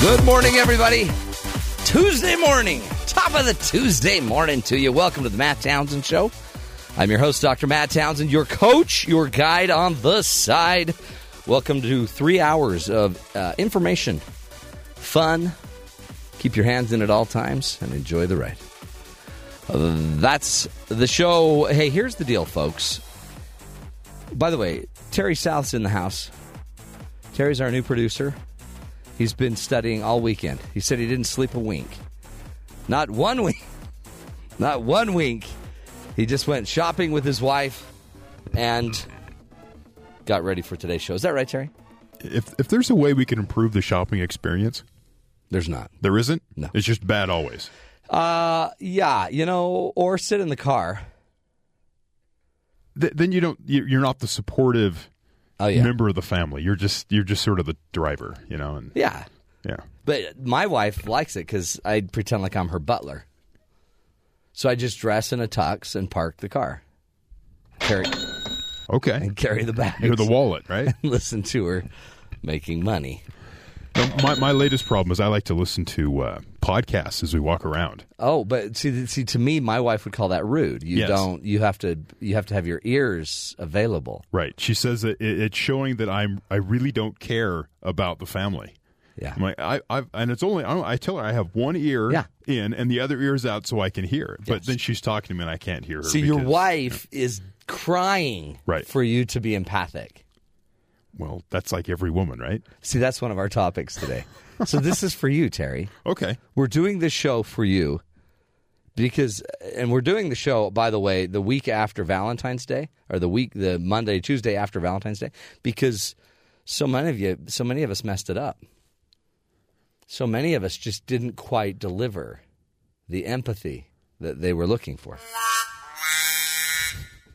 Good morning, everybody. Tuesday morning, top of the Tuesday morning to you. Welcome to the Matt Townsend Show. I'm your host, Dr. Matt Townsend, your coach, your guide on the side. Welcome to three hours of uh, information, fun. Keep your hands in at all times and enjoy the ride. Uh, that's the show. Hey, here's the deal, folks. By the way, Terry South's in the house. Terry's our new producer. He's been studying all weekend. He said he didn't sleep a wink. Not one wink. Not one wink. He just went shopping with his wife and got ready for today's show. Is that right, Terry? If if there's a way we can improve the shopping experience, There's not. there isn't. No. it's just bad always. Uh, yeah, you know, or sit in the car. Th- then you don't. you- You're not the supportive Oh yeah, member of the family. You're just you're just sort of the driver, you know. And yeah. yeah, But my wife likes it because I pretend like I'm her butler. So I just dress in a tux and park the car, carry okay. and carry the bags. You're the wallet, right? Listen to her making money. No, my my latest problem is I like to listen to uh, podcasts as we walk around. Oh, but see, see, to me, my wife would call that rude. You Yes. don't. You have to. You have to have your ears available. Right. She says that it, it's showing that I'm I really don't care about the family. Yeah. I'm like I I've, and it's only I, I tell her I have one ear Yeah. in and the other ear's out so I can hear it. But then she's talking to me and I can't hear her. See, your because- wife is crying Right. for you to be empathic. Well, that's like every woman, right? See, that's one of our topics today. so this is for you, Terry. Okay. We're doing this show for you because, and we're doing the show, by the way, the week after Valentine's Day or the week, the Monday, Tuesday after Valentine's Day, because so many of you, so many of us messed it up. So many of us just didn't quite deliver the empathy that they were looking for.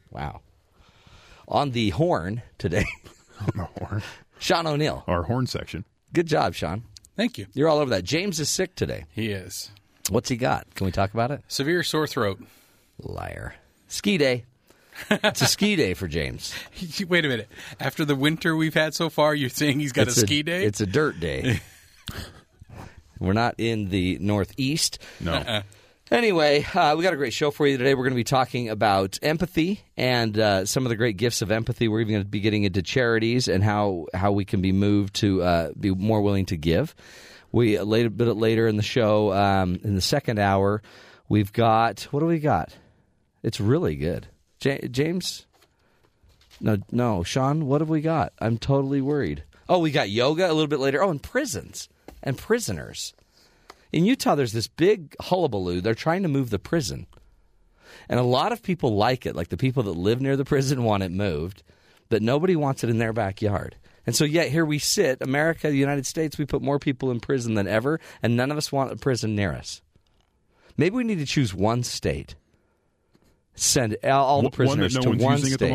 Wow. On the horn today, On the horn. Sean O'Neill. Our horn section. Good job, Sean. Thank you. You're all over that. James is sick today. He is. What's he got? Can we talk about it? Severe sore throat. Liar. Ski day. it's a ski day for James. Wait a minute. After the winter we've had so far, you're saying he's got it's a ski day? It's a dirt day. We're not in the Northeast. No. Anyway, uh, we got a great show for you today. We're going to be talking about empathy and uh, some of the great gifts of empathy. We're even going to be getting into charities and how, how we can be moved to uh, be more willing to give. We a little bit later in the show, um, in the second hour, we've got what do we got? It's really good, Ja- James. No, no, Sean. What have we got? I'm totally worried. Oh, we got yoga a little bit later. Oh, and prisons and prisoners. In Utah, there's this big hullabaloo. They're trying to move the prison. And a lot of people like it. Like the people that live near the prison want it moved, but nobody wants it in their backyard. And so, yet here we sit, America, the United States, we put more people in prison than ever, and none of us want a prison near us. Maybe we need to choose one state. Send all, the One- one that prisoners no to one state.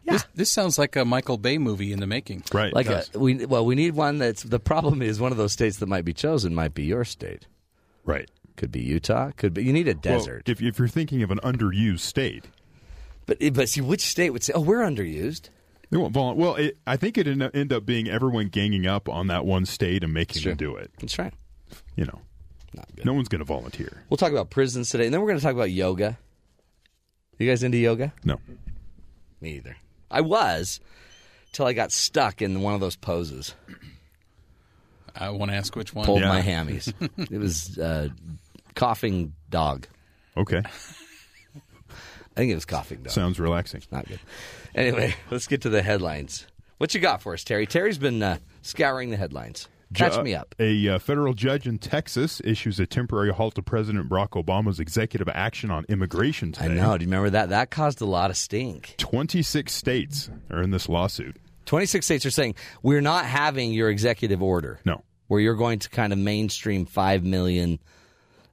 At the moment. Yeah. This, this sounds like a Michael Bay movie in the making. Right. Like it a, we well, we need one that's the problem is one of those states that might be chosen might be your state. right. Could be Utah. Could be you need a Well, desert. if, if you're thinking of an underused state, but but see which state would say, "Oh, we're underused." they won't vol- Well, it, I think it end up, end up being everyone ganging up on that one state and making Sure. them do it. That's right. You know, Not good. no one's going to volunteer. We'll talk about prisons today, and then we're going to talk about yoga. You guys into yoga? No. Me either. I was till I got stuck in one of those poses. I want to ask which one. Pulled Yeah. my hammies. it was uh, coughing dog. Okay. I think it was coughing dog. Sounds relaxing. Not good. Anyway, let's get to the headlines. What you got for us, Terry? Terry's been uh, scouring the headlines. Catch me up. A uh, federal judge in Texas issues a temporary halt to President Barack Obama's executive action on immigration today. I know. Do you remember that? That caused a lot of stink. 26 states are in this lawsuit. 26 states are saying, we're not having your executive order. No. Where you're going to kind of mainstream 5 million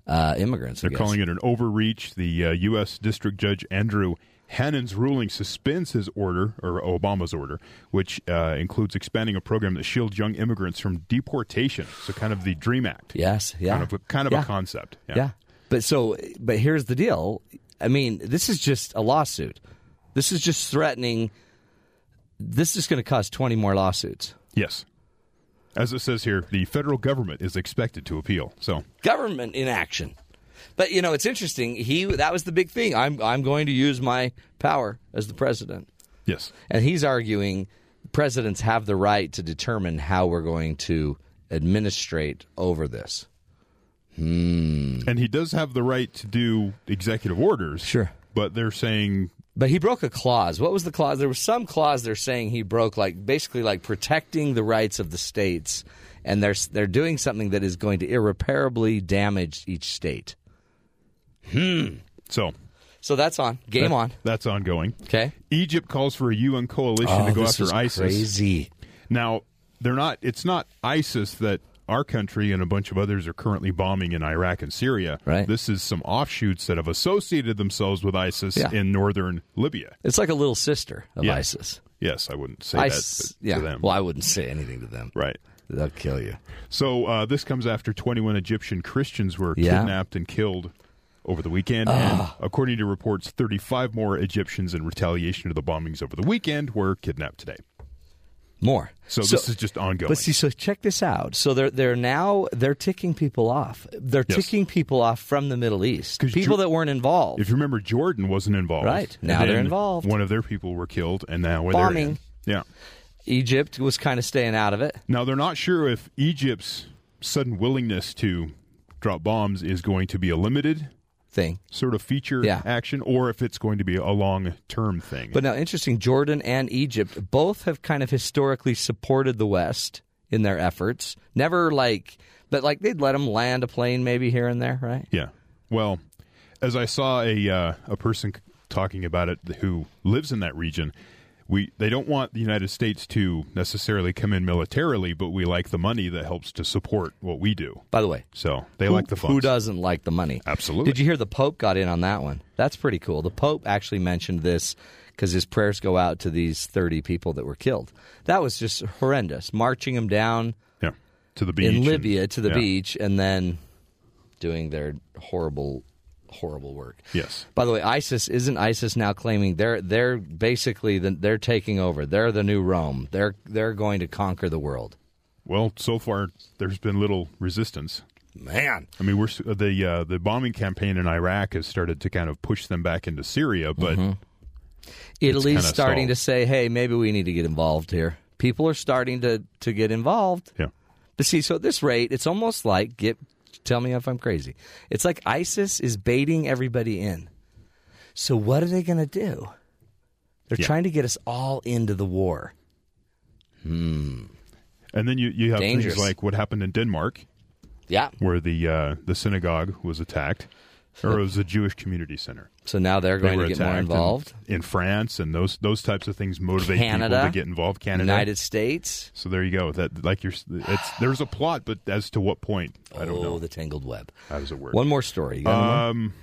uh, immigrants. They're calling it an overreach. The uh, U.S. District Judge Andrew Hanen's ruling suspends his order, or Obama's order, which uh, includes expanding a program that shields young immigrants from deportation. So, kind of the Dream Act. Yes, yeah, Kind of, a, kind of Yeah. a concept. yeah. But so, but here's the deal. I mean, this is just a lawsuit. This is just threatening. This is going to cause 20 more lawsuits. Yes. As it says here, the federal government is expected to appeal. So, Government in action. But you know, it's interesting. He that was the big thing. I'm I'm going to use my power as the president. yes. And he's arguing presidents have the right to determine how we're going to administrate over this. Hmm. And he does have the right to do executive orders. Sure. But they're saying, But he broke a clause. What was the clause? There was some clause they're saying he broke, like basically like protecting the rights of the states, and they're they're doing something that is going to irreparably damage each state. So So that's on. Game on. that's ongoing. Okay. Egypt calls for a UN coalition to go Oh, after is ISIS. Crazy. Now, they're not. It's not ISIS that our country and a bunch of others are currently bombing in Iraq and Syria. Right. This is some offshoots that have associated themselves with ISIS Yeah. in northern Libya. It's like a little sister of Yeah. ISIS. Yes, I wouldn't say ISIS. that to, yeah. them. Well, I wouldn't say anything to them. right. They'll kill you. So uh, this comes after 21 Egyptian Christians were kidnapped and killed over the weekend. And ah. according to reports, 35 more Egyptians in retaliation to the bombings over the weekend were kidnapped today. More. So, this is just ongoing. But see, so check this out. So they're they're now they're ticking people off. They're Yes. ticking people off from the Middle East. People Ju- that weren't involved. if you remember, Jordan wasn't involved. Right. Now they're involved. One of their people were killed, and now they're Bombing. in. Yeah. Egypt was kind of staying out of it. Now they're not sure if Egypt's sudden willingness to drop bombs is going to be a limited Thing. sort of feature Yeah. action, or if it's going to be a long term thing. But now, interesting, Jordan and Egypt both have kind of historically supported the West in their efforts. Never like, but like they'd let them land a plane maybe here and there, right? Yeah. Well, as I saw a uh, a person talking about it who lives in that region, we they don't want the United States to necessarily come in militarily, but we like the money that helps to support what we do. By the way, So they who, like the funds. who doesn't like the money? Absolutely. Did you hear the Pope got in on that one? That's pretty cool. The Pope actually mentioned this because his prayers go out to these 30 people that were killed. That was just horrendous. Marching them down Yeah. To the beach in and- Libya to the yeah. beach and then doing their horrible, horrible work. Yes. By the way, ISIS isn't ISIS now claiming they're they're basically the, they're taking over. They're the new Rome. They're they're going to conquer the world. Well, so far there's been little resistance. Man, I mean, we're the uh, the bombing campaign in Iraq has started to kind of push them back into Syria, but Mm-hmm. Italy's starting to say, "Hey, maybe we need to get involved here." People are starting to to get involved. yeah, But see, so at this rate, it's almost like get. Tell me if I'm crazy. It's like ISIS is baiting everybody in. So what are they going to do? They're Yeah. trying to get us all into the war. Hmm. and then you you have Dangerous. things like what happened in Denmark, Yeah. where the uh, the synagogue was attacked, or it was a Jewish community center. So now they're going were to get more involved. in, in France, and those those types of things motivate Canada, people to get involved. Canada, United States. So there you go. That like you're, it's there's a plot, but as to what point, I don't oh, know. the tangled web. How does it work? One more story. Um,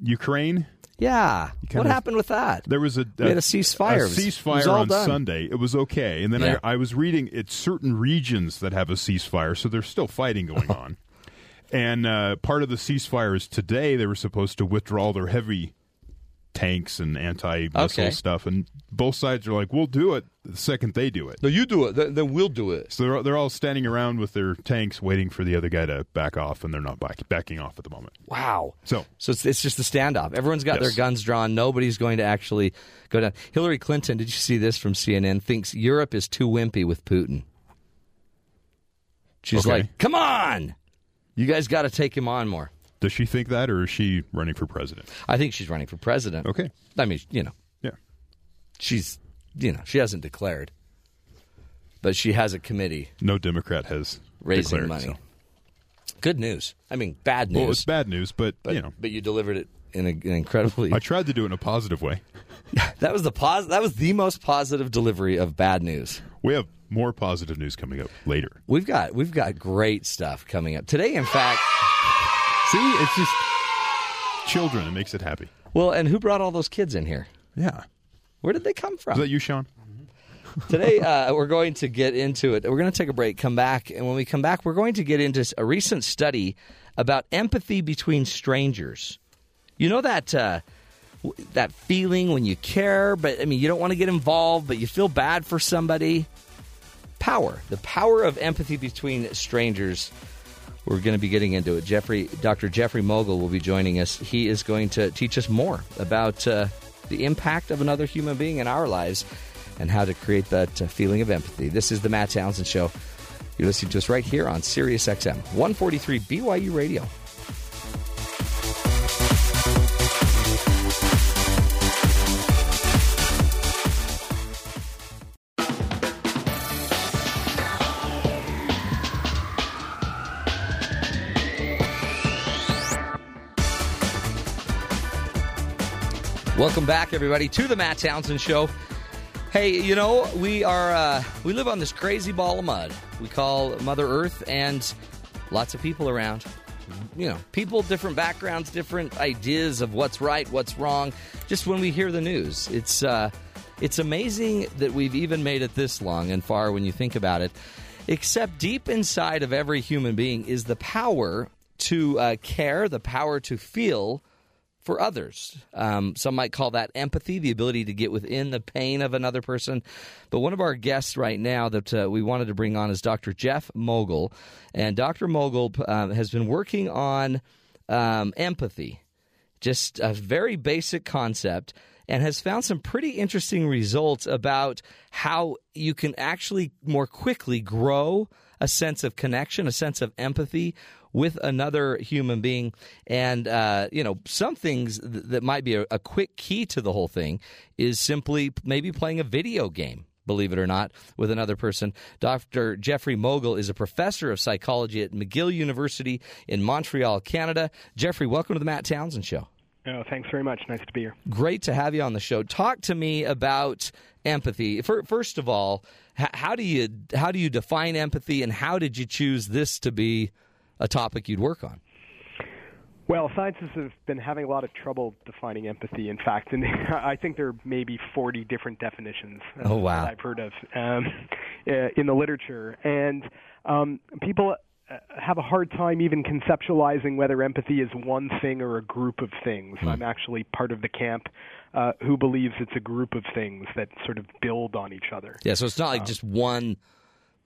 Ukraine. yeah. What of- happened with that? There was a, We had a ceasefire. A It was- it ceasefire on done. Sunday. It was okay, and then Yeah. I, I was reading it's certain regions that have a ceasefire, so there's still fighting going on. And uh, part of the ceasefire is today they were supposed to withdraw their heavy tanks and anti-missile Okay. stuff, and both sides are like, "We'll do it the second they do it." No, you do it. Then, then we'll do it. So they're they're all standing around with their tanks, waiting for the other guy to back off, and they're not back, backing off at the moment. Wow. So So it's, it's just a standoff. Everyone's got their guns drawn. Nobody's going to actually go down. Hillary Clinton, did you see this from CNN? Thinks Europe is too wimpy with Putin. She's Okay. like, come on. You guys got to take him on more. does she think that, or is she running for president? I think she's running for president. Okay, I mean, you know, yeah. she's, you know, she hasn't declared, but she has a committee No Democrat has raising declared, money. so. Good news. I mean, bad news. Well, it's bad news, but, but, you know, but you delivered it in a, an incredibly. I tried to do it in a positive way. that was the pos- That was the most positive delivery of bad news. We have more positive news coming up later. We've got we've got great stuff coming up today. In fact, See, it's just children. It makes it happy. well, and who brought all those kids in here? Yeah. Where did they come from? Is that you, Sean? Today, uh, we're going to get into it. We're going to take a break, come back, and when we come back, we're going to get into a recent study about empathy between strangers. You know that uh, that feeling when you care, but I mean, you don't want to get involved, but you feel bad for somebody. Power, the power of empathy between strangers. We're going to be getting into it. Jeffrey, Dr. Jeffrey Mogil will be joining us. He is going to teach us more about uh, the impact of another human being in our lives and how to create that uh, feeling of empathy. This is the Matt Townsend Show. You're listening to us right here on Sirius XM 143 BYU Radio. Welcome back, everybody, to the Matt Townsend Show. Hey, you know we are uh, we live on this crazy ball of mud we call Mother Earth, and lots of people around. You know, people, different backgrounds, different ideas of what's right, what's wrong. Just when we hear the news, it's uh, it's amazing that we've even made it this long and far when you think about it. Except deep inside of every human being is the power to uh, care, the power to feel for others. Um, some might call that empathy, the ability to get within the pain of another person. But one of our guests right now that uh, we wanted to bring on is Dr. Jeff Mogil. And Dr. Mogil um, has been working on um, empathy, just a very basic concept. And has found some pretty interesting results about how you can actually more quickly grow a sense of connection, a sense of empathy with another human being. And, uh, you know, some things th- that might be a, a quick key to the whole thing is simply maybe playing a video game. Believe it or not, with another person. Dr. Jeffrey Mogil is a professor of psychology at McGill University in Montreal, Canada. Jeffrey, welcome to the Matt Townsend Show. Oh, thanks very much. Nice to be here. Great to have you on the show. Talk to me about empathy. First of all, how do you how do you define empathy, and how did you choose this to be a topic you'd work on? Well, scientists have been having a lot of trouble defining empathy. In fact, and I think there are maybe 40 different definitions uh, oh, wow. that I've heard of um, uh, in the literature, and um, people uh, have a hard time even conceptualizing whether empathy is one thing or a group of things. Hmm. I'm actually part of the camp uh, who believes it's a group of things that sort of build on each other. Yeah, so it's not like Um, just one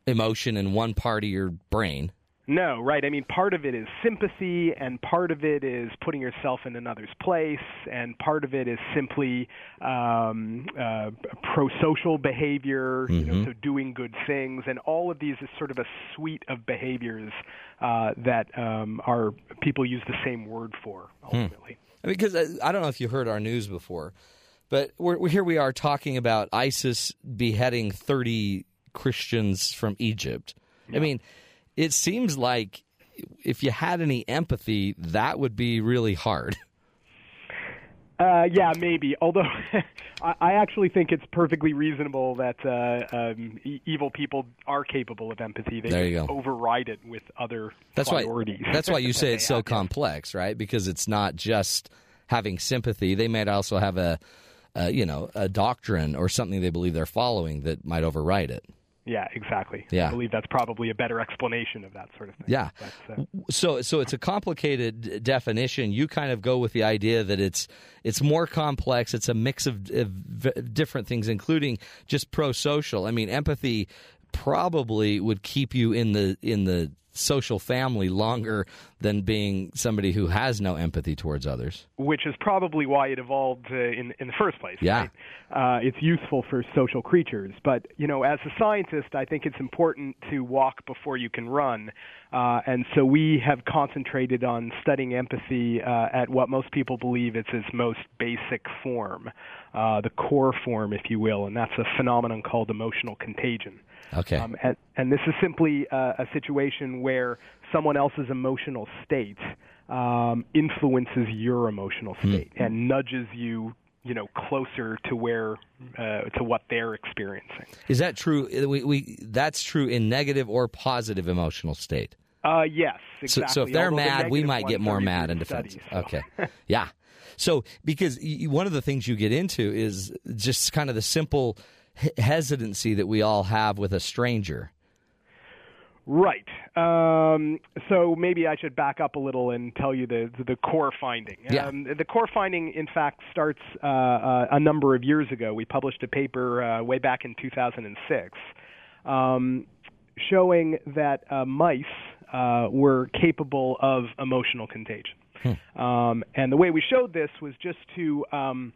emotion in one part of your brain. No, right. I mean, part of it is sympathy, and part of it is putting yourself in another's place, and part of it is simply um, uh, pro-social behavior, you know, so doing good things, and all of these is sort of a suite of behaviors uh, that um, are people use the same word for ultimately. I mean, because uh, I don't know if you heard our news before, but we're, we're, here we are talking about ISIS beheading 30 Christians from Egypt. I mean, it seems like if you had any empathy, that would be really hard. Uh, yeah, maybe. Although I, actually think it's perfectly reasonable that uh, um, e- evil people are capable of empathy. They There you go. override it with other That's why. That's why you say it's so complex, right? Because it's not just having sympathy. They might also have a, a, you know, a doctrine or something they believe they're following that might override it. Yeah, exactly. Yeah. I believe that's probably a better explanation of that sort of thing. Yeah. But, uh, So, so it's a complicated definition. You kind of go with the idea that it's it's more complex. It's a mix of, of different things, including just pro-social. I mean, empathy probably would keep you in the in the social family longer than being somebody who has no empathy towards others. which is probably why it evolved uh, in in the first place. Yeah. Right? Uh, it's useful for social creatures, but you know, as a scientist, I think it's important to walk before you can run, uh, and so we have concentrated on studying empathy uh, at what most people believe is its most basic form, uh, the core form, if you will, and that's a phenomenon called emotional contagion. Okay. Um, and, and this is simply uh, a situation where someone else's emotional state um, influences your emotional state and nudges you, you know, closer to where uh, to what they're experiencing. Is that true? We, we that's true in negative or positive emotional state. Uh, yes, So, exactly. so if they're Although the mad, we might get more mad and defensive. so. Okay, yeah. So because one of the things you get into is just kind of the simple hesitancy that we all have with a stranger. Right. Um, so maybe I should back up a little and tell you the the core finding. Yeah. Um, the core finding, in fact, starts uh, uh, a number of years ago. We published a paper uh, way back in 2006 um, showing that uh, mice uh, were capable of emotional contagion. Um, and the way we showed this was just to um,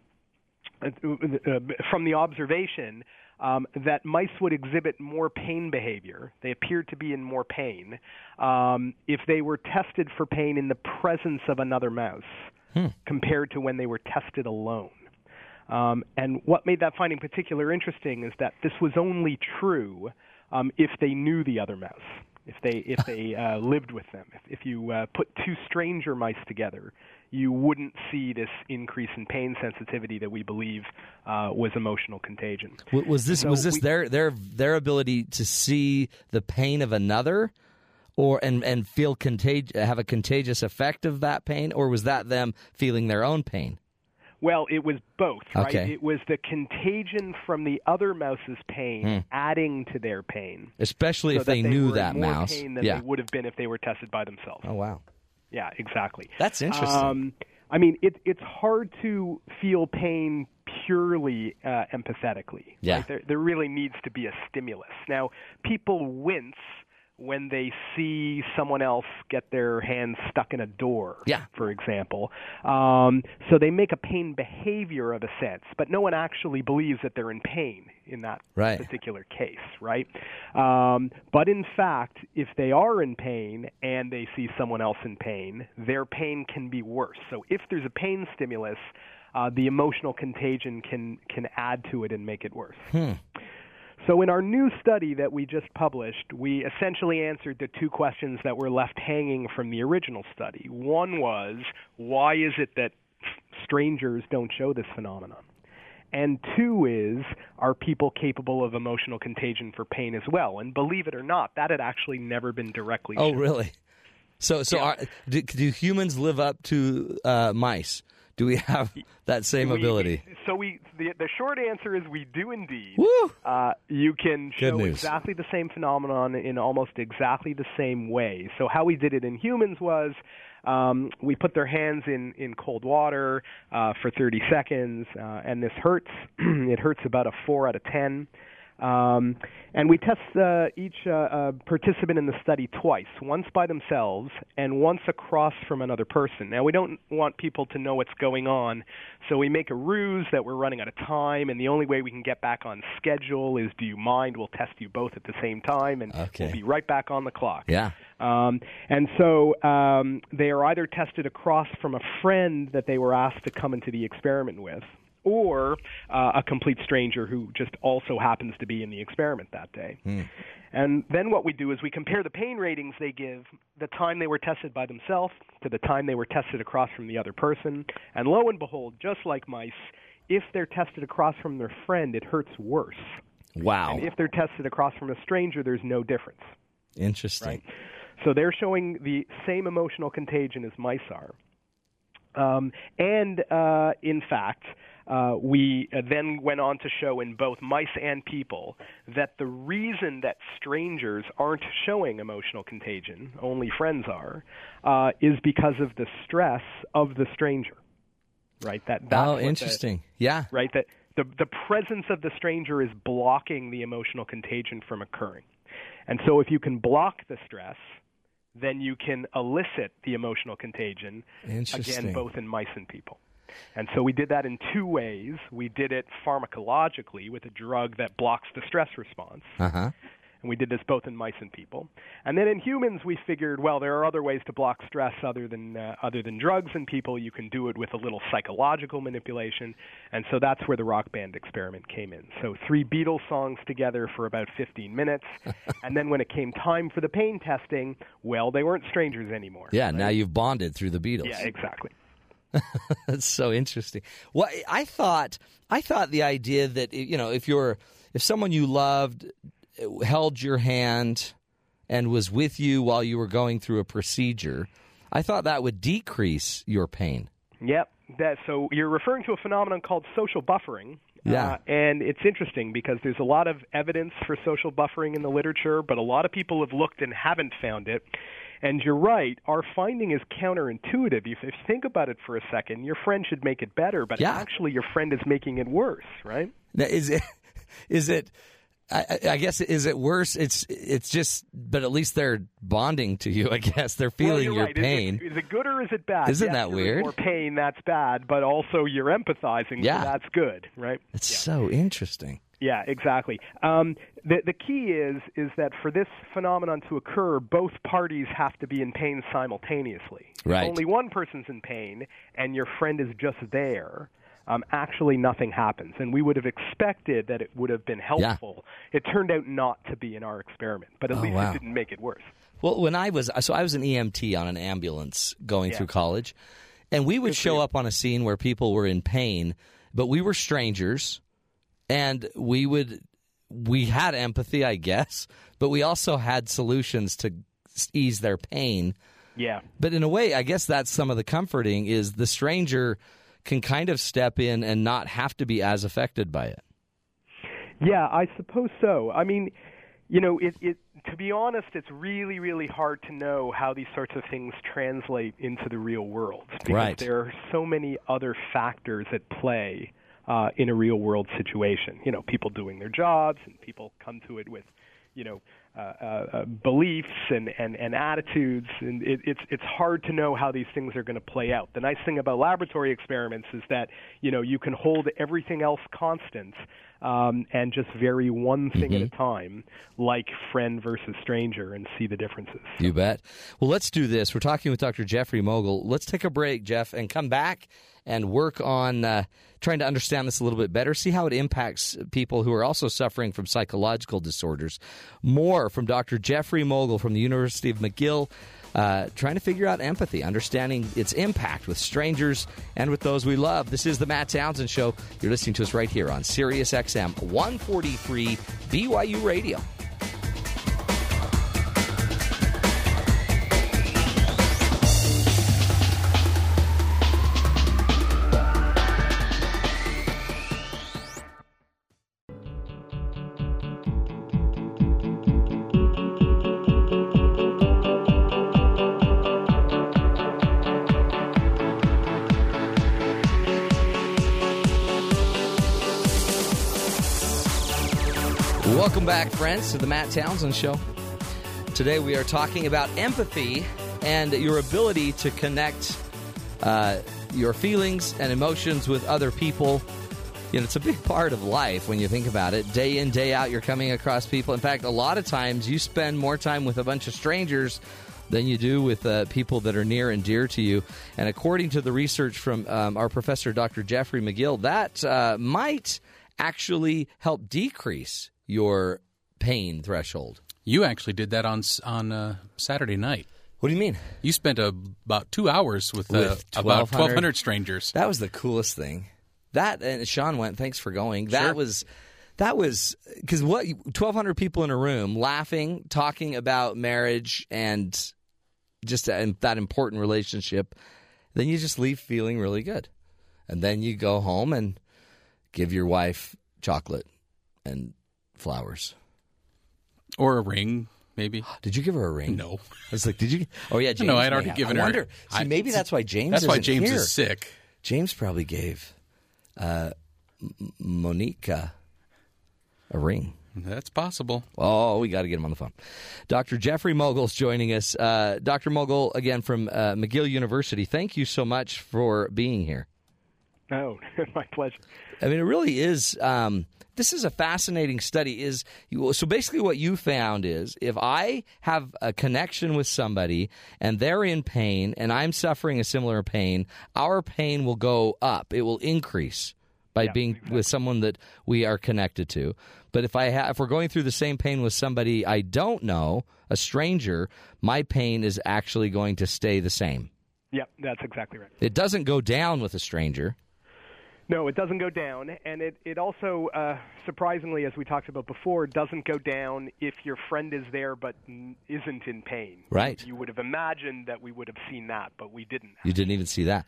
from the observation um, that mice would exhibit more pain behavior. They appeared to be in more pain um, if they were tested for pain in the presence of another mouse compared to when they were tested alone. Um, and what made that finding particularly interesting is that this was only true um, if they knew the other mouse, if they if they uh, lived with them. If, if you uh, put two stranger mice together, you wouldn't see this increase in pain sensitivity that we believe uh, was emotional contagion. Was this So was this we- their their their ability to see the pain of another, or and and feel contag- have a contagious effect of that pain, or was that them feeling their own pain? Well, it was both, right? Okay. It was the contagion from the other mouse's pain adding to their pain. Especially so if that they knew that more mouse. pain than Yeah. they would have been if they were tested by themselves. Oh wow. Yeah, exactly. That's interesting. Um, I mean, it, it's hard to feel pain purely uh, empathetically. Yeah. right? There, there really needs to be a stimulus. Now, people wince when they see someone else get their hands stuck in a door, Yeah. for example. Um, so they make a pain behavior of a sense, but no one actually believes that they're in pain in that Right. particular case, right? Um, but in fact, if they are in pain and they see someone else in pain, their pain can be worse. So if there's a pain stimulus, uh, the emotional contagion can can add to it and make it worse. So in our new study that we just published, we essentially answered the two questions that were left hanging from the original study. One was, why is it that strangers don't show this phenomenon? And two is, are people capable of emotional contagion for pain as well? And believe it or not, that had actually never been directly Oh shown. really? So so are, do, do humans live up to uh, mice? Do we have that same We- ability? So we the, the short answer is we do indeed. Woo! Uh, you can show exactly the same phenomenon in almost exactly the same way. So how we did it in humans was um, we put their hands in, in cold water uh, for 30 seconds, uh, and this hurts. it hurts about a 4 out of 10. Um, and we test uh, each uh, uh, participant in the study twice, once by themselves and once across from another person. Now, we don't want people to know what's going on, so we make a ruse that we're running out of time, and the only way we can get back on schedule is do you mind? We'll test you both at the same time, and Okay. we'll be right back on the clock. Yeah. Um, and so um, they are either tested across from a friend that they were asked to come into the experiment with, or uh, a complete stranger who just also happens to be in the experiment that day. And then what we do is we compare the pain ratings they give the time they were tested by themselves to the time they were tested across from the other person. And lo and behold, just like mice, if they're tested across from their friend, it hurts worse. Wow. And if they're tested across from a stranger, there's no difference. Interesting. So they're showing the same emotional contagion as mice are. Um, and uh, in fact, uh, we uh, then went on to show in both mice and people that the reason that strangers aren't showing emotional contagion, only friends are, uh, is because of the stress of the stranger. Right. That. That's oh, what the- interesting. yeah. right? That the the presence of the stranger is blocking the emotional contagion from occurring. And so if you can block the stress, then you can elicit the emotional contagion again both in mice and people. And so we did that in two ways. We did it pharmacologically with a drug that blocks the stress response. Uh huh. And we did this both in mice and people. And then in humans, we figured, well, there are other ways to block stress other than uh, other than drugs in people. You can do it with a little psychological manipulation, and so that's where the rock band experiment came in. So three Beatles songs together for about 15 minutes, and then when it came time for the pain testing, well, they weren't strangers anymore. Yeah. Now you've bonded through the Beatles. Yeah, exactly. That's so interesting. Well, I thought I thought the idea that you know if you're if someone you loved held your hand and was with you while you were going through a procedure, I thought that would decrease your pain. Yep. That so you're referring to a phenomenon called social buffering. Yeah. Uh, and it's interesting because there's a lot of evidence for social buffering in the literature, but a lot of people have looked and haven't found it. And you're right, our finding is counterintuitive. If you think about it for a second, your friend should make it better, but Yeah. actually your friend is making it worse, right? Now, is it? Is it? I, I guess is it worse? It's it's just, but at least they're bonding to you. I guess they're feeling you're your right. Pain. Is it, good or is it bad? Isn't Yes, that weird? More pain, that's bad, but also you're empathizing, Yeah. so that's good, right? It's so interesting. Yeah, exactly. Um, the the key is is that for this phenomenon to occur, both parties have to be in pain simultaneously. Right. If only one person's in pain, and your friend is just there. Um, actually, nothing happens, and we would have expected that it would have been helpful. Yeah. It turned out not to be in our experiment, but at Oh, least wow. it didn't make it worse. Well, when I was so I was an EMT on an ambulance going Yeah. through college, and we would show up on a scene where people were in pain, but we were strangers, and we would we had empathy, I guess, but we also had solutions to ease their pain. Yeah. But in a way, I guess that's some of the comforting is the stranger can kind of step in and not have to be as affected by it. Yeah, I suppose so. I mean, you know, it, it to be honest, it's really, really hard to know how these sorts of things translate into the real world because Right. there are so many other factors at play uh, in a real world situation. You know, people doing their jobs, and people come to it with, you know, uh, uh, uh, beliefs and, and, and attitudes, and it, it's it's hard to know how these things are going to play out. The nice thing about laboratory experiments is that you know you can hold everything else constant um, and just vary one thing at a time, like friend versus stranger, and see the differences. You bet. Well, let's do this. We're talking with Dr. Jeffrey Mogil. Let's take a break, Jeff, and come back and work on uh, trying to understand this a little bit better, see how it impacts people who are also suffering from psychological disorders. More from Dr. Jeffrey Mogil from the University of McGill. Uh, trying to figure out empathy, understanding its impact with strangers and with those we love. This is the Matt Townsend Show. You're listening to us right here on Sirius XM 143 BYU Radio. Friends, to the Matt Townsend Show. Today we are talking about empathy and your ability to connect uh, your feelings and emotions with other people. You know, it's a big part of life when you think about it. Day in, day out, you're coming across people. In fact, a lot of times you spend more time with a bunch of strangers than you do with uh, people that are near and dear to you. And according to the research from um, our professor, Dr. Jeffrey McGill, that uh, might actually help decrease your pain threshold. You actually did that on on uh, Saturday night. What do you mean? You spent a, about two hours with, uh, With about 1,200 twelve hundred strangers. That was the coolest thing. That and Sean went. Thanks for going. That Sure. was that was because what twelve hundred people in a room laughing, talking about marriage and just that, that important relationship. Then you just leave feeling really good, and then you go home and give your wife chocolate and flowers. Or a ring, maybe. Did you give her a ring? No, I was like, did you? Oh yeah, James. no, I'd already have. given I her. wonder. See, I- maybe that's why James. That's why isn't James here. is sick. James probably gave uh, M- Monica a ring. That's possible. Oh, we got to get him on the phone. Dr. Jeffrey Mogil's joining us. Uh, Dr. Mogil, again from uh, McGill University, thank you so much for being here. Oh, my pleasure. I mean, it really is. Um, this is a fascinating study. Is so basically what you found is if I have a connection with somebody and they're in pain and I'm suffering a similar pain, our pain will go up. It will increase by being with someone that we are connected to. But if I ha- if we're going through the same pain with somebody I don't know, a stranger, my pain is actually going to stay the same. Yep, that's exactly right. It doesn't go down with a stranger. No, it doesn't go down, and it it also uh, surprisingly, as we talked about before, doesn't go down if your friend is there but n- isn't in pain. Right. You would have imagined that we would have seen that, but we didn't. You didn't even see that.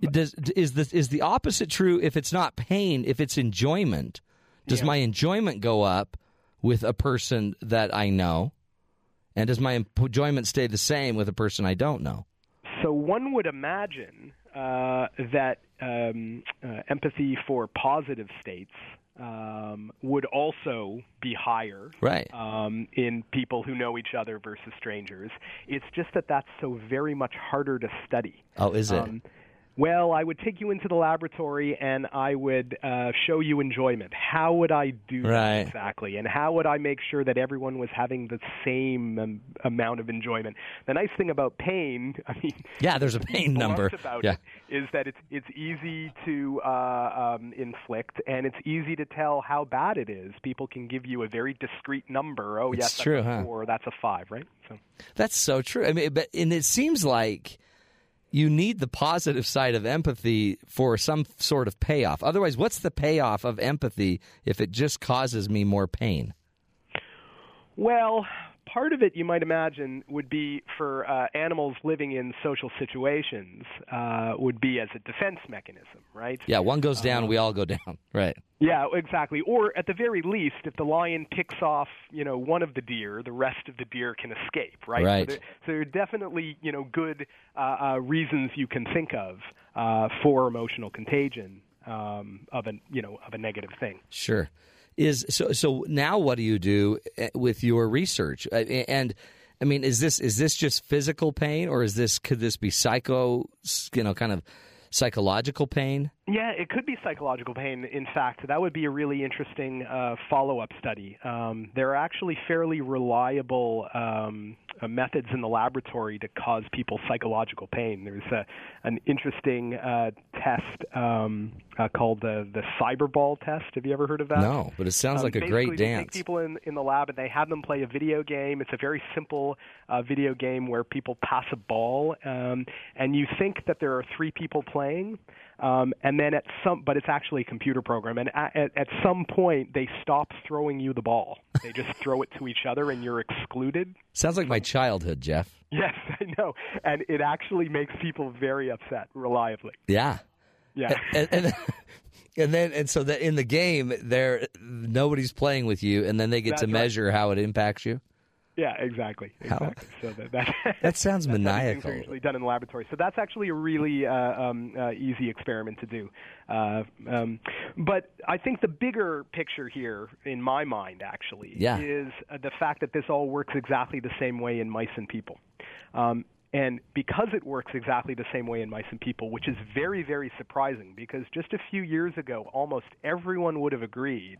Does is the is the opposite true if it's not pain, if it's enjoyment? Does Yeah. my enjoyment go up with a person that I know? And does my enjoyment stay the same with a person I don't know? So one would imagine uh, that um, uh, empathy for positive states um, would also be higher Right. um, in people who know each other versus strangers. It's just that that's so very much harder to study. Oh, is it? Um, well, I would take you into the laboratory and I would uh, show you enjoyment. How would I do Right. that exactly? And how would I make sure that everyone was having the same um, amount of enjoyment? The nice thing about pain, I mean, yeah, there's a pain number. about yeah. it is that it's it's easy to uh, um, inflict and it's easy to tell how bad it is. People can give you a very discrete number. Oh, It's yes, true, that's a huh? four, that's a five, right? So. That's so true. I mean, but and it seems like you need the positive side of empathy for some sort of payoff. Otherwise, what's the payoff of empathy if it just causes me more pain? Well, part of it you might imagine would be for uh, animals living in social situations uh, would be as a defense mechanism, right? Yeah, one goes down, we all go down. Right. Yeah, exactly. Or at the very least, if the lion picks off, you know, one of the deer, the rest of the deer can escape, right? Right. So there, so there are definitely, you know, good uh, uh, reasons you can think of uh, for emotional contagion um, of a, you know, of a negative thing. Sure. Is so so now what do you do eh, with your research? Uh, And I mean is this is this just physical pain or is this could this be psycho, you know, kind of psychological pain? Yeah, it could be psychological pain. In fact, that would be a really interesting uh, follow-up study. Um, there are actually fairly reliable um, uh, methods in the laboratory to cause people psychological pain. There's a, an interesting uh, test um, uh, called the the Cyberball test. Have you ever heard of that? No, but it sounds Um, like a great they dance. Take people in in the lab and they have them play a video game. It's a very simple uh, video game where people pass a ball, um, and you think that there are three people playing, um, and then at some, but it's actually a computer program, and at, at, at some point they stop throwing you the ball. They just throw it to each other, and you're excluded. Sounds like my childhood, Jeff. Yes, I know, and it actually makes people very upset reliably. Yeah. Yeah. and, and and then and so that in the game there nobody's playing with you and then they get to That's right. measure how it impacts you Yeah, exactly, How- exactly. So that that, That sounds things maniacal. Are usually done in the laboratory. So that's actually a really uh, um, uh, easy experiment to do. Uh, um, but I think the bigger picture here, in my mind, actually, Yeah. is uh, the fact that this all works exactly the same way in mice and people. Um, and because it works exactly the same way in mice and people, which is very, very surprising, because just a few years ago, almost everyone would have agreed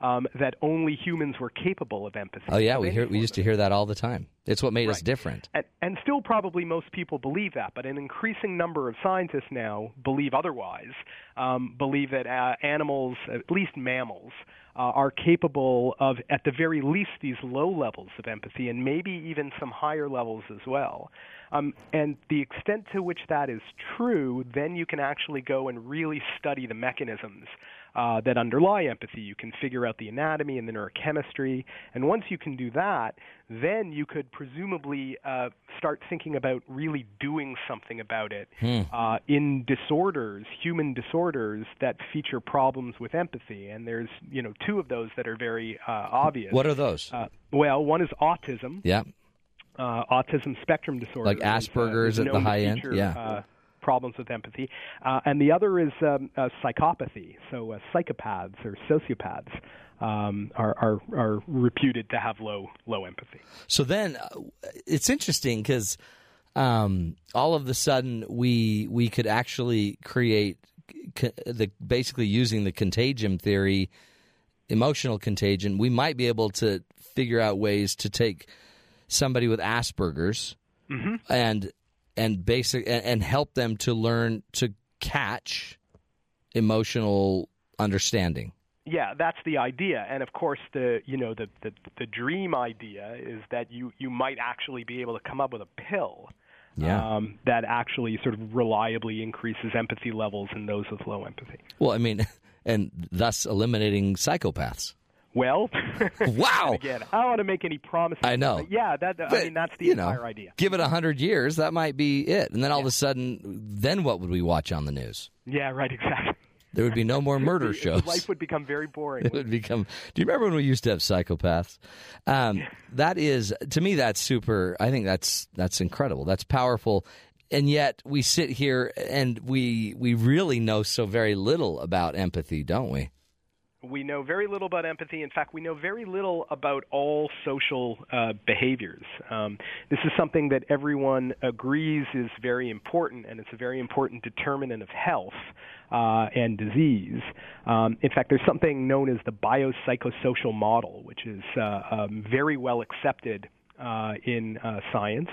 um, that only humans were capable of empathy. oh yeah we hear we used to hear that all the time it's what made us different and, and still probably most people believe that, but an increasing number of scientists now believe otherwise, um, believe that uh, animals, at least mammals, uh, are capable of, at the very least, these low levels of empathy and maybe even some higher levels as well. Um, and the extent to which that is true, then you can actually go and really study the mechanisms uh, that underlie empathy. You can figure out the anatomy and the neurochemistry. And once you can do that, then you could presumably uh, start thinking about really doing something about it uh, in disorders, human disorders that feature problems with empathy. And there's, you know, two of those that are very uh, obvious. what are those Uh, well, one is autism, yeah uh, autism spectrum disorder, Like Asperger's is at the high end? feature, Yeah. Problems with empathy, uh, and the other is um, uh, psychopathy. So uh, psychopaths or sociopaths um, are, are are reputed to have low low empathy. so then uh, it's interesting because um, all of a sudden we we could actually create c- the basically using the contagion theory emotional contagion we might be able to figure out ways to take somebody with asperger's and and basic and, and help them to learn to catch emotional understanding Yeah, that's the idea, and of course the you know the the, the dream idea is that you you might actually be able to come up with a pill Yeah. um, that actually sort of reliably increases empathy levels in those with low empathy. Well, I mean, and thus eliminating psychopaths. Well, Wow. again, I don't want to make any promises. I know. but yeah, that I mean that's the you know, entire idea. Give it a hundred years, that might be it, and then all of a sudden, then what would we watch on the news? Yeah, right, exactly. There would be no more murder shows. Life would become very boring. it would become. Do you remember when we used to have psychopaths? Um, that is, to me, that's super. I think that's that's incredible. That's powerful, and yet we sit here and we we really know so very little about empathy, don't we? We know very little about empathy. In fact, we know very little about all social uh, behaviors. Um, this is something that everyone agrees is very important, and it's a very important determinant of health uh, and disease. Um, in fact, there's something known as the biopsychosocial model, which is uh, um, very well accepted uh, in uh, science,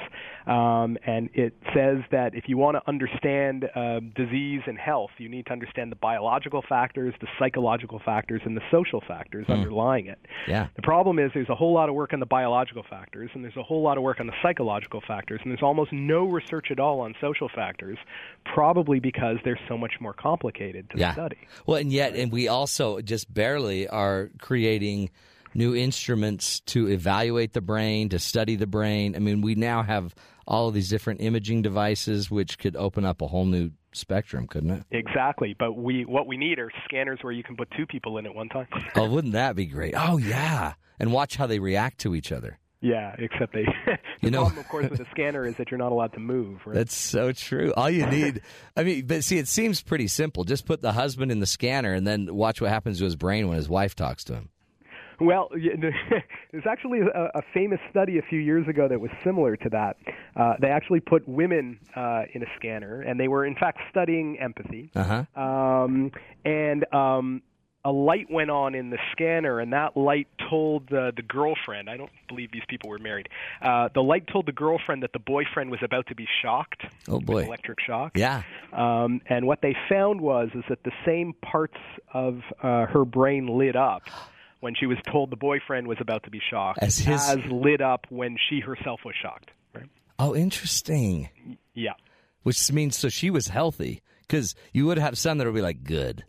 um, and it says that if you want to understand uh, disease and health, you need to understand the biological factors, the psychological factors, and the social factors underlying it. Yeah. The problem is there's a whole lot of work on the biological factors, and there's a whole lot of work on the psychological factors, and there's almost no research at all on social factors, probably because they're so much more complicated to Yeah. study. Well, and yet, and we also just barely are creating new instruments to evaluate the brain, to study the brain. I mean, we now have all of these different imaging devices, which could open up a whole new spectrum, couldn't it? Exactly, but we what we need are scanners where you can put two people in at one time. Oh, wouldn't that be great? Oh, yeah. And watch how they react to each other. Yeah, except they. the You know- problem, of course, with a scanner is that you're not allowed to move. Right? That's so true. All you need, I mean, but see, it seems pretty simple. Just put the husband in the scanner and then watch what happens to his brain when his wife talks to him. Well, there's actually a, a famous study a few years ago that was similar to that. Uh, they actually put women uh, in a scanner, and they were in fact studying empathy. Uh huh. Um, and um, a light went on in the scanner, and that light told the, the girlfriend. I don't believe these people were married. Uh, the light told the girlfriend that the boyfriend was about to be shocked. Oh, boy. electric shock. Yeah. Um, and what they found was is that the same parts of uh, her brain lit up when she was told the boyfriend was about to be shocked, As his- lit up when she herself was shocked. Right? Oh, interesting. Yeah. Which means so she was healthy because you would have some that would be like, good,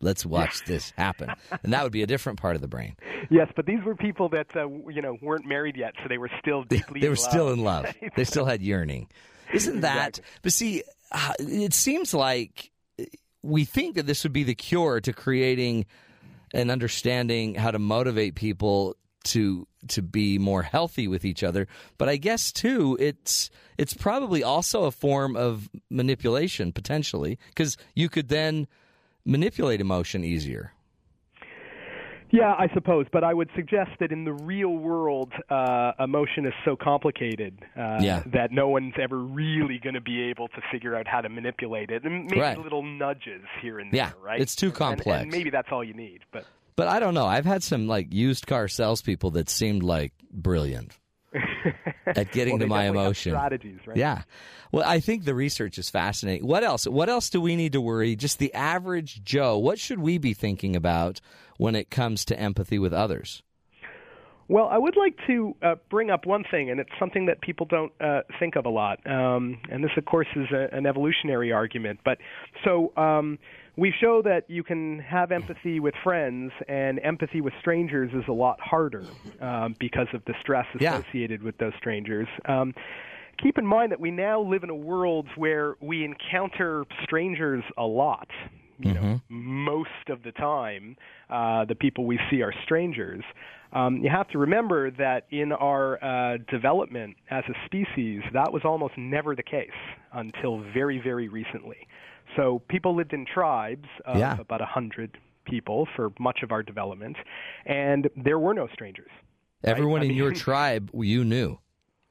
let's watch this happen. And that would be a different part of the brain. Yes, but these were people that uh, you know weren't married yet, so they were still deeply. They were in love. still in love. They still had yearning. Isn't that? But see, uh, it seems like we think that this would be the cure to creating and understanding how to motivate people to to be more healthy with each other. But I guess too, it's it's probably also a form of manipulation potentially because you could then manipulate emotion easier. Yeah, I suppose, but I would suggest that in the real world, uh, emotion is so complicated uh, Yeah. that no one's ever really going to be able to figure out how to manipulate it. And maybe Right. little nudges here and Yeah, there, right? it's too And- and- complex. And, maybe that's all you need. But But I don't know. I've had some like used car salespeople that seemed like brilliant at getting well, to my emotion. strategies, right? Yeah. Well, I think the research is fascinating. What else? What else do we need to worry? Just the average Joe. What should we be thinking about when it comes to empathy with others? Well, I would like to uh, bring up one thing, and it's something that people don't uh, think of a lot. Um, and this, of course, is a, an evolutionary argument. But so um, we show that you can have empathy with friends, and empathy with strangers is a lot harder um, because of the stress Yeah. associated with those strangers. Um, keep in mind that we now live in a world where we encounter strangers a lot. You know, most of the time, uh, the people we see are strangers. Um, you have to remember that in our uh, development as a species, that was almost never the case until very, very recently. So people lived in tribes of Yeah. about a hundred people for much of our development, and there were no strangers. Everyone I in your tribe, you knew.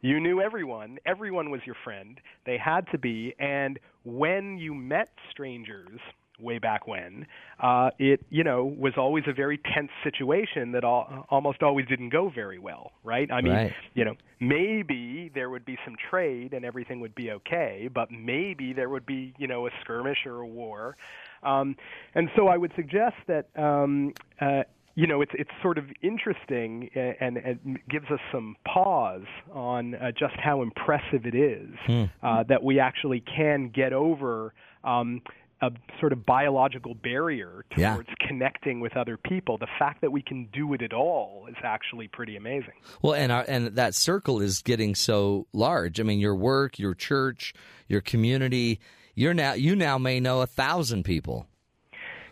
You knew everyone. Everyone was your friend. They had to be. And when you met strangers, way back when, uh, it you know was always a very tense situation that all, almost always didn't go very well, right? I mean, Right. you know, maybe there would be some trade and everything would be okay, but maybe there would be you know a skirmish or a war. Um, and so I would suggest that um, uh, you know, it's it's sort of interesting and, and gives us some pause on uh, just how impressive it is Hmm. uh, that we actually can get over um, a sort of biological barrier Yeah. towards connecting with other people. The fact that we can do it at all is actually pretty amazing. Well, and our, and that circle is getting so large. I mean, your work, your church, your community. You're now you now may know a thousand people.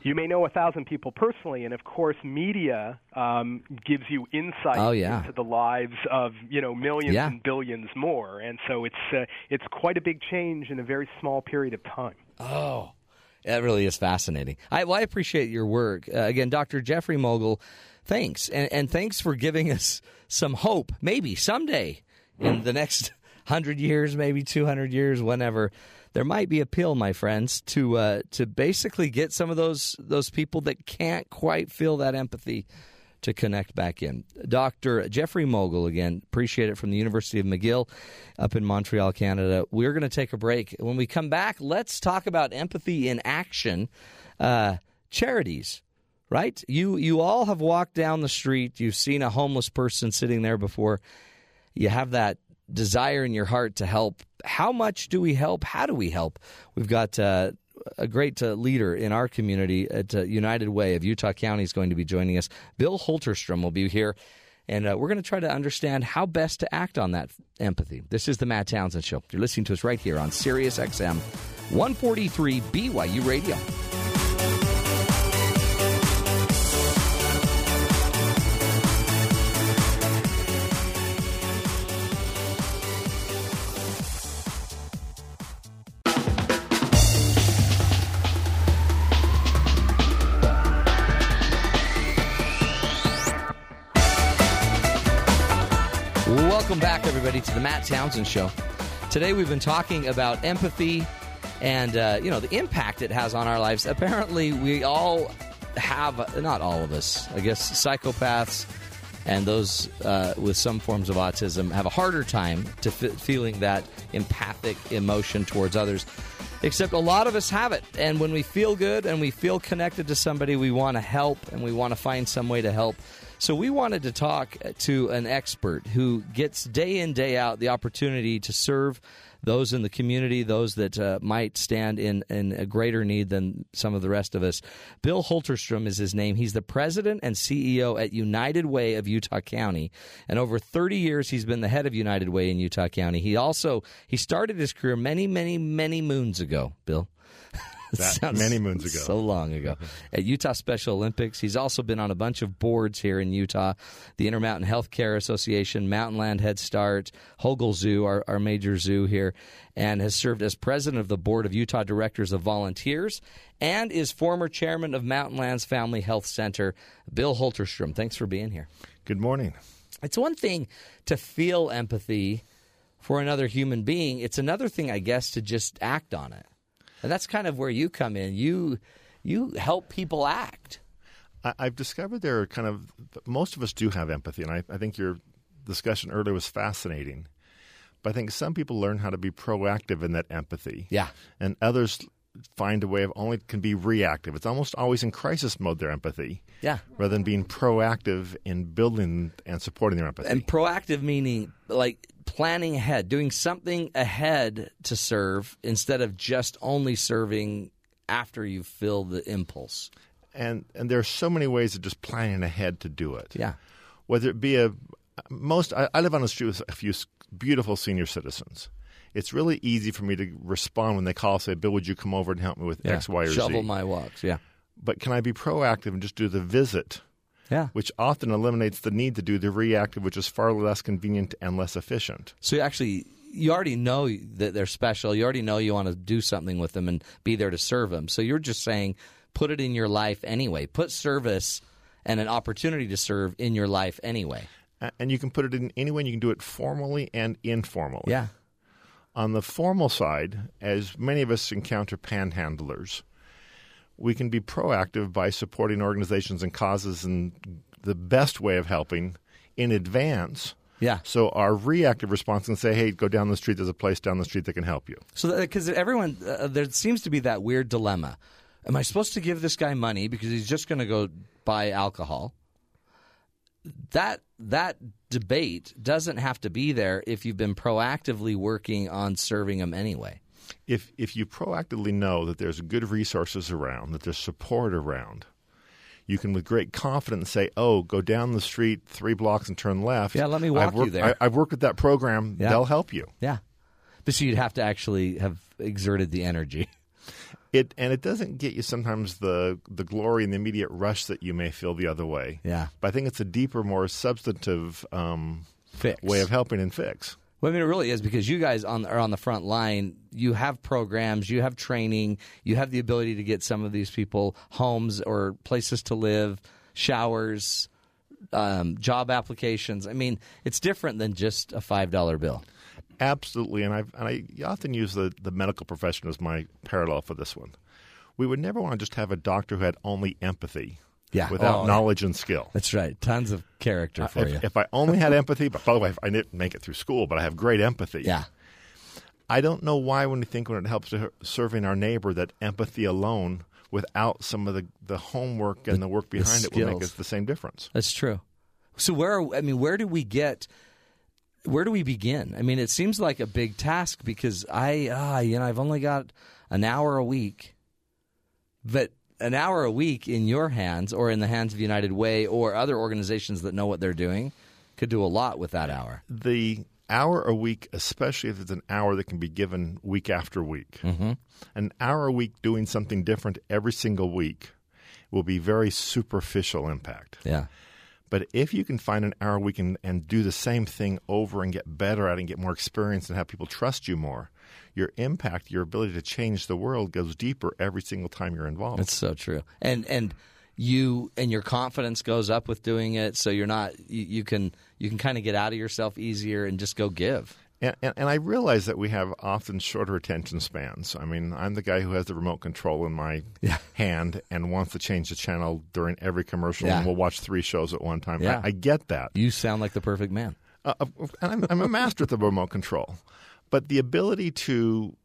You may know a thousand people personally, and of course, media um, gives you insight Oh, yeah. into the lives of you know millions Yeah. and billions more, and so it's uh, it's quite a big change in a very small period of time. Oh, that really is fascinating. I, well, I appreciate your work. Uh, again, Dr. Jeffrey Mogil, thanks. And, and thanks for giving us some hope, maybe someday in the next 100 years, maybe 200 years, whenever. There might be a pill, my friends, to uh, to basically get some of those those people that can't quite feel that empathy to connect back in. Dr. Jeffrey Mogil, again, appreciate it from the University of McGill up in Montreal, Canada. We're going to take a break. When we come back, let's talk about empathy in action. Uh, charities, right? You you all have walked down the street, you've seen a homeless person sitting there before. You have that desire in your heart to help. How much do we help? How do we help? We've got uh, a great uh, leader in our community at uh, United Way of Utah County is going to be joining us. Bill Hulterstrom will be here, and uh, we're going to try to understand how best to act on that empathy. This is the Matt Townsend Show. You're listening to us right here on Sirius XM 143 BYU Radio. Back, everybody, to the Matt Townsend Show. Today, we've been talking about empathy and uh, you know the impact it has on our lives. Apparently, we all have not all of us, I guess, psychopaths and those uh, with some forms of autism have a harder time to f- feeling that empathic emotion towards others. Except a lot of us have it, and when we feel good and we feel connected to somebody, we want to help and we want to find some way to help. So we wanted to talk to an expert who gets day in day out the opportunity to serve those in the community, those that uh, might stand in, in a greater need than some of the rest of us. Bill Hulterstrom is his name. He's the president and CEO at United Way of Utah County, and over 30 years he's been the head of United Way in Utah County. He also he started his career many, many, many moons ago. Bill. That many moons ago. So long ago. At Utah Special Olympics. He's also been on a bunch of boards here in Utah the Intermountain Healthcare Association, Mountain Land Head Start, Hogle Zoo, our, our major zoo here, and has served as president of the board of Utah Directors of Volunteers and is former chairman of Mountain Lands Family Health Center. Bill Hulterstrom, thanks for being here. Good morning. It's one thing to feel empathy for another human being, it's another thing, I guess, to just act on it. And that's kind of where you come in. You you help people act. I, I've discovered there are kind of most of us do have empathy, and I, I think your discussion earlier was fascinating. But I think some people learn how to be proactive in that empathy. Yeah. And others find a way of only can be reactive. It's almost always in crisis mode their empathy. Yeah. Rather than being proactive in building and supporting their empathy. And proactive meaning like planning ahead, doing something ahead to serve instead of just only serving after you feel the impulse. and and there are so many ways of just planning ahead to do it. Yeah. Whether it be a most, I, I live on a street with a few beautiful senior citizens. It's really easy for me to respond when they call, say, "Bill, would you come over and help me with yeah. X, Y, or Shovel Z?" Shovel my walks. Yeah. but can I be proactive and just do the visit, Yeah. which often eliminates the need to do the reactive, which is far less convenient and less efficient. So you actually, you already know that they're special. You already know you want to do something with them and be there to serve them. So you're just saying, put it in your life anyway. Put service and an opportunity to serve in your life anyway. And you can put it in any way. You can do it formally and informally. Yeah. On the formal side, as many of us encounter panhandlers, we can be proactive by supporting organizations and causes and the best way of helping in advance. Yeah. So our reactive response can say, "Hey, go down the street. There's a place down the street that can help you." So because everyone, uh, there seems to be that weird dilemma. Am I supposed to give this guy money because he's just going to go buy alcohol? that that debate doesn't have to be there if you've been proactively working on serving them anyway. If if you proactively know that there's good resources around, that there's support around, you can with great confidence say, "Oh, go down the street three blocks and turn left." Yeah, let me walk I've you worked, there. I, have worked with that program. Yeah. They'll help you. Yeah, but so you'd have to actually have exerted the energy. It and it doesn't get you sometimes the the glory and the immediate rush that you may feel the other way. Yeah. but I think it's a deeper, more substantive um, Fix. way of helping and fix. Well, I mean, it really is because you guys on, are on the front line. You have programs, you have training, you have the ability to get some of these people homes or places to live, showers, um, job applications. I mean, it's different than just a five dollar bill. Absolutely, and, and I often use the, the medical profession as my parallel for this one. We would never want to just have a doctor who had only empathy Yeah. without Oh, yeah. knowledge and skill. That's right. Tons of character for you. If, if I only had empathy, but by the way, I didn't make it through school, but I have great empathy. yeah. I don't know why, when we think when it helps to serving our neighbor, that empathy alone, without some of the, the homework and the, work behind it, will make us the same difference. That's true. So where are, I mean, where do we get? Where do we begin? I mean, it seems like a big task because I, ah, you know, I've only got an hour a week, but an hour a week in your hands or in the hands of United Way or other organizations that know what they're doing could do a lot with that hour. The hour a week, especially if it's an hour that can be given week after week, Mm-hmm. an hour a week doing something different every single week will be very superficial impact. Yeah. But if you can find an hour a week and, and do the same thing over and get better at it and get more experience and have people trust you more, your impact, your ability to change the world goes deeper every single time you're involved. That's so true. And and you and your confidence goes up with doing it, so you're not you, you can you can kind of get out of yourself easier and just go give. And, and, and I realize that we have often shorter attention spans. I mean, I'm the guy who has the remote control in my Yeah. hand and wants to change the channel during every commercial, Yeah. and we'll watch three shows at one time. Yeah. I, I get that. You sound like the perfect man. Uh, and I'm, I'm a master at the remote control. But the ability to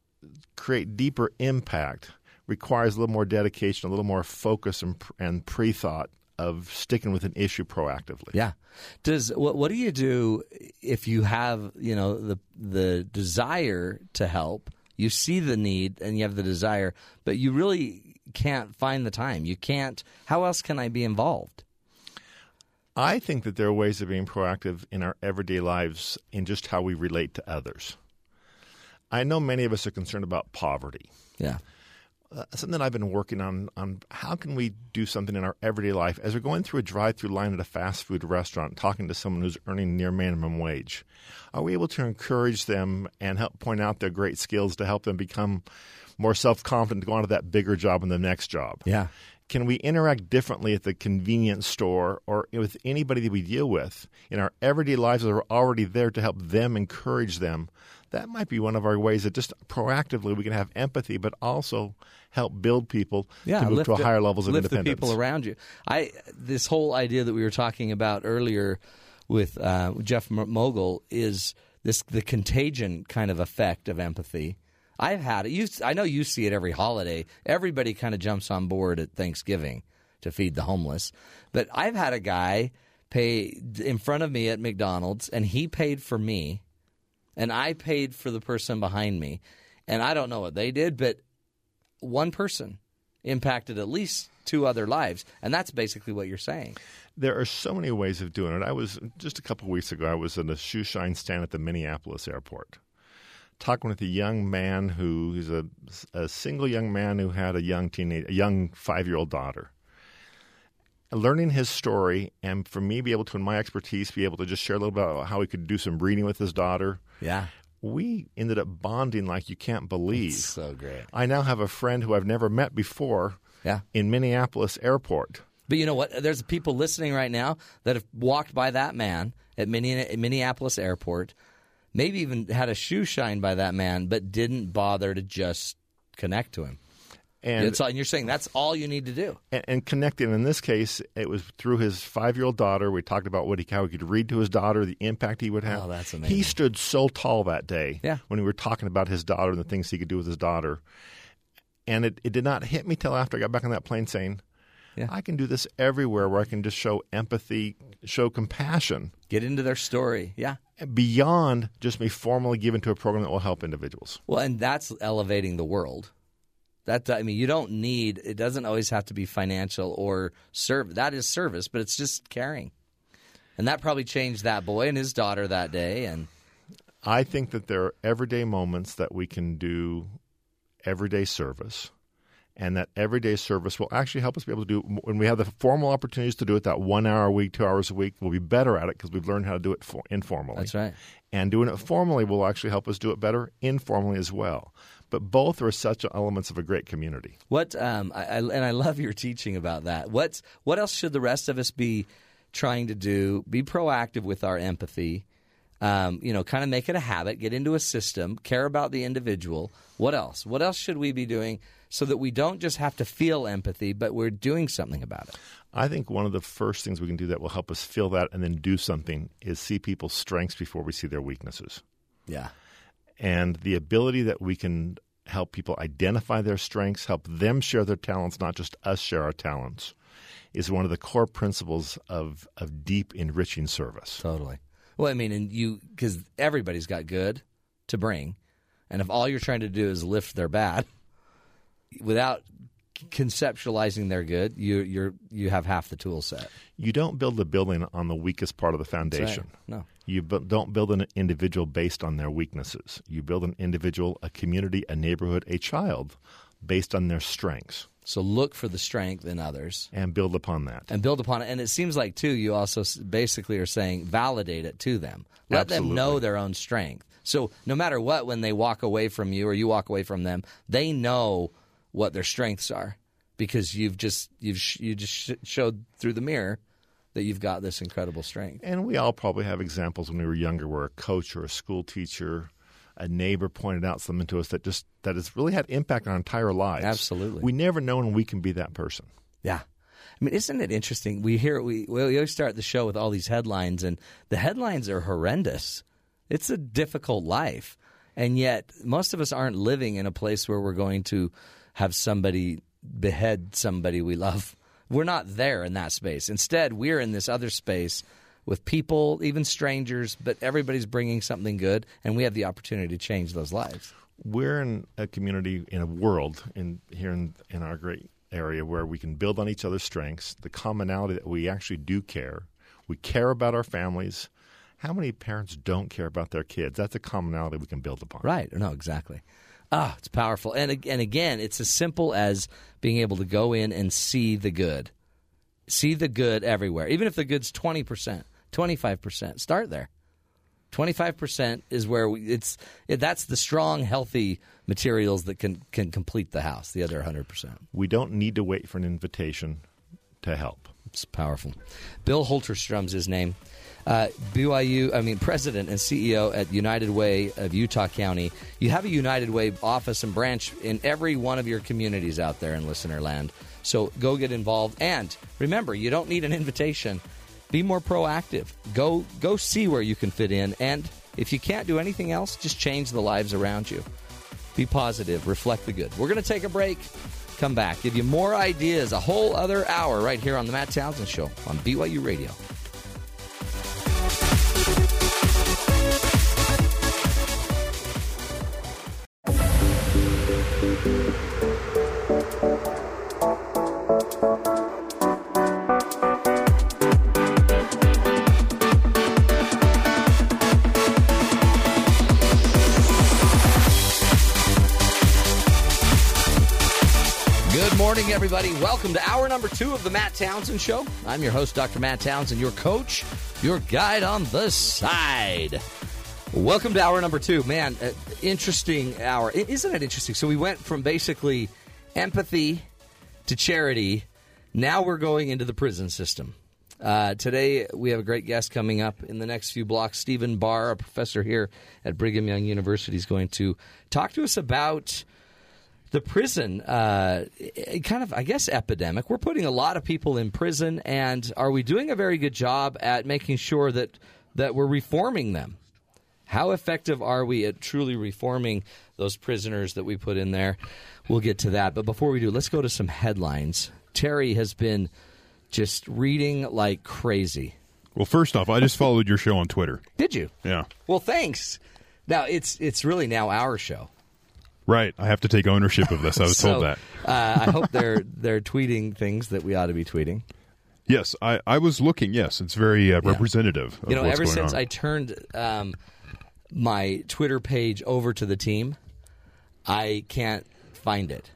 create deeper impact requires a little more dedication, a little more focus and, and pre thought of sticking with an issue proactively. Yeah. Does what what do you do if you have, you know, the the desire to help, you see the need and you have the desire, but you really can't find the time. You can't how else can I be involved? I think that there are ways of being proactive in our everyday lives in just how we relate to others. I know many of us are concerned about poverty. Yeah. Uh, something that I've been working on on how can we do something in our everyday life as we're going through a drive-through line at a fast food restaurant talking to someone who's earning near minimum wage. Are we able to encourage them and help point out their great skills to help them become more self-confident to go on to that bigger job and the next job? Yeah. Can we interact differently at the convenience store or with anybody that we deal with in our everyday lives that are already there to help them encourage them? That might be one of our ways that just proactively we can have empathy, but also help build people yeah, to move lift to the- higher levels of lift independence. the people around you. I this whole idea that we were talking about earlier with uh, Jeff Mogil is this the contagion kind of effect of empathy. I've had it. You, I know you see it every holiday. Everybody kind of jumps on board at Thanksgiving to feed the homeless, but I've had a guy pay in front of me at McDonald's, and he paid for me, and I paid for the person behind me, and I don't know what they did, but one person impacted at least two other lives, and that's basically what you're saying. There are so many ways of doing it. I was just a couple weeks ago. I was in a shoe shine stand at the Minneapolis airport, talking with a young man who he's a, a single young man who had a young teenage, a young five year old daughter. Learning his story, and for me, be able to, in my expertise, be able to just share a little bit about how he could do some reading with his daughter. Yeah, We ended up bonding like you can't believe. so great. I now have a friend who I've never met before Yeah, in Minneapolis airport. but you know what? There's people listening right now that have walked by that man at Minne- Minneapolis Airport, maybe even had a shoe shine by that man, but didn't bother to just connect to him. And It's and you're saying that's all you need to do. and, and connecting. In this case, it was through his five-year-old daughter. We talked about what he how he could read to his daughter, the impact he would have. Oh, that's amazing. He stood so tall that day. Yeah. when we were talking about his daughter and the things he could do with his daughter, and it, it did not hit me till after I got back on that plane saying, Yeah. I can do this everywhere where I can just show empathy, show compassion Get into their story. Yeah. beyond just me formally giving to a program that will help individuals. Well, and that's elevating the world. That I mean, you don't need. It doesn't always have to be financial or serve. That is service, but it's just caring. And that probably changed that boy and his daughter that day. And I think that there are everyday moments that we can do everyday service, and that everyday service will actually help us be able to do when we have the formal opportunities to do it. That one hour a week, two hours a week, we'll be better at it because we've learned how to do it for, informally. that's right. And doing it formally will actually help us do it better informally as well. But both are such elements of a great community. What um, I, I, and I love your teaching about that. What's what else should the rest of us be trying to do? Be proactive with our empathy. Um, you know, kind of make it a habit. Get into a system. Care about the individual. What else? What else should we be doing so that we don't just have to feel empathy, but we're doing something about it? I think one of the first things we can do that will help us feel that and then do something is see people's strengths before we see their weaknesses. Yeah. And the ability that we can help people identify their strengths, help them share their talents, not just us share our talents, is one of the core principles of, of deep, enriching service. Totally. Well, I mean, and you because everybody's got good to bring, and if all you're trying to do is lift their bad, without conceptualizing their good, you you're you have half the tool set. You don't build a building on the weakest part of the That's right. foundation. No. You bu- don't build an individual based on their weaknesses. You build an individual, a community, a neighborhood, a child based on their strengths So look for the strength in others and build upon that. and build upon it. And it seems like too, you also basically are saying validate it to them. Let them know their own strength. So no matter what, when they walk away from you or you walk away from them, they know what their strengths are because you've just you've you just showed through the mirror that you've got this incredible strength. And we all probably have examples when we were younger where a coach or a school teacher, a neighbor pointed out something to us that just that has really had impact on our entire lives. Absolutely. We never know when we can be that person. Yeah. I mean, isn't it interesting? We hear we we always start the show with all these headlines, and the headlines are horrendous. It's a difficult life, and yet most of us aren't living in a place where we're going to have somebody behead somebody we love. We're not there in that space. Instead, we're in this other space with people, even strangers, but everybody's bringing something good, and we have the opportunity to change those lives. We're in a community in a world in here in, in our great area where we can build on each other's strengths, the commonality that we actually do care. We care about our families. How many parents don't care about their kids? That's a commonality we can build upon. Right. No, exactly. Ah, it's powerful. And and again, it's as simple as being able to go in and see the good. See the good everywhere. Even if the good's 20%, 25%, start there. 25% is where we, it's it, that's the strong healthy materials that can can complete the house. The other 100%. We don't need to wait for an invitation to help. It's powerful. Bill Hulterstrom's his name. Uh, BYU, I mean, president and CEO at United Way of Utah County. You have a United Way office and branch in every one of your communities out there in listener land. So go get involved. And remember, you don't need an invitation. Be more proactive. Go go see where you can fit in. And if you can't do anything else, just change the lives around you. Be positive. Reflect the good. We're going to take a break. Come back. Give you more ideas. A whole other hour right here on the Matt Townsend Show on BYU Radio. Good morning, everybody. Welcome to hour number two of the Matt Townsend Show. I'm your host, Dr. Matt Townsend, your coach, your guide on the side. Welcome to hour number two. Man, uh, interesting hour. Isn't it interesting? So we went from basically empathy to charity. Now we're going into the prison system. Uh, today we have a great guest coming up in the next few blocks. Stephen Bahr, a professor here at Brigham Young University, is going to talk to us about the prison uh, kind of, I guess, epidemic. We're putting a lot of people in prison, and are we doing a very good job at making sure that that we're reforming them? How effective are we at truly reforming those prisoners that we put in there? We'll get to that. But before we do, let's go to some headlines. Terry has been just reading like crazy. Well, first off, I just followed your show on Twitter. Did you? Yeah. Well, thanks. Now it's it's really now our show. Right. I have to take ownership of this. I was so, told that. uh, I hope they're they're tweeting things that we ought to be tweeting. Yes, I, I was looking. Yes, it's very uh, representative. Of You know, ever since on. I turned um, my Twitter page over to the team, I can't find it.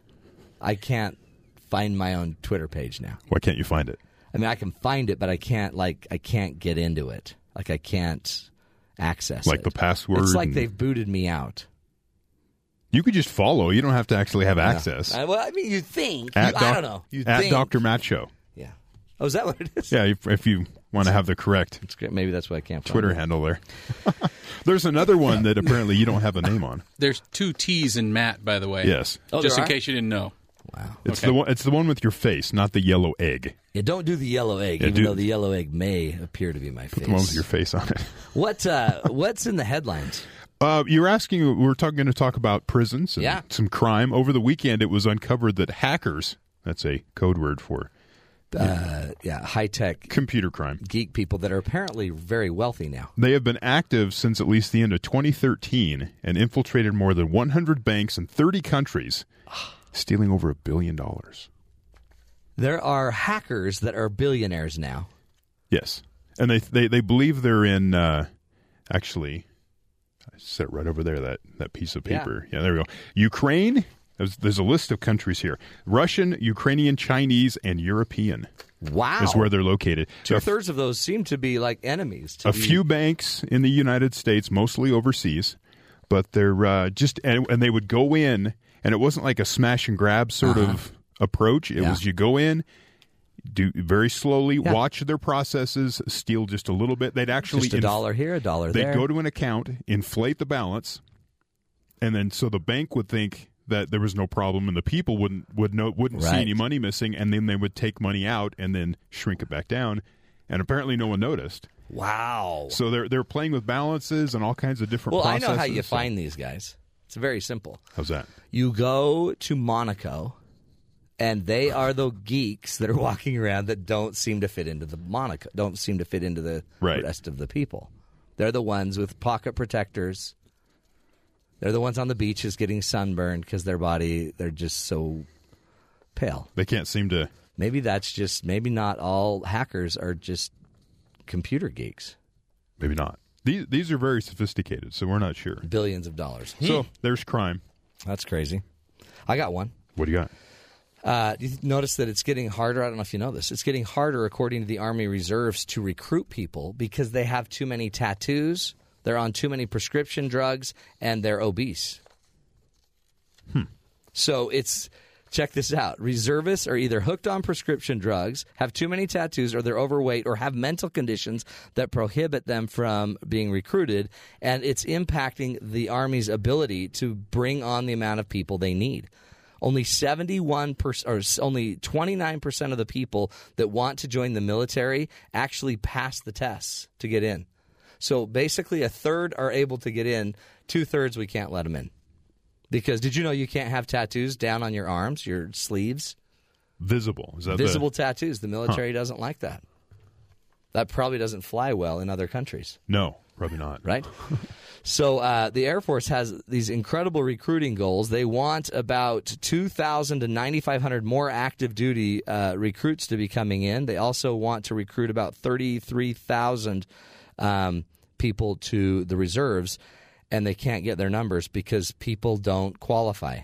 I can't find my own Twitter page now. Why can't you find it? I mean, I can find it, but I can't like I can't get into it. Like I can't access it. Like it. the password It's like and- they've booted me out. You could just follow. You don't have to actually have access. I, well, I mean, you think? At You- I don't know. You at think? Dr. Matt Show. Yeah. Oh, is that what it is? Yeah, if, if you want to have the correct It's great. Maybe that's why I can't. Find Twitter it. handle there. There's another one that apparently you don't have a name on. There's two T's in Matt, by the way. Yes. Oh, Just in are? case you didn't know. Wow. It's Okay. the one it's the one with your face, not the yellow egg. Yeah, don't do the yellow egg, Yeah, even do- though the yellow egg may appear to be my face. The one with your face on it. What uh, what's in the headlines? Uh, you're asking. We're talking going to talk about prisons and Yeah. some crime. Over the weekend, it was uncovered that hackers. That's a code word for Uh, yeah, high tech computer crime. geek people that are apparently very wealthy now. They have been active since at least the end of 2013 and infiltrated more than 100 banks in 30 countries, stealing over a billion dollars. There are hackers that are billionaires now. Yes, and they they, they believe they're in. Uh, actually, I set right over there. That that piece of paper. Yeah, there we go. Ukraine. There's, there's a list of countries here: Russian, Ukrainian, Chinese, and European Wow. is where they're located. Two thirds of those seem to be like enemies. To a the- few banks in the United States, mostly overseas, but they're uh, just and, and they would go in, and it wasn't like a smash and grab sort of approach. It Uh-huh. Yeah. was you go in. Do very slowly, Yeah. watch their processes, steal just a little bit. They'd actually just a inf- dollar here, a dollar there. They'd there. go to an account, inflate the balance, and then so the bank would think that there was no problem, and the people wouldn't would know wouldn't see any money missing, and then they would take money out and then shrink it back down, and apparently no one noticed. wow. So they're they're playing with balances and all kinds of different. Well, I know how processes. you So- find these guys. It's very simple. How's that? You go to Monaco, and they are the geeks that are walking around that don't seem to fit into the Monaco, don't seem to fit into the Right. rest of the people. They're the ones with pocket protectors. They're the ones on the beaches getting sunburned because their body they're just so pale. They can't seem to. Maybe that's just maybe not all hackers are just computer geeks. Maybe not. These these are very sophisticated, so we're not sure. Billions of dollars. So there's crime. That's crazy. I got one. What do you got? Uh, you notice that it's getting harder. I don't know if you know this. It's getting harder, according to the Army Reserves, to recruit people because they have too many tattoos, they're on too many prescription drugs, and they're obese. So it's check this out. Reservists are either hooked on prescription drugs, have too many tattoos, or they're overweight, or have mental conditions that prohibit them from being recruited, and it's impacting the Army's ability to bring on the amount of people they need. Only 71 percent, or only 29 percent of the people that want to join the military actually pass the tests to get in. So basically, a third are able to get in. Two thirds we can't let them in. Because did you know you can't have tattoos down on your arms, your sleeves? Visible. Is that the- Visible tattoos. The military doesn't like that. That probably doesn't fly well in other countries, no, probably not. right? so uh, the Air Force has these incredible recruiting goals. They want about 2,000 to 9,500 more active duty uh, recruits to be coming in. They also want to recruit about 33,000 um, people to the reserves, and they can't get their numbers because people don't qualify.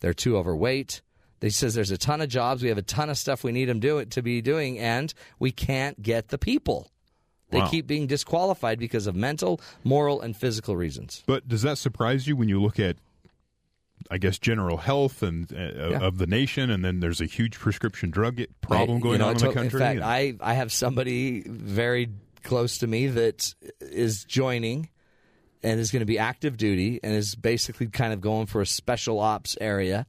They're too overweight. They says there's a ton of jobs. We have a ton of stuff we need them do to be doing, and we can't get the people. They Wow. keep being disqualified because of mental, moral, and physical reasons. But does that surprise you when you look at, I guess, general health and uh, Yeah. of the nation, and then there's a huge prescription drug problem I- going you know, on in the country? In fact, and- I, I have somebody very close to me that is joining and is going to be active duty and is basically kind of going for a special ops area.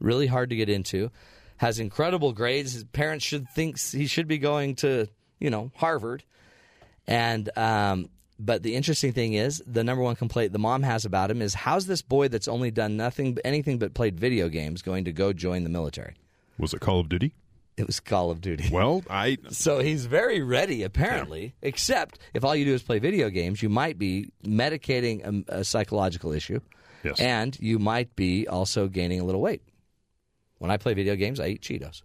Really hard to get into. Has incredible grades. His parents should think he should be going to, you know, Harvard. And um, but the interesting thing is, the number one complaint the mom has about him is, how's this boy that's only done nothing, anything but played video games, going to go join the military? was it Call of Duty? It was Call of Duty. Well, I So he's very ready, apparently. Except if all you do is play video games, you might be medicating a, a psychological issue, Yes. and you might be also gaining a little weight. When I play video games, I eat Cheetos.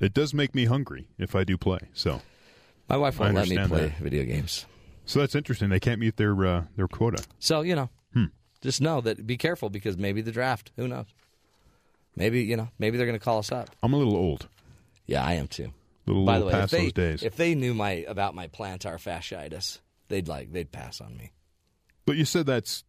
it does make me hungry if I do play. So, My wife won't let me play that. video games. so that's interesting. They can't meet their uh, their quota. So you know, Hmm. just know that be careful because maybe the draft. Who knows? Maybe you know. Maybe they're going to call us up. I'm a little old. Yeah, I am too. Little, By the way, if past they, those days. if they knew my about my plantar fasciitis, they'd like they'd pass on me. but you said that's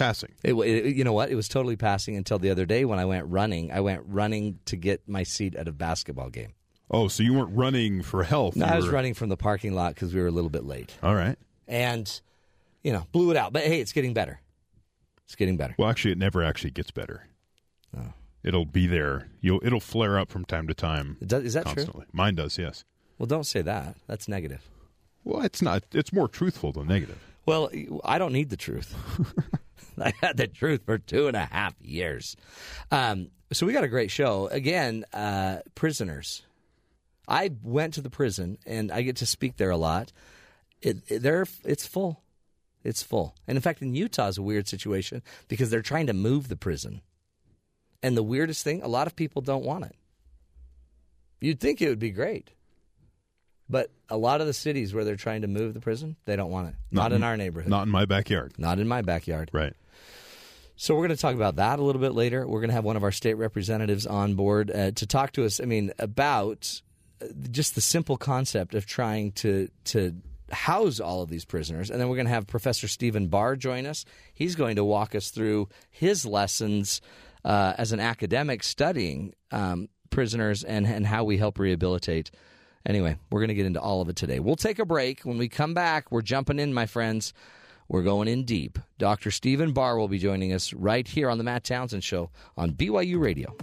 passing. It, it, you know what? It was totally passing until the other day when I went running. I went running to get my seat at a basketball game. Oh, so you weren't running for health. No, you I was were- running from the parking lot because we were a little bit late, All right. and you know, blew it out. But hey, it's getting better. It's getting better. Well, actually, it never actually gets better. Oh. It'll be there. You'll it'll flare up from time to time. Does- Is that true? Mine does, yes. Well, don't say that. That's negative. Well, it's not. It's more truthful than negative. Well, I don't need the truth. I had the truth for two and a half years. Um, so we got a great show. Again, uh, prisoners. I went to the prison and I get to speak there a lot. It, it, they're, it's full. It's full. And in fact, in Utah is a weird situation because they're trying to move the prison. And the weirdest thing, a lot of people don't want it. You'd think it would be great. But a lot of the cities where they're trying to move the prison, they don't want it. Not, in our neighborhood. Not in my backyard. Not in my backyard. Right. So we're going to talk about that a little bit later. We're going to have one of our state representatives on board uh, to talk to us. I mean, about uh, just the simple concept of trying to to house all of these prisoners, and then we're going to have Professor Stephen Bahr join us. He's going to walk us through his lessons uh, as an academic studying um, prisoners and and how we help rehabilitate. Anyway, we're going to get into all of it today. We'll take a break. When we come back, we're jumping in, my friends. We're going in deep. Dr. Stephen Bahr will be joining us right here on the Matt Townsend Show on BYU Radio.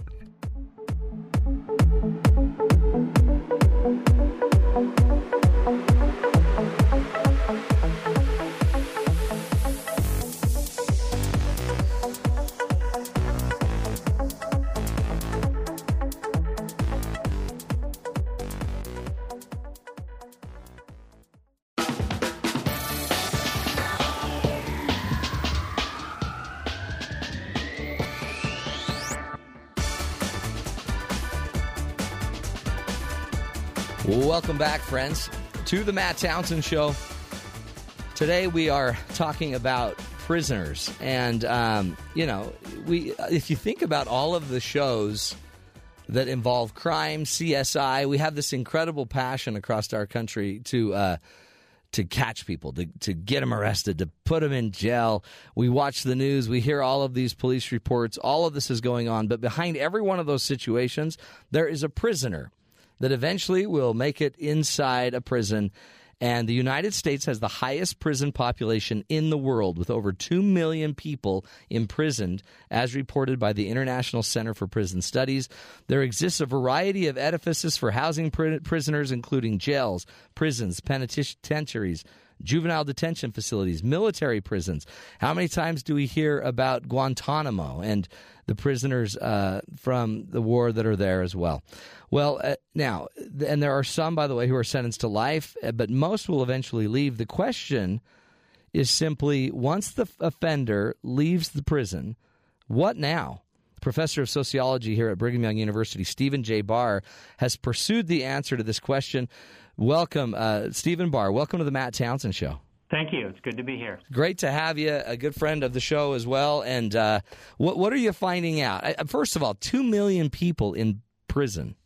Welcome back, friends, to the Matt Townsend Show. Today we are talking about prisoners, and um, you know, we if you think about all of the shows that involve crime, CSI, we have this incredible passion across our country to. Uh, to catch people, to, to get them arrested, to put them in jail. We watch the news, we hear all of these police reports, all of this is going on. But behind every one of those situations, there is a prisoner that eventually will make it inside a prison. And the United States has the highest prison population in the world, with over 2 million people imprisoned, as reported by the International Center for Prison Studies. There exists a variety of edifices for housing pri- prisoners, including jails, prisons, penitentiaries, juvenile detention facilities, military prisons. How many times do we hear about Guantanamo and the prisoners uh, from the war that are there as well? Well, uh, now, and there are some, by the way, who are sentenced to life, uh, but most will eventually leave. The question is simply once the offender leaves the prison, what now? Professor of sociology here at Brigham Young University, Stephen J. Bahr, has pursued the answer to this question. Welcome, uh, Stephen Bahr. Welcome to the Matt Townsend Show. Thank you. It's good to be here. Great to have you, a good friend of the show as well. And uh, what what are you finding out? I, first of all, two million people in prison.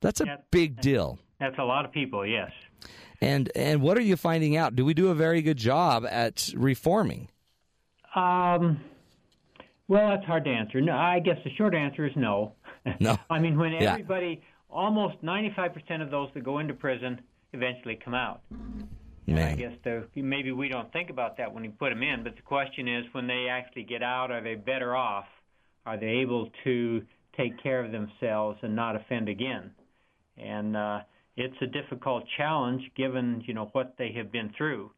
That's a Yeah. big deal. That's a lot of people, yes. And and what are you finding out? Do we do a very good job at reforming? Um, well, that's hard to answer. No, I guess the short answer is no. No. I mean, when Yeah. everybody, almost 95% of those that go into prison eventually come out. And I guess the, maybe we don't think about that when we put them in, but the question is when they actually get out, are they better off? Are they able to take care of themselves and not offend again? And uh, it's a difficult challenge given you know what they have been through,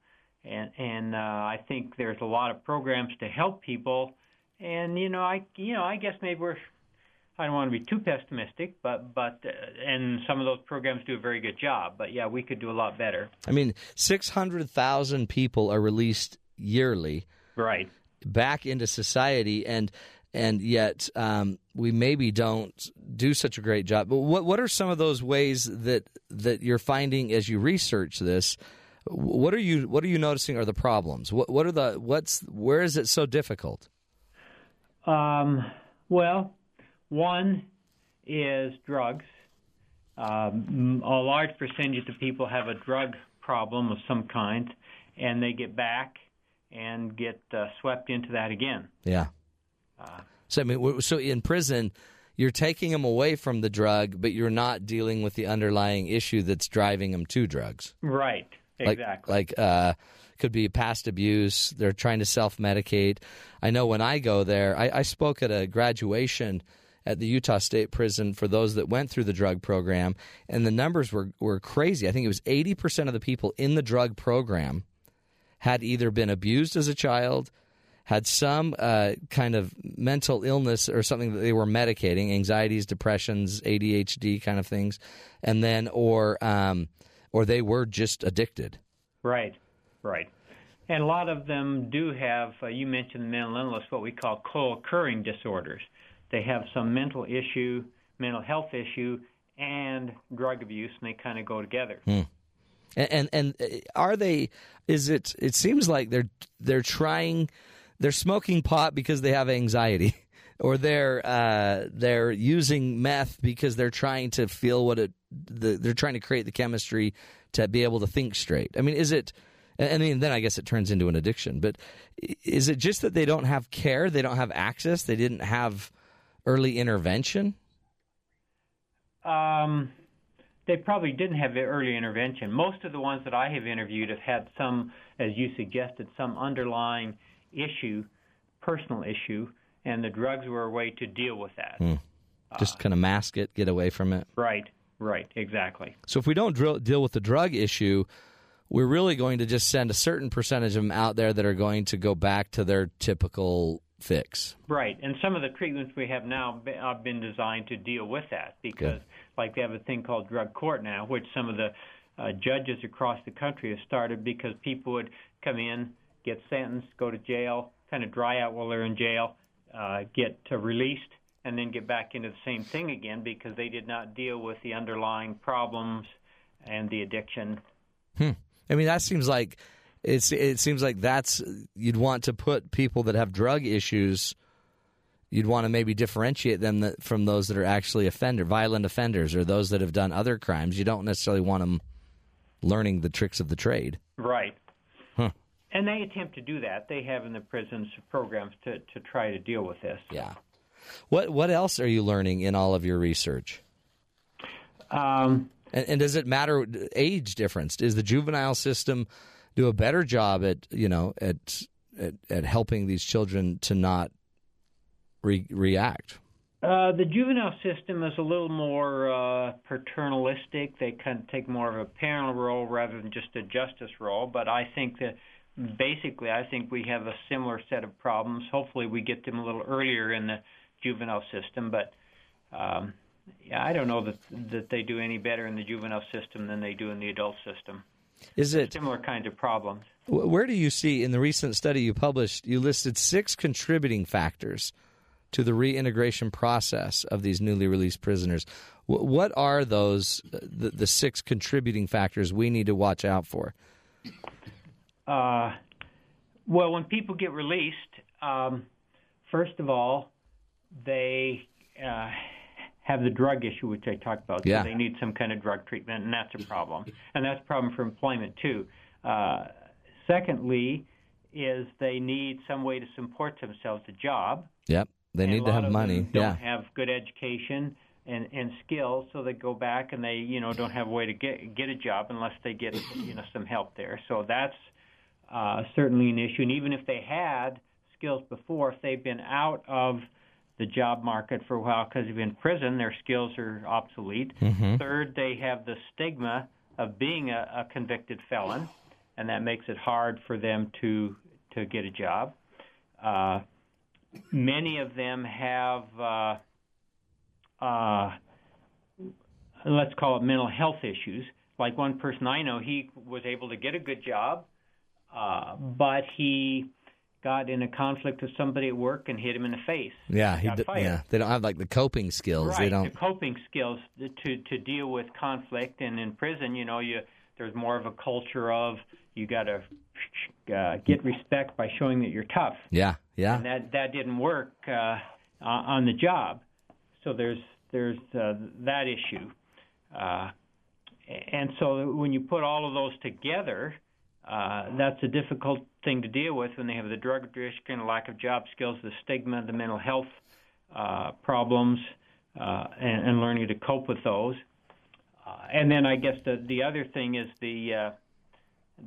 and and uh, I think there's a lot of programs to help people, and you know I you know I guess maybe we're I don't want to be too pessimistic, but but uh, and some of those programs do a very good job. But yeah, we could do a lot better. I mean, 600,000 people are released yearly Right. back into society and and yet um, we maybe don't do such a great job. But what what are some of those ways that that you're finding as you research this? What are you what are you noticing are the problems? What what are the what's where is it so difficult? Um, well, one is drugs. Um, a large percentage of people have a drug problem of some kind, and they get back and get uh, swept into that again. Yeah. Uh, So I mean, so in prison, you're taking them away from the drug, but you're not dealing with the underlying issue that's driving them to drugs. Right. Like, Exactly. Like, uh, could be past abuse. They're trying to self medicate. I know when I go there, I, I spoke at a graduation at the Utah State Prison for those that went through the drug program, and the numbers were, were crazy. I think it was 80% of the people in the drug program had either been abused as a child, had some uh, kind of mental illness or something that they were medicating, anxieties, depressions, ADHD kind of things, and then or um, or they were just addicted. Right, right. And a lot of them do have, uh, you mentioned mental illness, what we call co occurring disorders. They have some mental issue, mental health issue, and drug abuse, and they kind of go together. And, and and uh, are they? Is it? It seems like they're they're trying. They're smoking pot because they have anxiety, or they're uh, they're using meth because they're trying to feel what it. The, they're trying to create the chemistry to be able to think straight. I mean, is it? And then then I guess it turns into an addiction. But is it just that they don't have care? They don't have access. They didn't have early intervention. Um, they probably didn't have the early intervention. Most of the ones that I have interviewed have had some, as you suggested, some underlying issue, personal issue, and the drugs were a way to deal with that. Just kind of mask it, get away from it. Right, right, exactly. So if we don't drill, deal with the drug issue, we're really going to just send a certain percentage of them out there that are going to go back to their typical fix. Right, and some of the treatments we have now have been designed to deal with that because, like, they have a thing called drug court now, which some of the uh, judges across the country have started because people would come in, get sentenced, go to jail, kind of dry out while they're in jail, uh, get uh, released, and then get back into the same thing again because they did not deal with the underlying problems and the addiction. I mean, that seems like it's. It seems like that's you'd want to put people that have drug issues. You'd want to maybe differentiate them that, from those that are actually offender, violent offenders, or those that have done other crimes. You don't necessarily want them learning the tricks of the trade. Right. Huh. And they attempt to do that. They have in the prisons programs to, to try to deal with this. Yeah. What What else are you learning in all of your research? Um, And, and does it matter age difference? Is the juvenile system do a better job at you know at at, at helping these children to not re- react? uh, the juvenile system is a little more uh, paternalistic. They kind of take more of a parental role rather than just a justice role. But I think that basically, I think we have a similar set of problems. Hopefully, we get them a little earlier in the juvenile system. But um, yeah, I don't know that that they do any better in the juvenile system than they do in the adult system. Is it Similar kinds of problems. where do you see in the recent study you published? You listed six contributing factors to the reintegration process of these newly released prisoners. What are those the, the six contributing factors we need to watch out for? Uh, well, when people get released, um, first of all, they uh, have the drug issue, which I talked about. Yeah. So they need some kind of drug treatment, and that's a problem. and that's a problem for employment, too. Uh, secondly, is they need some way to support themselves, a job. Yep, they And need to have money. Them don't Yeah, have good education and and skills, so they go back and they you know don't have a way to get get a job unless they get you know some help there. So that's uh, certainly an issue. And even if they had skills before, if they've been out of the job market for a while because they've been in prison, their skills are obsolete. Third, they have the stigma of being a, a convicted felon, and that makes it hard for them to to get a job. Uh, many of them have uh, uh, let's call it mental health issues. Like one person I know, he was able to get a good job, uh, but he got in a conflict with somebody at work and hit him in the face. Yeah, he d- yeah. They don't have like the coping skills. Right, They don't. the coping skills to to deal with conflict, and in prison, you know, you there's more of a culture of you got to uh, get respect by showing that you're tough, Yeah, yeah. and that that didn't work uh, on the job. So there's there's uh, that issue, uh, and so when you put all of those together, uh, that's a difficult thing to deal with when they have the drug addiction, the lack of job skills, the stigma, the mental health uh, problems, uh, and, and learning to cope with those. Uh, and then I guess the the other thing is the uh,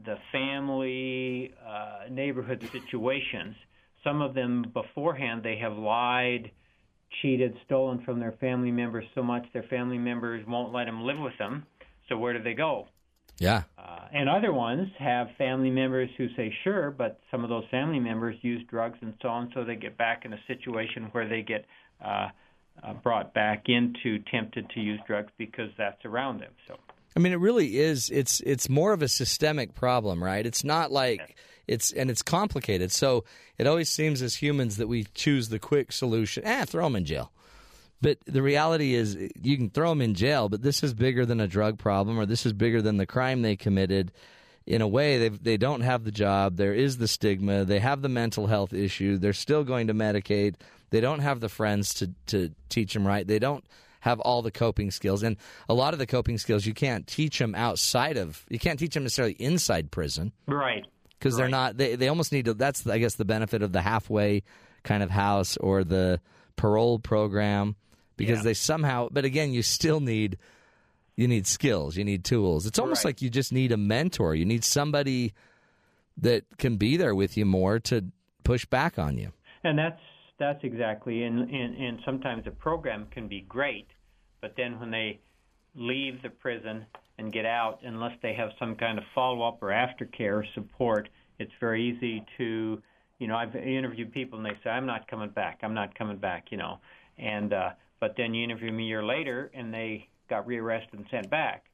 the family uh, neighborhood situations. Some of them beforehand they have lied, cheated, stolen from their family members so much their family members won't let them live with them. So where do they go? Yeah. Uh, and other ones have family members who say sure, but some of those family members use drugs and so on, so they get back in a situation where they get uh, uh, brought back into tempted to use drugs because that's around them. So I mean, it really is. It's it's more of a systemic problem, right? It's not like it's and it's complicated. So it always seems as humans that we choose the quick solution. Ah, throw them in jail. But the reality is, you can throw them in jail, but this is bigger than a drug problem, or this is bigger than the crime they committed. In a way, they they don't have the job. There is the stigma. They have the mental health issue. They're still going to Medicaid. They don't have the friends to to teach them right. They don't have all the coping skills, and a lot of the coping skills you can't teach them outside of. You can't teach them necessarily inside prison right, because they're not. They they almost need to. That's I guess the benefit of the halfway kind of house or the parole program because Yeah. they somehow. But again, you still need you need skills. You need tools. It's almost Right. like you just need a mentor. You need somebody that can be there with you more to push back on you. and that's that's exactly. And and, and sometimes a program can be great, but then when they leave the prison and get out, unless they have some kind of follow up or aftercare support, it's very easy to, you know, I've interviewed people and they say, I'm not coming back, I'm not coming back, you know, and uh, but then you interview them a year later and they got rearrested and sent back.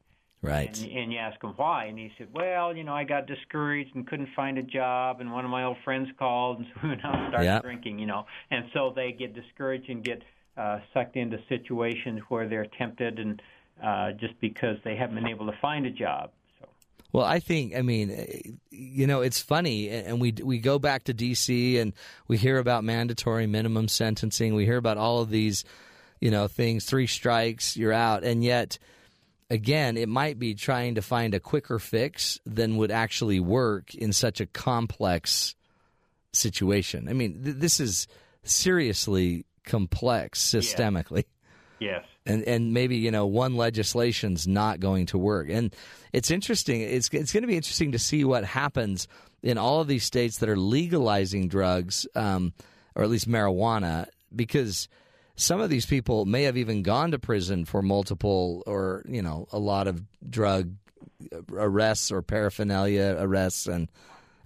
Right. And, and you ask him why, and he said, "Well, you know, I got discouraged and couldn't find a job, and one of my old friends called, and so we went out and started Yeah. drinking, you know." And so they get discouraged and get uh, sucked into situations where they're tempted, and uh, just because they haven't been able to find a job. So Well, I think I mean, eh, you know, it's funny, and we we go back to D.C. and we hear about mandatory minimum sentencing. We hear about all of these, you know, things. Three strikes, you're out, and yet, again, it might be trying to find a quicker fix than would actually work in such a complex situation. I mean, th- this is seriously complex systemically yes, and and maybe you know one legislation's not going to work. And it's interesting. It's it's going to be interesting to see what happens in all of these states that are legalizing drugs, um, or at least marijuana, because some of these people may have even gone to prison for multiple or you know a lot of drug arrests or paraphernalia arrests and.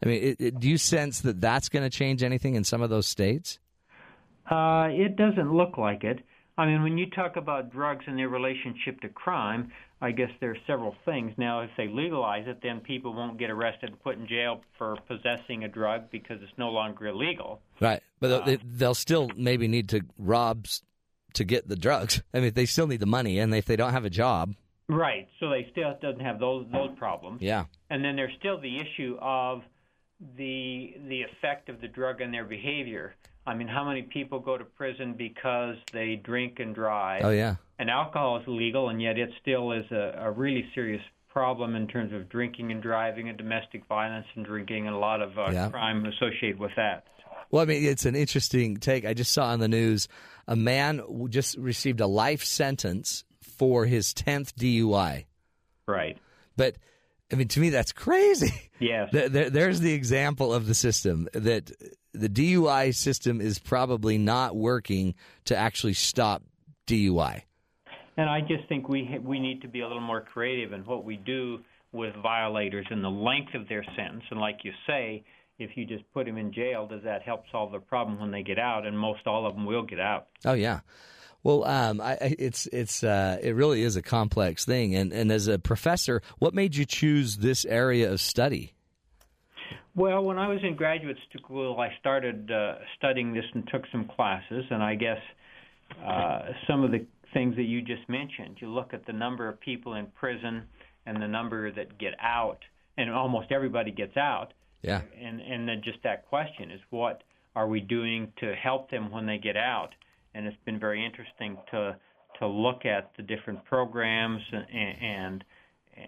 I mean, it, it, do you sense that that's going to change anything in some of those states? uh, it doesn't look like it. I mean, when you talk about drugs and their relationship to crime, I guess there are several things. Now, if they legalize it, then people won't get arrested and put in jail for possessing a drug because it's no longer illegal. Right, but uh, they, they'll still maybe need to rob to get the drugs. I mean, they still need the money, and if they don't have a job, Right. So they still doesn't have those those problems. yeah, And then there's still the issue of the the effect of the drug on their behavior. I mean, how many people go to prison because they drink and drive? oh yeah, And alcohol is legal, and yet it still is a, a really serious problem in terms of drinking and driving and domestic violence and drinking and a lot of uh, Yeah. crime associated with that. Well, I mean, it's an interesting take. I just saw on the news a man just received a life sentence for his tenth DUI. Right. But I mean, to me, that's crazy. Yes. There, there's the example of the system that the DUI system is probably not working to actually stop DUI. And I just think we ha- we need to be a little more creative in what we do with violators and the length of their sentence. And like you say, if you just put them in jail, does that help solve the problem when they get out? And most all of them will get out. Oh yeah. Well, um, I, I, it's it's uh, it really is a complex thing, and and as a professor, what made you choose this area of study? Well, when I was in graduate school, I started uh, studying this and took some classes, and I guess uh, some of the things that you just mentioned. You look at the number of people in prison and the number that get out, and almost everybody gets out. Yeah. And and then just that question is what are we doing to help them when they get out? And it's been very interesting to to look at the different programs and and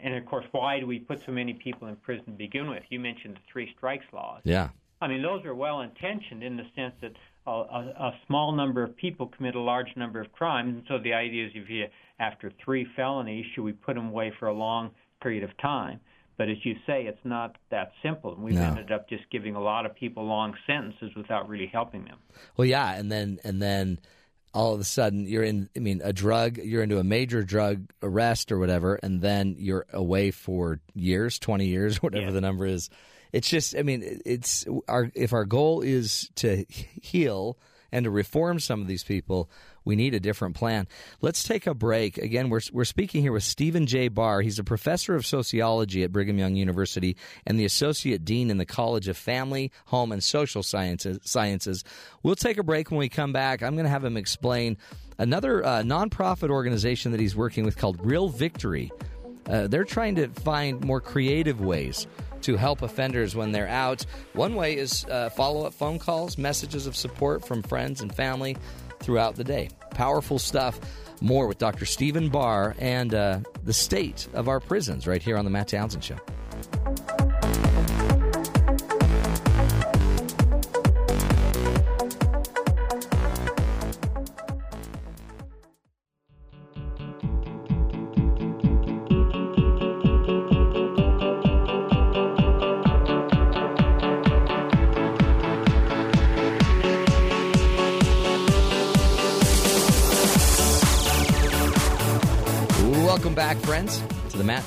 and of course why do we put so many people in prison to begin with? You mentioned the three strikes laws. Yeah. I mean, those are well intentioned in the sense that a, a, a small number of people commit a large number of crimes, and so the idea is if you after three felonies, should we put them away for a long period of time? But as you say, it's not that simple. And we've No. ended up just giving a lot of people long sentences without really helping them. Well, yeah, and then and then all of a sudden you're in. I mean, a drug. You're into a major drug arrest or whatever, and then you're away for years, twenty years, whatever Yeah. the number is. It's just. I mean, it's our. If our goal is to heal and to reform some of these people, we need a different plan. Let's take a break. Again, we're we're speaking here with Stephen J. Bahr. He's a professor of sociology at Brigham Young University and the associate dean in the College of Family, Home, and Social Sciences. Sciences. We'll take a break when we come back. I'm going to have him explain another uh, nonprofit organization that he's working with called Real Victory. Uh, they're trying to find more creative ways to help offenders when they're out. One way is uh, follow up phone calls, messages of support from friends and family throughout the day. Powerful stuff. More with Dr. Stephen Bahr and uh, the state of our prisons right here on The Matt Townsend Show.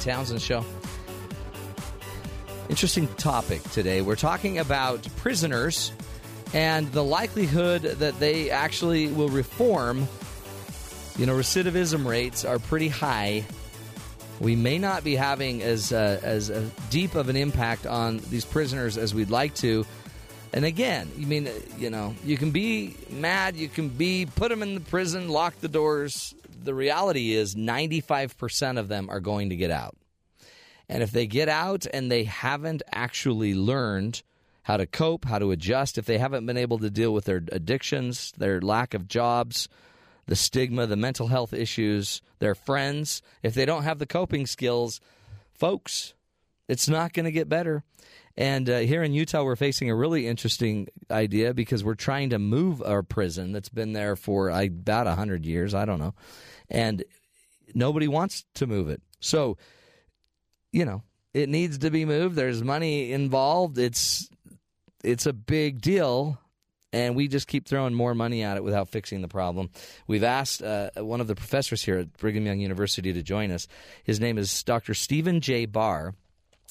Townsend Show. Interesting topic today. We're talking about prisoners and the likelihood that they actually will reform. You know, recidivism rates are pretty high. We may not be having as uh, as uh, deep of an impact on these prisoners as we'd like to. And again, you mean, uh, you know, you can be mad, you can be put them in the prison, lock the doors. The reality is 95% of them are going to get out. And if they get out and they haven't actually learned how to cope, how to adjust, if they haven't been able to deal with their addictions, their lack of jobs, the stigma, the mental health issues, their friends, if they don't have the coping skills, folks, it's not going to get better. And uh, here in Utah, we're facing a really interesting idea because we're trying to move our prison that's been there for uh, about 100 years. I don't know. And nobody wants to move it. So, you know, it needs to be moved. There's money involved. It's it's a big deal, and we just keep throwing more money at it without fixing the problem. We've asked uh, one of the professors here at Brigham Young University to join us. His name is Dr. Stephen J. Bahr.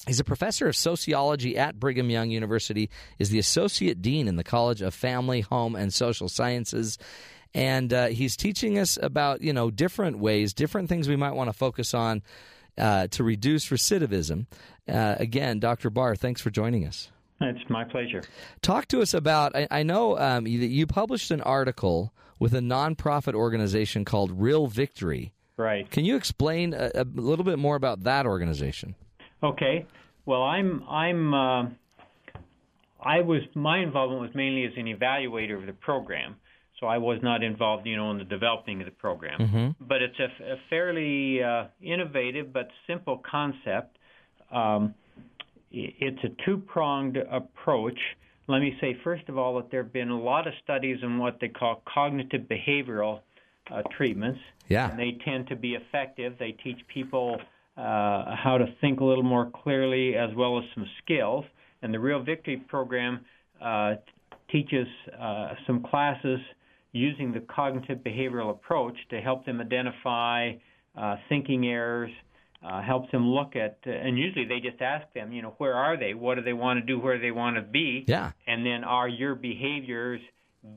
He's a professor of sociology at Brigham Young University, is the associate dean in the College of Family, Home, and Social Sciences. And uh, he's teaching us about, you know, different ways, different things we might want to focus on uh, to reduce recidivism. Uh, again, Dr. Bahr, thanks for joining us. It's my pleasure. Talk to us about. I, I know um, you, you published an article with a nonprofit organization called Real Victory. Right. Can you explain a, a little bit more about that organization? Okay. Well, I'm I'm uh, I was my involvement was mainly as an evaluator of the program, so I was not involved, you know, in the developing of the program. But it's a, a fairly uh, innovative but simple concept. Um, it's a two-pronged approach. Let me say first of all that there have been a lot of studies on what they call cognitive behavioral uh, treatments. Yeah. And they tend to be effective. They teach people uh, how to think a little more clearly as well as some skills. And the Real Victory program uh, teaches uh, some classes using the cognitive behavioral approach to help them identify uh, thinking errors, uh, helps them look at, and usually they just ask them, you know, where are they? What do they want to do? Where do they want to be? Yeah. And then are your behaviors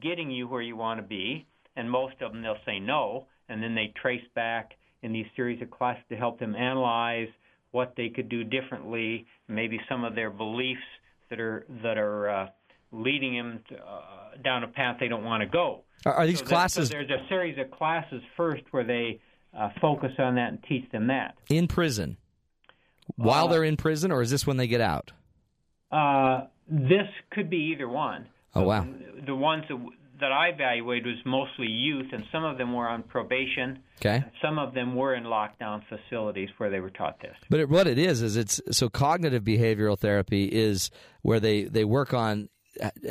getting you where you want to be? and most of them they'll say no, and then they trace back in these series of classes to help them analyze what they could do differently, maybe some of their beliefs that are that are uh, leading them to, uh, down a path they don't want to go. Are, are these So that- classes so there's a series of classes first where they uh, focus on that and teach them that. in prison? While Uh, they're in prison, or is this when they get out? Uh, this could be either one. Oh, wow. The ones that, that I evaluated was mostly youth, and some of them were on probation. Okay. Some of them were in lockdown facilities where they were taught this. But it, what it is is it's so cognitive behavioral therapy is where they they work on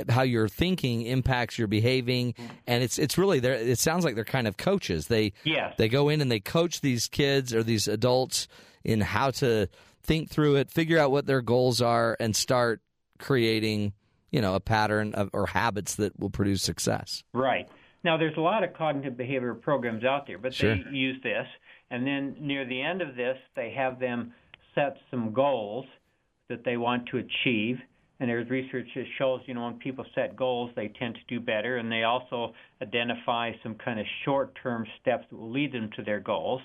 how your thinking impacts your behaving, and it's it's really there. It sounds like they're kind of coaches. They Yes. they go in and they coach these kids or these adults in how to think through it, figure out what their goals are, and start creating you know a pattern of, or habits that will produce success. Right. Now, there's a lot of cognitive behavioral programs out there, but Sure. they use this. And then near the end of this, they have them set some goals that they want to achieve. And there's research that shows, you know, when people set goals, they tend to do better. And they also identify some kind of short-term steps that will lead them to their goals.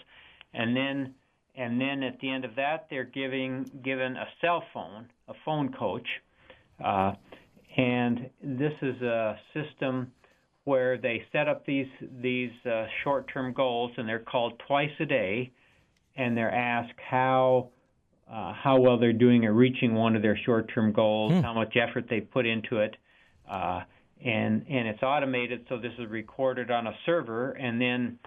And then, and then at the end of that, they're giving given a cell phone, a phone coach, uh, and this is a system where they set up these these uh, short-term goals, and they're called twice a day, and they're asked how uh, how well they're doing at reaching one of their short-term goals, how much effort they put into it, uh, and and it's automated, so this is recorded on a server, and then.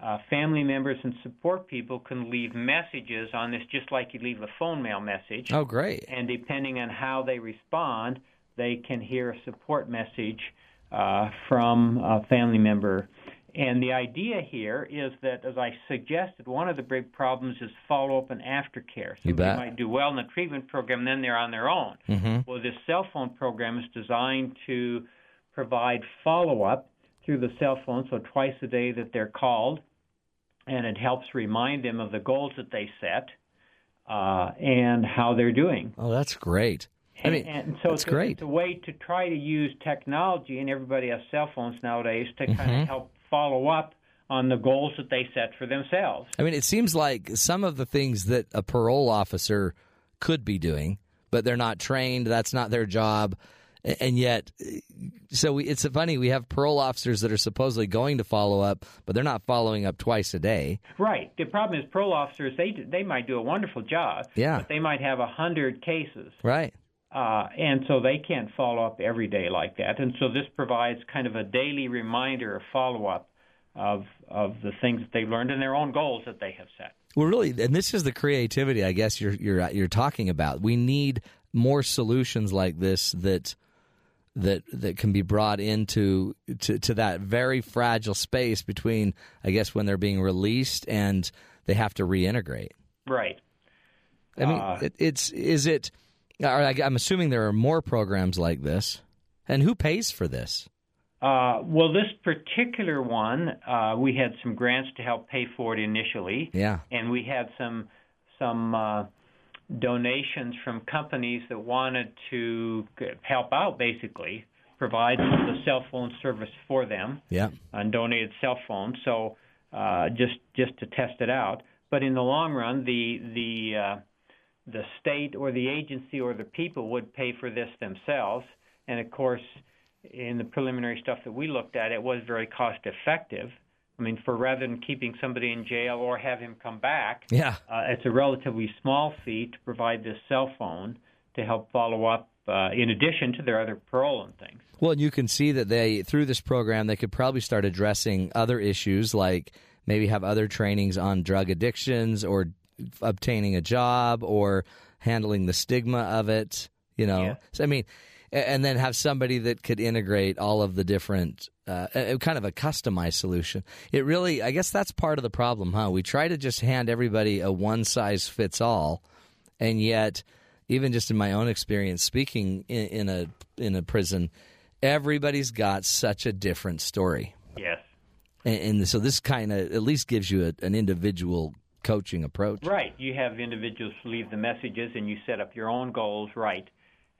Uh, family members and support people can leave messages on this just like you leave a phone mail message Oh, great! and depending on how they respond, they can hear a support message uh, from a family member. And the idea here is that, as I suggested, one of the big problems is follow up and aftercare. You bet. might do well in the treatment program, then they're on their own. Mm-hmm. Well, this cell phone program is designed to provide follow up through the cell phone, so twice a day that they're called, and it helps remind them of the goals that they set uh, and how they're doing. Oh, that's great. I mean, and, and so that's it's, great. it's a way to try to use technology, and everybody has cell phones nowadays to kind Mm-hmm. of help follow up on the goals that they set for themselves. I mean, it seems like some of the things that a parole officer could be doing, but they're not trained. That's not their job, and yet, so we, it's funny. We have parole officers that are supposedly going to follow up, but they're not following up twice a day. Right. The problem is parole officers they they might do a wonderful job, Yeah. but they might have a hundred cases. Right. Uh, and so they can't follow up every day like that. And so this provides kind of a daily reminder of follow up of of the things that they've learned and their own goals that they have set. Well, really, and this is the creativity I guess you're you're you're talking about. We need more solutions like this that that that can be brought into to, to that very fragile space between I guess when they're being released and they have to reintegrate. Right. I mean, Uh, it, it's is it? I'm assuming there are more programs like this, and who pays for this? Uh, well, this particular one, uh, we had some grants to help pay for it initially, Yeah. and we had some some uh, donations from companies that wanted to help out, basically provide the cell phone service for them Yeah. on donated cell phones. So uh, just just to test it out. But in the long run, the the uh, the state or the agency or the people would pay for this themselves. And of course, in the preliminary stuff that we looked at, it was very cost effective. I mean, for rather than keeping somebody in jail or have him come back, Yeah. uh, it's a relatively small fee to provide this cell phone to help follow up. Uh, in addition to their other parole and things. Well, and you can see that they through this program they could probably start addressing other issues like maybe have other trainings on drug addictions or obtaining a job or handling the stigma of it. You know, Yeah. so I mean, and then have somebody that could integrate all of the different. Uh, kind of a customized solution. It really, I guess, that's part of the problem, huh? We try to just hand everybody a one size fits all, and yet even just in my own experience speaking in, in a in a prison everybody's got such a different story Yes. and, and so this kind of at least gives you a, an individual coaching approach Right. You have individuals leave the messages and you set up your own goals, right.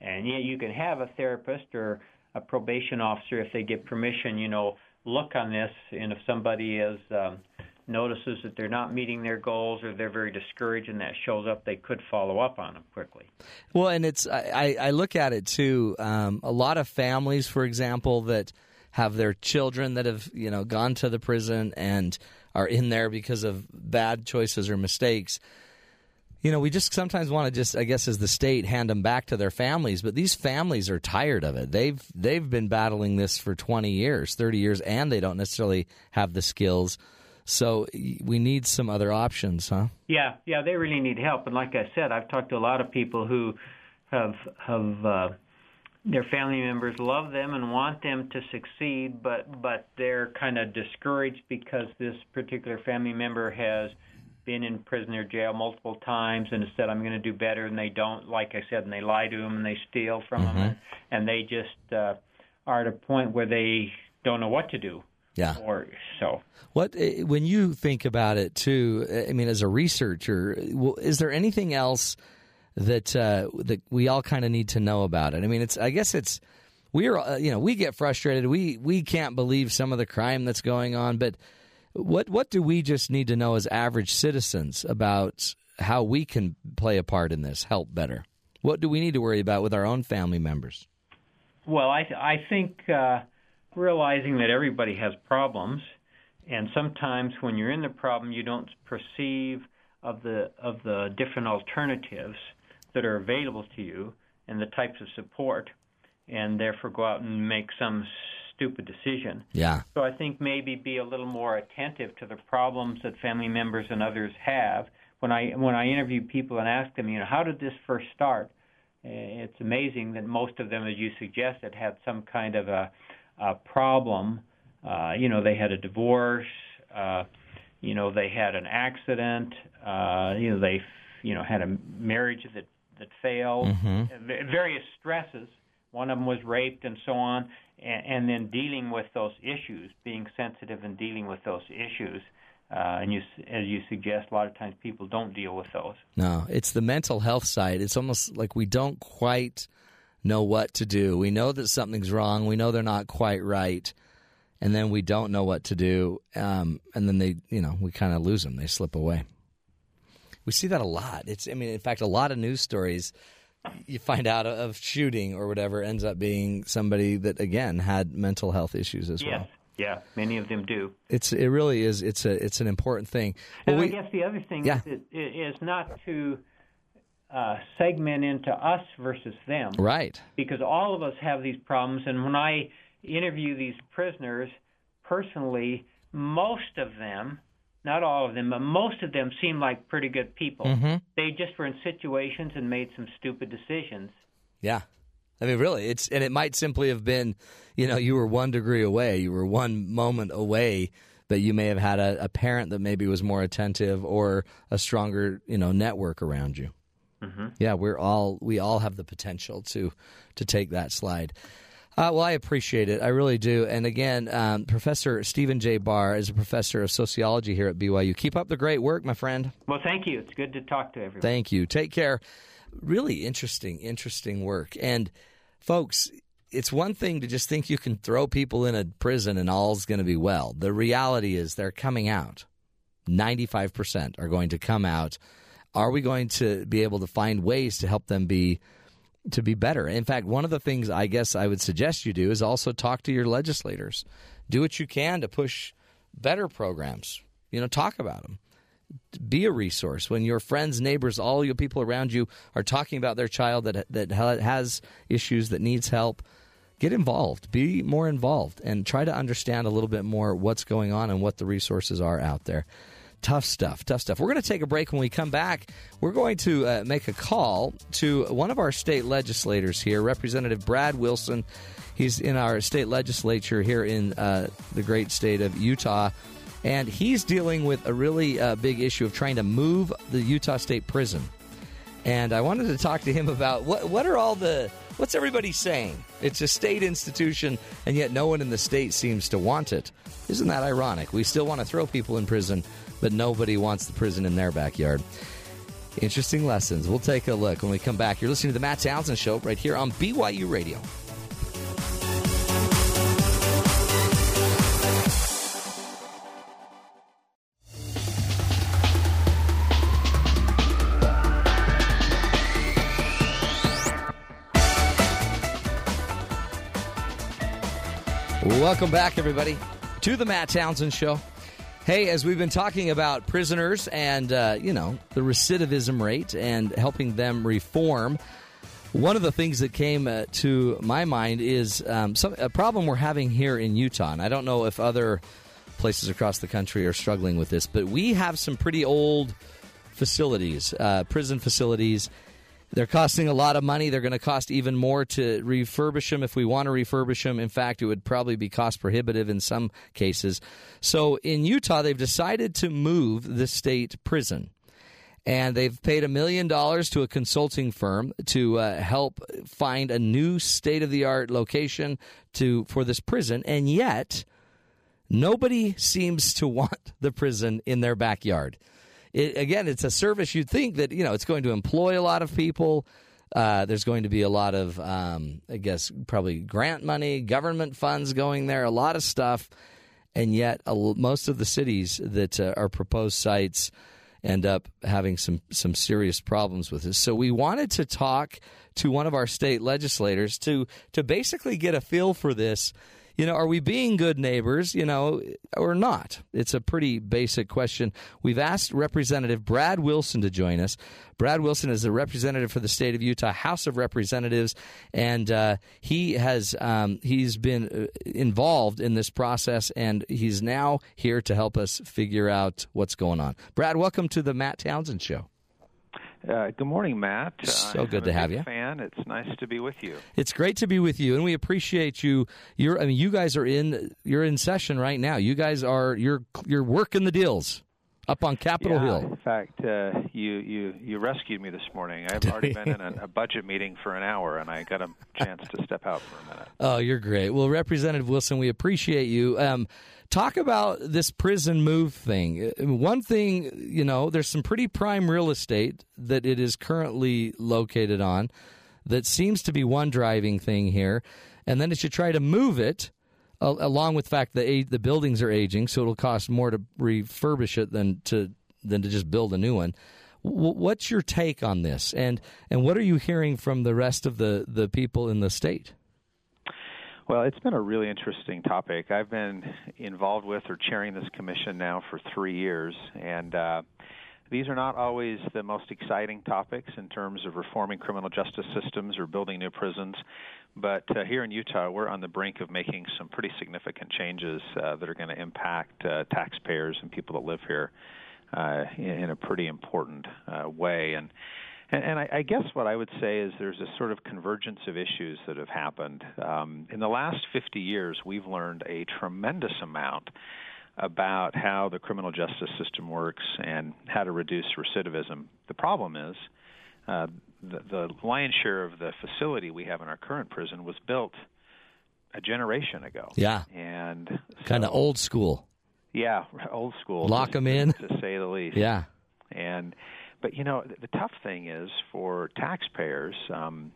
And yeah, you can have a therapist or a probation officer if they get permission, you know, look on this, and if somebody is um, notices that they're not meeting their goals or they're very discouraged and that shows up, they could follow up on them quickly. Well, and it's I, I look at it too. Um, a lot of families, for example, that have their children that have you know gone to the prison and are in there because of bad choices or mistakes. You know, we just sometimes want to just, I guess, as the state, hand them back to their families. But these families are tired of it. They've they've been battling this for twenty years, thirty years, and they don't necessarily have the skills so we need some other options, huh? Yeah, yeah, they really need help. And like I said, I've talked to a lot of people who have have uh, their family members love them and want them to succeed, but but they're kind of discouraged because this particular family member has been in prison or jail multiple times and said I'm going to do better, and they don't. Like I said, and they lie to them and they steal from mm-hmm. them, and, they just uh, are at a point where they don't know what to do. Yeah. Or so. What eh, when you think about it too? Eh, I mean, as a researcher, is there anything else that uh, that we all kind of need to know about it? I mean, it's I guess it's we're uh, you know we get frustrated. We we can't believe some of the crime that's going on, but what what do we just need to know as average citizens about how we can play a part in this, help better? What do we need to worry about with our own family members? Well, I I think. Uh, realizing that everybody has problems, and sometimes when you're in the problem, you don't perceive of the of the different alternatives that are available to you and the types of support, and therefore go out and make some stupid decision. Yeah. So I think maybe be a little more attentive to the problems that family members and others have. When I when I interview people and ask them, you know, how did this first start? Eh, it's amazing that most of them, as you suggested, had some kind of a uh, problem. Uh, you know, they had a divorce. Uh, you know, they had an accident. Uh, you know, they you know had a marriage that that failed. Mm-hmm. Various stresses. One of them was raped, and so on. And, and then dealing with those issues, being sensitive and dealing with those issues. Uh, and you, as you suggest, a lot of times people don't deal with those. No, it's the mental health side. It's almost like we don't quite know what to do. We know that something's wrong. We know they're not quite right, and then we don't know what to do. Um, and then they, you know, we kind of lose them. They slip away. We see that a lot. It's, I mean, in fact, a lot of news stories you find out of shooting or whatever ends up being somebody that again had mental health issues as yes. well. Yeah, many of them do. It's it really is. It's a it's an important thing. Well, and I guess the other thing yeah. is, is not to uh, segment into us versus them. Right. Because all of us have these problems. And when I interview these prisoners personally, most of them, not all of them, but most of them seem like pretty good people. Mm-hmm. They just were in situations and made some stupid decisions. Yeah. I mean, really, it's and it might simply have been, you know, you were one degree away, you were one moment away that you may have had a, a parent that maybe was more attentive or a stronger, you know, network around you. Mm-hmm. Yeah, we're all we all have the potential to to take that slide. Uh, well, I appreciate it. I really do. And again, um, Professor Stephen J. Bahr is a professor of sociology here at BYU. Keep up the great work, my friend. Well, thank you. It's good to talk to everyone. Thank you. Take care. Really interesting, interesting work. And folks, it's one thing to just think you can throw people in a prison and all's going to be well. The reality is they're coming out. 95% are going to come out are we going to be able to find ways to help them be to be better? In fact, one of the things I guess I would suggest you do is also talk to your legislators. Do what you can to push better programs. You know, talk about them. Be a resource when your friends, neighbors, all your people around you are talking about their child that that has issues that needs help. Get involved. Be more involved and try to understand a little bit more what's going on and what the resources are out there. Tough stuff, tough stuff. We're going to take a break. When we come back, we're going to uh, make a call to one of our state legislators here, Representative Brad Wilson. He's in our state legislature here in uh, the great state of Utah, and he's dealing with a really uh, big issue of trying to move the Utah State Prison. And I wanted to talk to him about what what are all the what's everybody saying? It's a state institution, and yet no one in the state seems to want it. Isn't that ironic? We still want to throw people in prison, but nobody wants the prison in their backyard. Interesting lessons. We'll take a look when we come back. You're listening to the Matt Townsend Show right here on BYU Radio. Welcome back, everybody, to the Matt Townsend Show. Hey, as we've been talking about prisoners and, uh, you know, the recidivism rate and helping them reform, one of the things that came uh, to my mind is um, some, a problem we're having here in Utah. And I don't know if other places across the country are struggling with this, but we have some pretty old facilities, uh, prison facilities they're costing a lot of money. They're going to cost even more to refurbish them if we want to refurbish them. In fact, it would probably be cost prohibitive in some cases. So in Utah, they've decided to move the state prison. And they've paid a million dollars to a consulting firm to uh, help find a new state of the art location to for this prison. And yet, nobody seems to want the prison in their backyard it, again, it's a service you'd think that you know it's going to employ a lot of people. Uh, there's going to be a lot of, um, I guess, probably grant money, government funds going there, a lot of stuff, and yet most of the cities that uh, are proposed sites end up having some some serious problems with this. So we wanted to talk to one of our state legislators to to basically get a feel for this you know, are we being good neighbors, you know, or not? It's a pretty basic question. We've asked Representative Brad Wilson to join us. Brad Wilson is a representative for the state of Utah House of Representatives, and uh, he has um, he's been uh, involved in this process, and he's now here to help us figure out what's going on. Brad, welcome to the Matt Townsend Show. Uh, good morning, Matt. Uh, so good to have you. Fan, it's nice to be with you. It's great to be with you, and we appreciate you. You're, I mean, you guys are in. You're in session right now. You guys are. You're. You're working the deals up on Capitol yeah, Hill. In fact, uh, you you you rescued me this morning. I've already been in a, a, budget meeting for an hour, and I got a chance to step out for a minute. Oh, you're great. Well, Representative Wilson, we appreciate you. Um, talk about this prison move thing. One thing, you know, there's some pretty prime real estate that it is currently located on that seems to be one driving thing here. And then as you try to move it, along with the fact that the buildings are aging, so it'll cost more to refurbish it than to than to just build a new one. What's your take on this, and and what are you hearing from the rest of the the people in the state? Well, it's been a really interesting topic. I've been involved with or chairing this commission now for three years, and uh, these are not always the most exciting topics in terms of reforming criminal justice systems or building new prisons. But uh, here in Utah, we're on the brink of making some pretty significant changes uh, that are going to impact uh, taxpayers and people that live here uh, in, a pretty important uh, way. And and, and I, I guess what I would say is there's a sort of convergence of issues that have happened. Um, in the last 50 years, we've learned a tremendous amount about how the criminal justice system works and how to reduce recidivism. The problem is uh, the, the lion's share of the facility we have in our current prison was built a generation ago. Yeah, and so, kind of old school. Yeah, old school. Lock them in, to say the least. Yeah, and but you know, the, the tough thing is for taxpayers, um,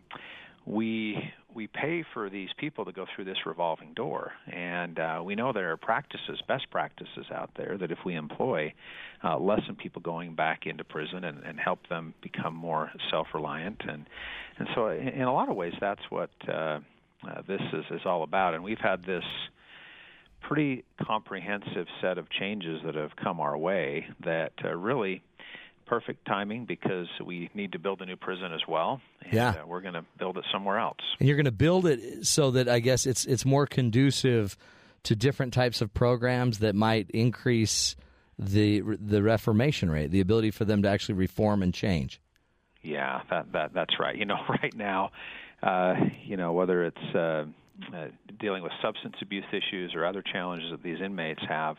we we pay for these people to go through this revolving door, and uh, we know there are practices, best practices out there that if we employ, uh, lessen people going back into prison and, and help them become more self-reliant, and and so in, in a lot of ways that's what uh, uh, this is is all about, and we've had this pretty comprehensive set of changes that have come our way that uh, really perfect timing because we need to build a new prison as well. And, yeah, uh, we're going to build it somewhere else. And you're going to build it so that I guess it's it's more conducive to different types of programs that might increase the the reformation rate, the ability for them to actually reform and change. Yeah, that that that's right. You know, right now, uh, you know whether it's uh, uh, dealing with substance abuse issues or other challenges that these inmates have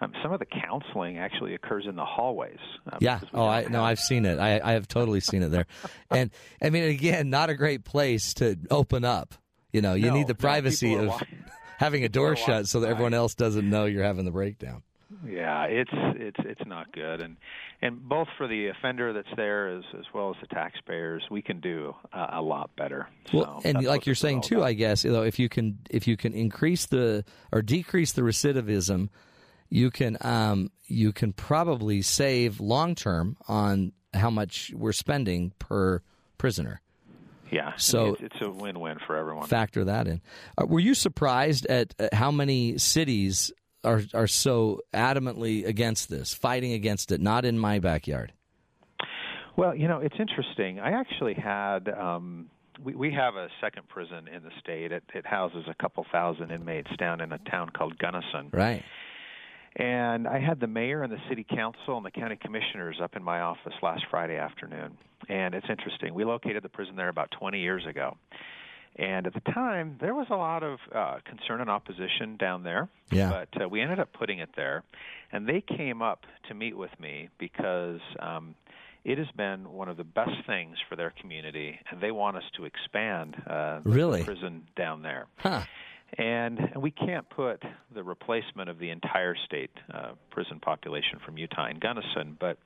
um, some of the counseling actually occurs in the hallways. Um, yeah. Oh, I no, I've seen it. I, I have totally seen it there. and I mean, again, not a great place to open up. You know, you no, need the privacy no, of walking, having a door shut so that everyone else doesn't know you're having the breakdown. Yeah, it's it's it's not good, and and both for the offender that's there as as well as the taxpayers, we can do uh, a lot better. So well, and like you're saying too, about. I guess you know if you can if you can increase the or decrease the recidivism you can um, you can probably save long term on how much we're spending per prisoner. Yeah. So it's, it's a win-win for everyone. Factor that in. Uh, were you surprised at, at how many cities are are so adamantly against this, fighting against it? Not in my backyard. Well, you know, it's interesting. I actually had. Um, we, we have a second prison in the state. It, it houses a couple thousand inmates down in a town called Gunnison. Right. And I had the mayor and the city council and the county commissioners up in my office last Friday afternoon. And it's interesting. We located the prison there about 20 years ago. And at the time, there was a lot of uh, concern and opposition down there. Yeah. But uh, we ended up putting it there. And they came up to meet with me because um, it has been one of the best things for their community, and they want us to expand uh, the Really? prison down there. Huh. And and we can't put the replacement of the entire state uh, prison population from Utah in Gunnison, but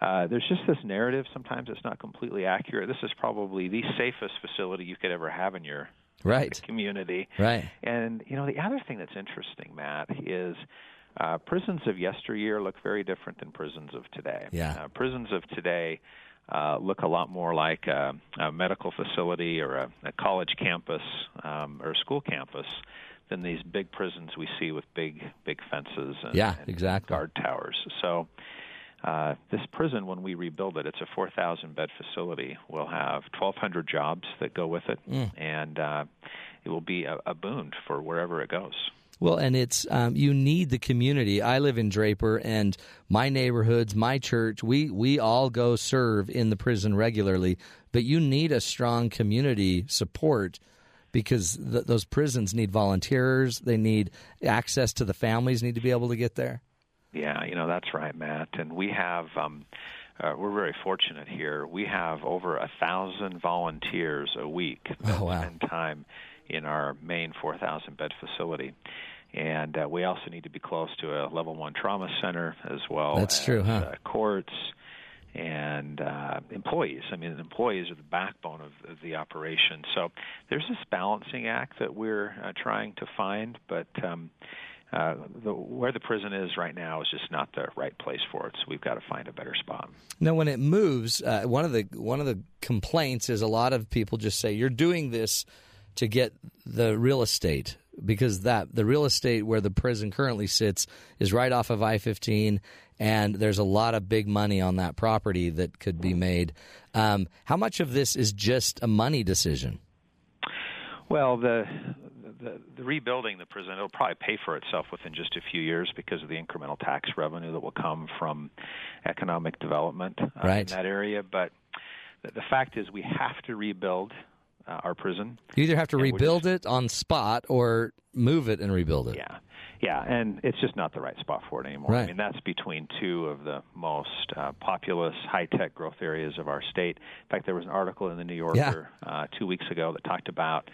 uh, there's just this narrative. Sometimes it's not completely accurate. This is probably the safest facility you could ever have in your Right. community. Right. And you know, the other thing that's interesting, Matt, is uh, prisons of yesteryear look very different than prisons of today. Yeah. Uh, prisons of today uh, look a lot more like a, a medical facility or a, a college campus um, or a school campus than these big prisons we see with big, big fences and, Yeah, and exactly. guard towers. So. Uh, this prison, when we rebuild it, it's a 4,000 bed facility. We'll have 1,200 jobs that go with it, Mm. and uh, it will be a, a boon for wherever it goes. Well, and it's um, you need the community. I live in Draper, and my neighborhoods, my church, we we all go serve in the prison regularly. But you need a strong community support because th- those prisons need volunteers. They need access to the families. Need to be able to get there. Yeah, you know that's right, Matt. And we have um, uh, we're very fortunate here. We have over a thousand volunteers a week that Oh, wow. spend time in our main 4,000 bed facility. And uh, we also need to be close to a level one trauma center as well. That's as, true, huh? Uh, courts and uh, employees. I mean, employees are the backbone of, of the operation. So there's this balancing act that we're uh, trying to find, but. Um, uh, the, where the prison is right now is just not the right place for it. So we've got to find a better spot. Now, when it moves, uh, one of the one of the complaints is a lot of people just say you're doing this to get the real estate because that the real estate where the prison currently sits is right off of I-15, and there's a lot of big money on that property that could be made. Um, how much of this is just a money decision? Well, the, the the rebuilding the prison it'll probably pay for itself within just a few years because of the incremental tax revenue that will come from economic development uh, Right. in that area. But the, the fact is, we have to rebuild uh, our prison. You either have to rebuild it on spot or move it and rebuild it. Yeah, yeah, and it's just not the right spot for it anymore. Right. I mean, that's between two of the most uh, populous, high-tech growth areas of our state. In fact, there was an article in the New Yorker uh, two weeks ago that talked about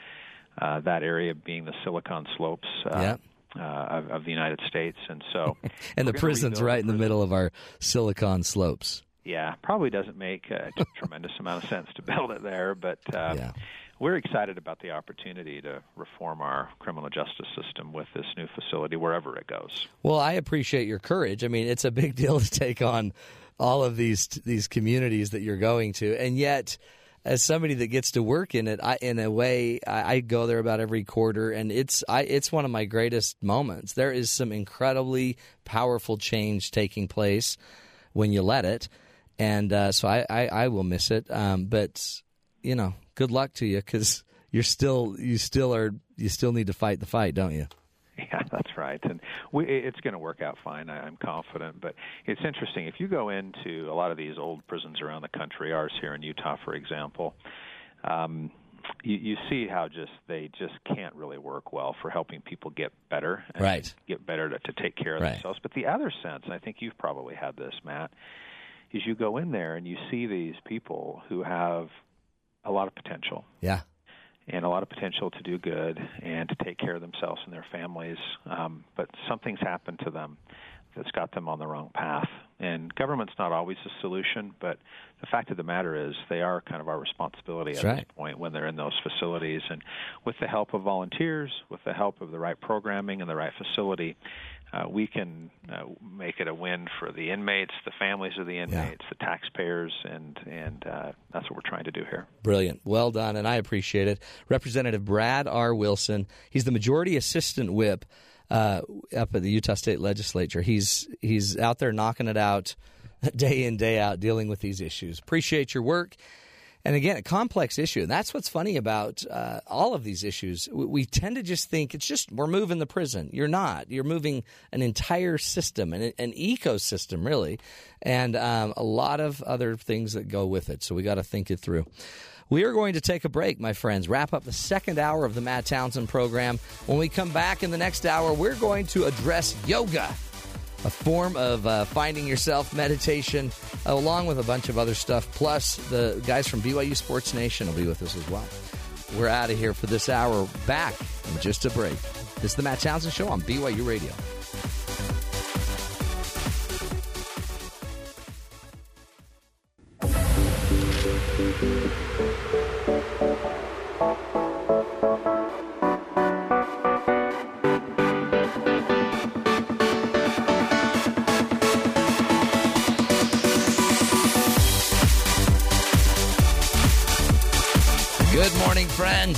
uh, that area being the Silicon Slopes. Uh, Yep. Uh, of, of the United States, and so And the prison's right in the middle of our Silicon Slopes. Yeah, probably doesn't make a t- tremendous amount of sense to build it there, but uh, Yeah. we're excited about the opportunity to reform our criminal justice system with this new facility wherever it goes. Well, I appreciate your courage. I mean, it's a big deal to take on all of these these communities that you're going to, and yet, as somebody that gets to work in it, I, in a way, I, I go there about every quarter, and it's I, it's one of my greatest moments. There is some incredibly powerful change taking place when you let it, and uh, so I, I, I will miss it. Um, but you know, good luck to you because you're still you still are you still need to fight the fight, don't you? Yeah, that's right, and we, it's going to work out fine. I, I'm confident. But it's interesting if you go into a lot of these old prisons around the country, ours here in Utah, for example. Um, you, you see how just they just can't really work well for helping people get better, and Right. Get better to, to take care of Right. themselves. But the other sense, and I think you've probably had this, Matt, is you go in there and you see these people who have a lot of potential Yeah. and a lot of potential to do good and to take care of themselves and their families. Um, but something's happened to them that's got them on the wrong path. And government's not always the solution, but the fact of the matter is they are kind of our responsibility That's at right. this point when they're in those facilities. And with the help of volunteers, with the help of the right programming and the right facility, uh, we can uh, make it a win for the inmates, the families of the inmates, the taxpayers, and and uh, that's what we're trying to do here. Brilliant. Well done, and I appreciate it. Representative Brad R. Wilson, he's the majority assistant whip uh, up at the Utah State Legislature. He's he's out there knocking it out day in day out, dealing with these issues. Appreciate your work. And again, a complex issue. And that's what's funny about uh, all of these issues. We, we, tend to just think it's just we're moving the prison. You're not. You're moving an entire system, an, an ecosystem, really, and um, a lot of other things that go with it. So we got to think it through. We are going to take a break, my friends, wrap up the second hour of the Matt Townsend program. When we come back in the next hour, we're going to address yoga a form of uh, finding yourself, meditation, along with a bunch of other stuff. Plus, the guys from BYU Sports Nation will be with us as well. We're out of here for this hour. Back in just a break. This is the Matt Townsend Show on BYU Radio. Friends.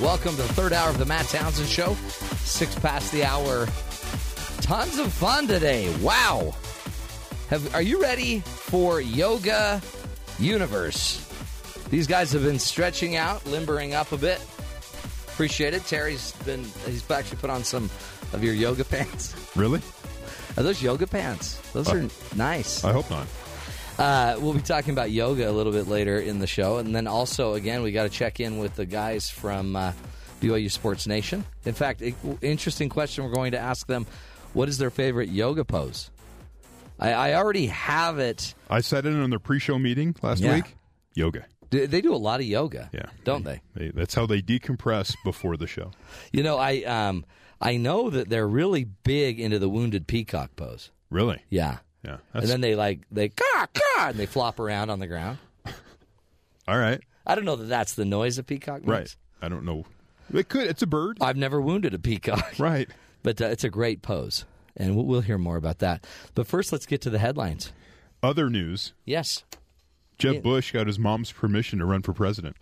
Welcome to the third hour of the Matt Townsend Show. Six past the hour. Tons of fun today. Wow. Have, are you ready for Yoga Universe? These guys have been stretching out, limbering up a bit. Appreciate it. Terry's been, he's actually put on some of your yoga pants. Really? Are those yoga pants? Those uh, are nice. I hope not. Uh, we'll be talking about yoga a little bit later in the show, and then also again we got to check in with the guys from uh, BYU Sports Nation. In fact, it, interesting question. We're going to ask them what is their favorite yoga pose. I, I already have it. I said it in their pre-show meeting last yeah. week. Yoga. They do a lot of yoga, yeah, don't they? they? That's how they decompress before the show. You know, I um, I know that they're really big into the wounded peacock pose. Really? Yeah. Yeah, and then they like they caw, caw, and they flop around on the ground. All right. I don't know that that's the noise a peacock makes. Right. I don't know. It could. It's a bird. I've never wounded a peacock. Right. But uh, it's a great pose, and we'll, we'll hear more about that. But first, let's get to the headlines. Other news. Yes. Jeb yeah. Bush got his mom's permission to run for president.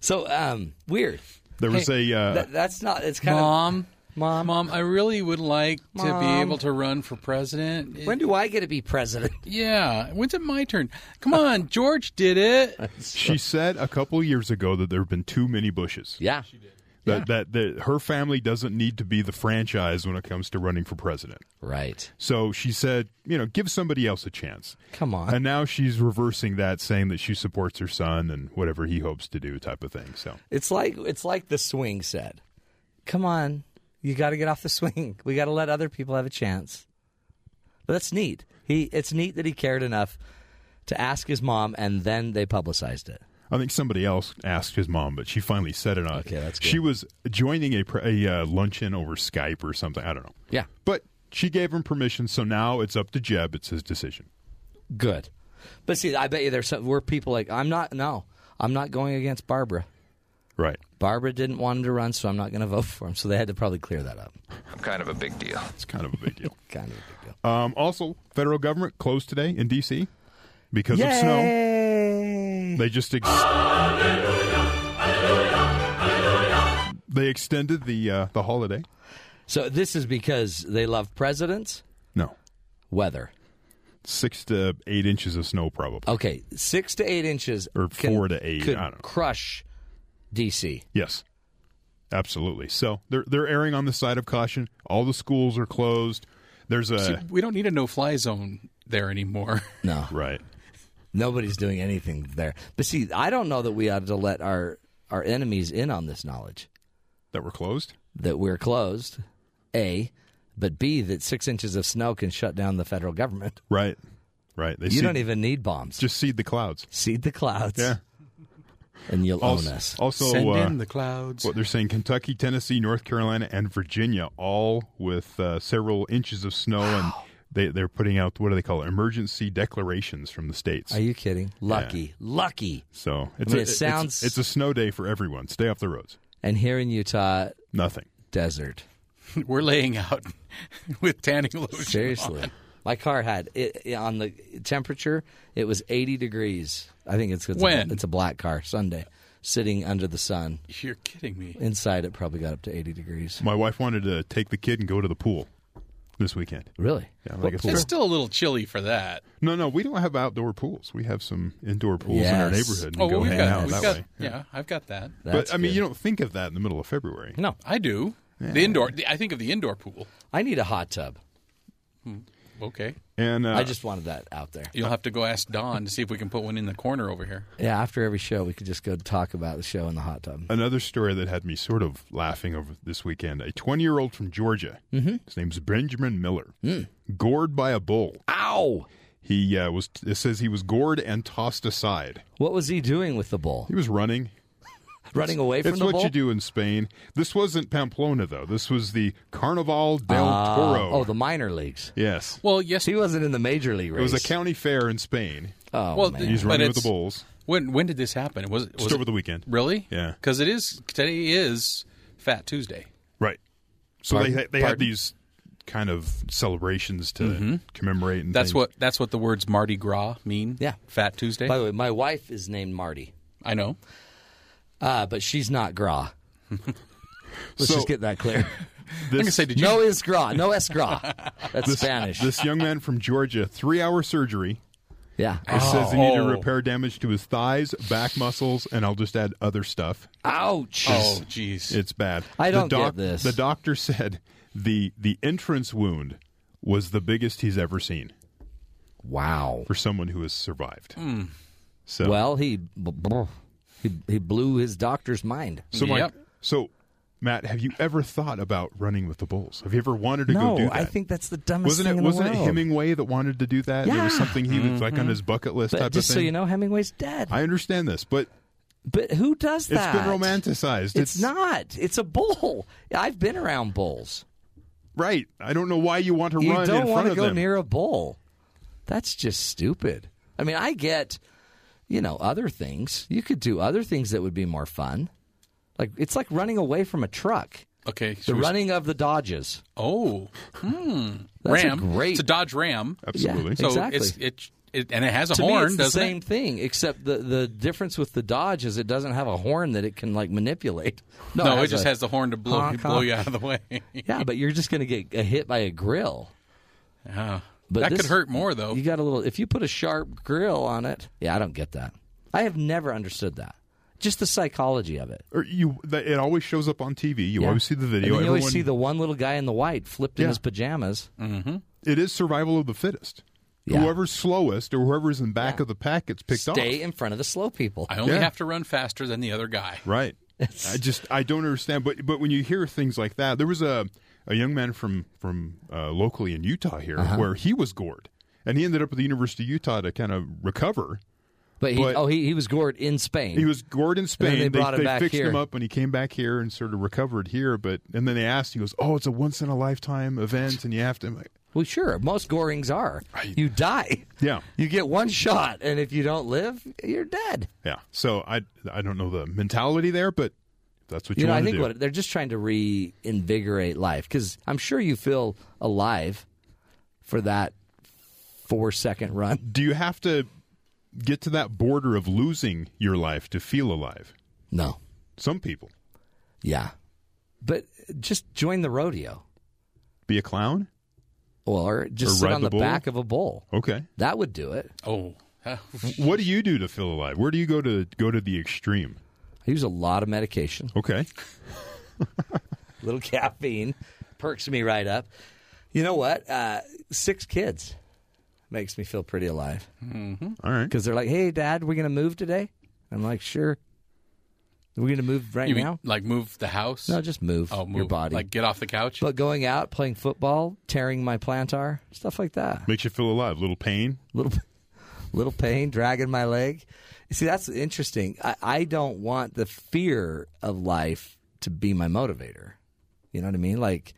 So um, weird. There was hey, a. Uh, th- that's not. It's kind Mom. of. Mom, Mom, I really would like Mom. to be able to run for president. When do I get to be president? Yeah, when's it my turn? Come on, George did it. she said a couple years ago that there have been too many Bushes. Yeah, she did. That, yeah. that that her family doesn't need to be the franchise when it comes to running for president. Right. So she said, you know, give somebody else a chance. Come on. And now she's reversing that, saying that she supports her son and whatever he hopes to do, type of thing. So it's like it's like the swing said. Come on, you got to get off the swing. We got to let other people have a chance. But that's neat. He it's neat that he cared enough to ask his mom, and then they publicized it. I think somebody else asked his mom, but she finally said it on. Okay, that's good. She was joining a, a uh, luncheon over Skype or something. I don't know. Yeah, but she gave him permission, so now it's up to Jeb. It's his decision. Good, but see, I bet you there's some, were people like I'm not. No, I'm not going against Barbara. Right. Barbara didn't want him to run, so I'm not going to vote for him. So they had to probably clear that up. Kind of a big deal. It's kind of a big deal. kind of a big deal. Um, also, federal government closed today in D.C. because Yay! of snow. They just ex- they extended the uh, the holiday. So this is because they love presidents. No weather. Six to eight inches of snow, probably. Okay, six to eight inches, or four to eight. Could I don't know. crush DC. Yes. Absolutely. So they're they're erring on the side of caution. All the schools are closed. There's a See, we don't need a no fly zone there anymore. No. right. Nobody's doing anything there. But see, I don't know that we ought to let our our enemies in on this knowledge. That we're closed? That we're closed. A, but B that 6 inches of snow can shut down the federal government. Right. Right. They you seed, don't even need bombs. Just seed the clouds. Seed the clouds. Yeah and you'll also, own us. Also, send uh, in the clouds. What they're saying: Kentucky, Tennessee, North Carolina, and Virginia, all with uh, several inches of snow, wow. and they they're putting out what do they call it? Emergency declarations from the states. Are you kidding? Lucky, yeah. lucky. So it's I mean, a, it sounds. It's, it's, a snow day for everyone. Stay off the roads. And here in Utah, nothing. Desert. We're laying out with tanning lotion. Seriously. on. My car had it, it- on the temperature. It was 80 degrees. I think it's it's, When? A, it's a black car Sunday, sitting under the sun. You're kidding me. Inside, it probably got up to 80 degrees. My wife wanted to take the kid and go to the pool this weekend. Really? Yeah, like it's It's still a little chilly for that. No, no, we don't have outdoor pools. We have some indoor pools in our neighborhood. And Oh, we well, go we've hang got, out we've that got, way. yeah. I've got that. That's but I mean, good. you don't think of that in the middle of February. No, I do. The indoor. I think of the indoor pool. I need a hot tub. Hmm. Okay. And uh, I just wanted that out there. You'll have to go ask Don to see if we can put one in the corner over here. Yeah, after every show, we could just go talk about the show in the hot tub. another story that had me sort of laughing over this weekend. A 20 year old from Georgia. Mm-hmm. His name's Benjamin Miller. Gored by a bull. Ow! He uh, was. It says he was gored and tossed aside. What was he doing with the bull? He was running. Running away from It's the what bull? you do in Spain. This wasn't Pamplona though. This was the Carnaval del Ah, Toro. oh, the minor leagues. yes. Well, yes. He wasn't in the major league It was a county fair in Spain. Oh, Well, man. He's running with the bulls. When when did this happen? Was it was Just it, over the weekend. really? Yeah. Because it is today is Fat Tuesday. Right. So Pardon? they they had these kind of celebrations to commemorate. And That's things. what that's what the words Mardi Gras mean. Yeah. Fat Tuesday. By the way, my wife is named Marty, I know. Uh, but she's not Gras. Let's So- just get that clear. I'm gonna say, did you? no is Gras. No es Gras. That's Spanish. This young man from Georgia, three hour surgery. yeah. It says he needed to Oh. repair damage to his thighs, back muscles, and I'll just add other stuff. Ouch. oh, jeez. It's bad. I don't the get this. The doctor said the the entrance wound was the biggest he's ever seen Wow. for someone who has survived. So Well, he he he blew his doctor's mind. so my- Yep. so Matt, have you ever thought about running with the bulls? Have you ever wanted to no, go do that? I think that's the dumbest wasn't thing it in the wasn't it world. Hemingway that wanted to do that? There was Yeah. Mm-hmm. something he was like on his bucket list But type just of so you know, Hemingway's dead. I understand this, but but who does that? It's been romanticized. It's, not. It's a bull. I've been around bulls. right. I don't know why you want to You run don't in want front to go them. near a bull. That's just stupid. I mean, I get, you know, other things. You could do other things that would be more fun. Like it's like running away from a truck. okay. The so we- running of the Dodges. Oh, hmm. That's a Ram. great- It's a Dodge Ram. Absolutely. Yeah. So Exactly. it's it, it and it has a to horn, me, it's the doesn't same it? thing, except the the difference with the Dodge is it doesn't have a horn that it can like manipulate. No, it, just a- has the horn to blow honk, blow honk. you out of the way. Yeah, but you're just going to get a hit by a grill. Yeah. But that this- could hurt more though. You got a little. If you put a sharp grill on it, yeah, I don't get that. I have never understood that. Just the psychology of it. or you it always shows up on TV. You Yeah. always see the video. then you always see the one little guy in the white flipped in his pajamas. Mm-hmm. it is survival of the fittest. Yeah. Whoever's slowest or whoever's in back of the pack gets picked Stay off. Stay in front of the slow people. I only Yeah. have to run faster than the other guy. Right. I just I don't understand. But but when you hear things like that, there was a a young man from from uh, locally in Utah here Uh-huh. where he was gored, and he ended up at the University of Utah to kind of recover. But, he, But- oh, he, he was gored in Spain. He was gored in Spain. they brought him back fixed here. him up, and he came back here and sort of recovered here. But and then they asked, he goes, "Oh, it's a once in a lifetime event, and you have to." I'm like, well, sure. Most gorings are. Right. You die. yeah, You get one shot, and if you don't live, you're dead. yeah. So I I don't know the mentality there, but that's what you, You know, I want to think do. what they're just trying to reinvigorate life because I'm sure you feel alive for that four second run. do you have to get to that border of losing your life to feel alive? No, Some people yeah, but just join the rodeo, be a clown. or just Or sit on the the, back of a bull. Okay. That would do it. Oh. What do you do to feel alive? Where do you go to go to the extreme? I use a lot of medication. Okay. little caffeine perks me right up. You know what? Uh, six kids makes me feel pretty alive Mm-hmm. All right. because they're like, "Hey, Dad, we're gonna move today." I'm like, "Sure." We're we gonna move right You mean now? like move the house? No, just move, oh, move your body. Like get off the couch. but going out, playing football, tearing my plantar, stuff like that. Makes you feel alive. A little pain. A Little, little pain, dragging my leg. You see, that's interesting. I, I don't want the fear of life to be my motivator. You know what I mean? Like,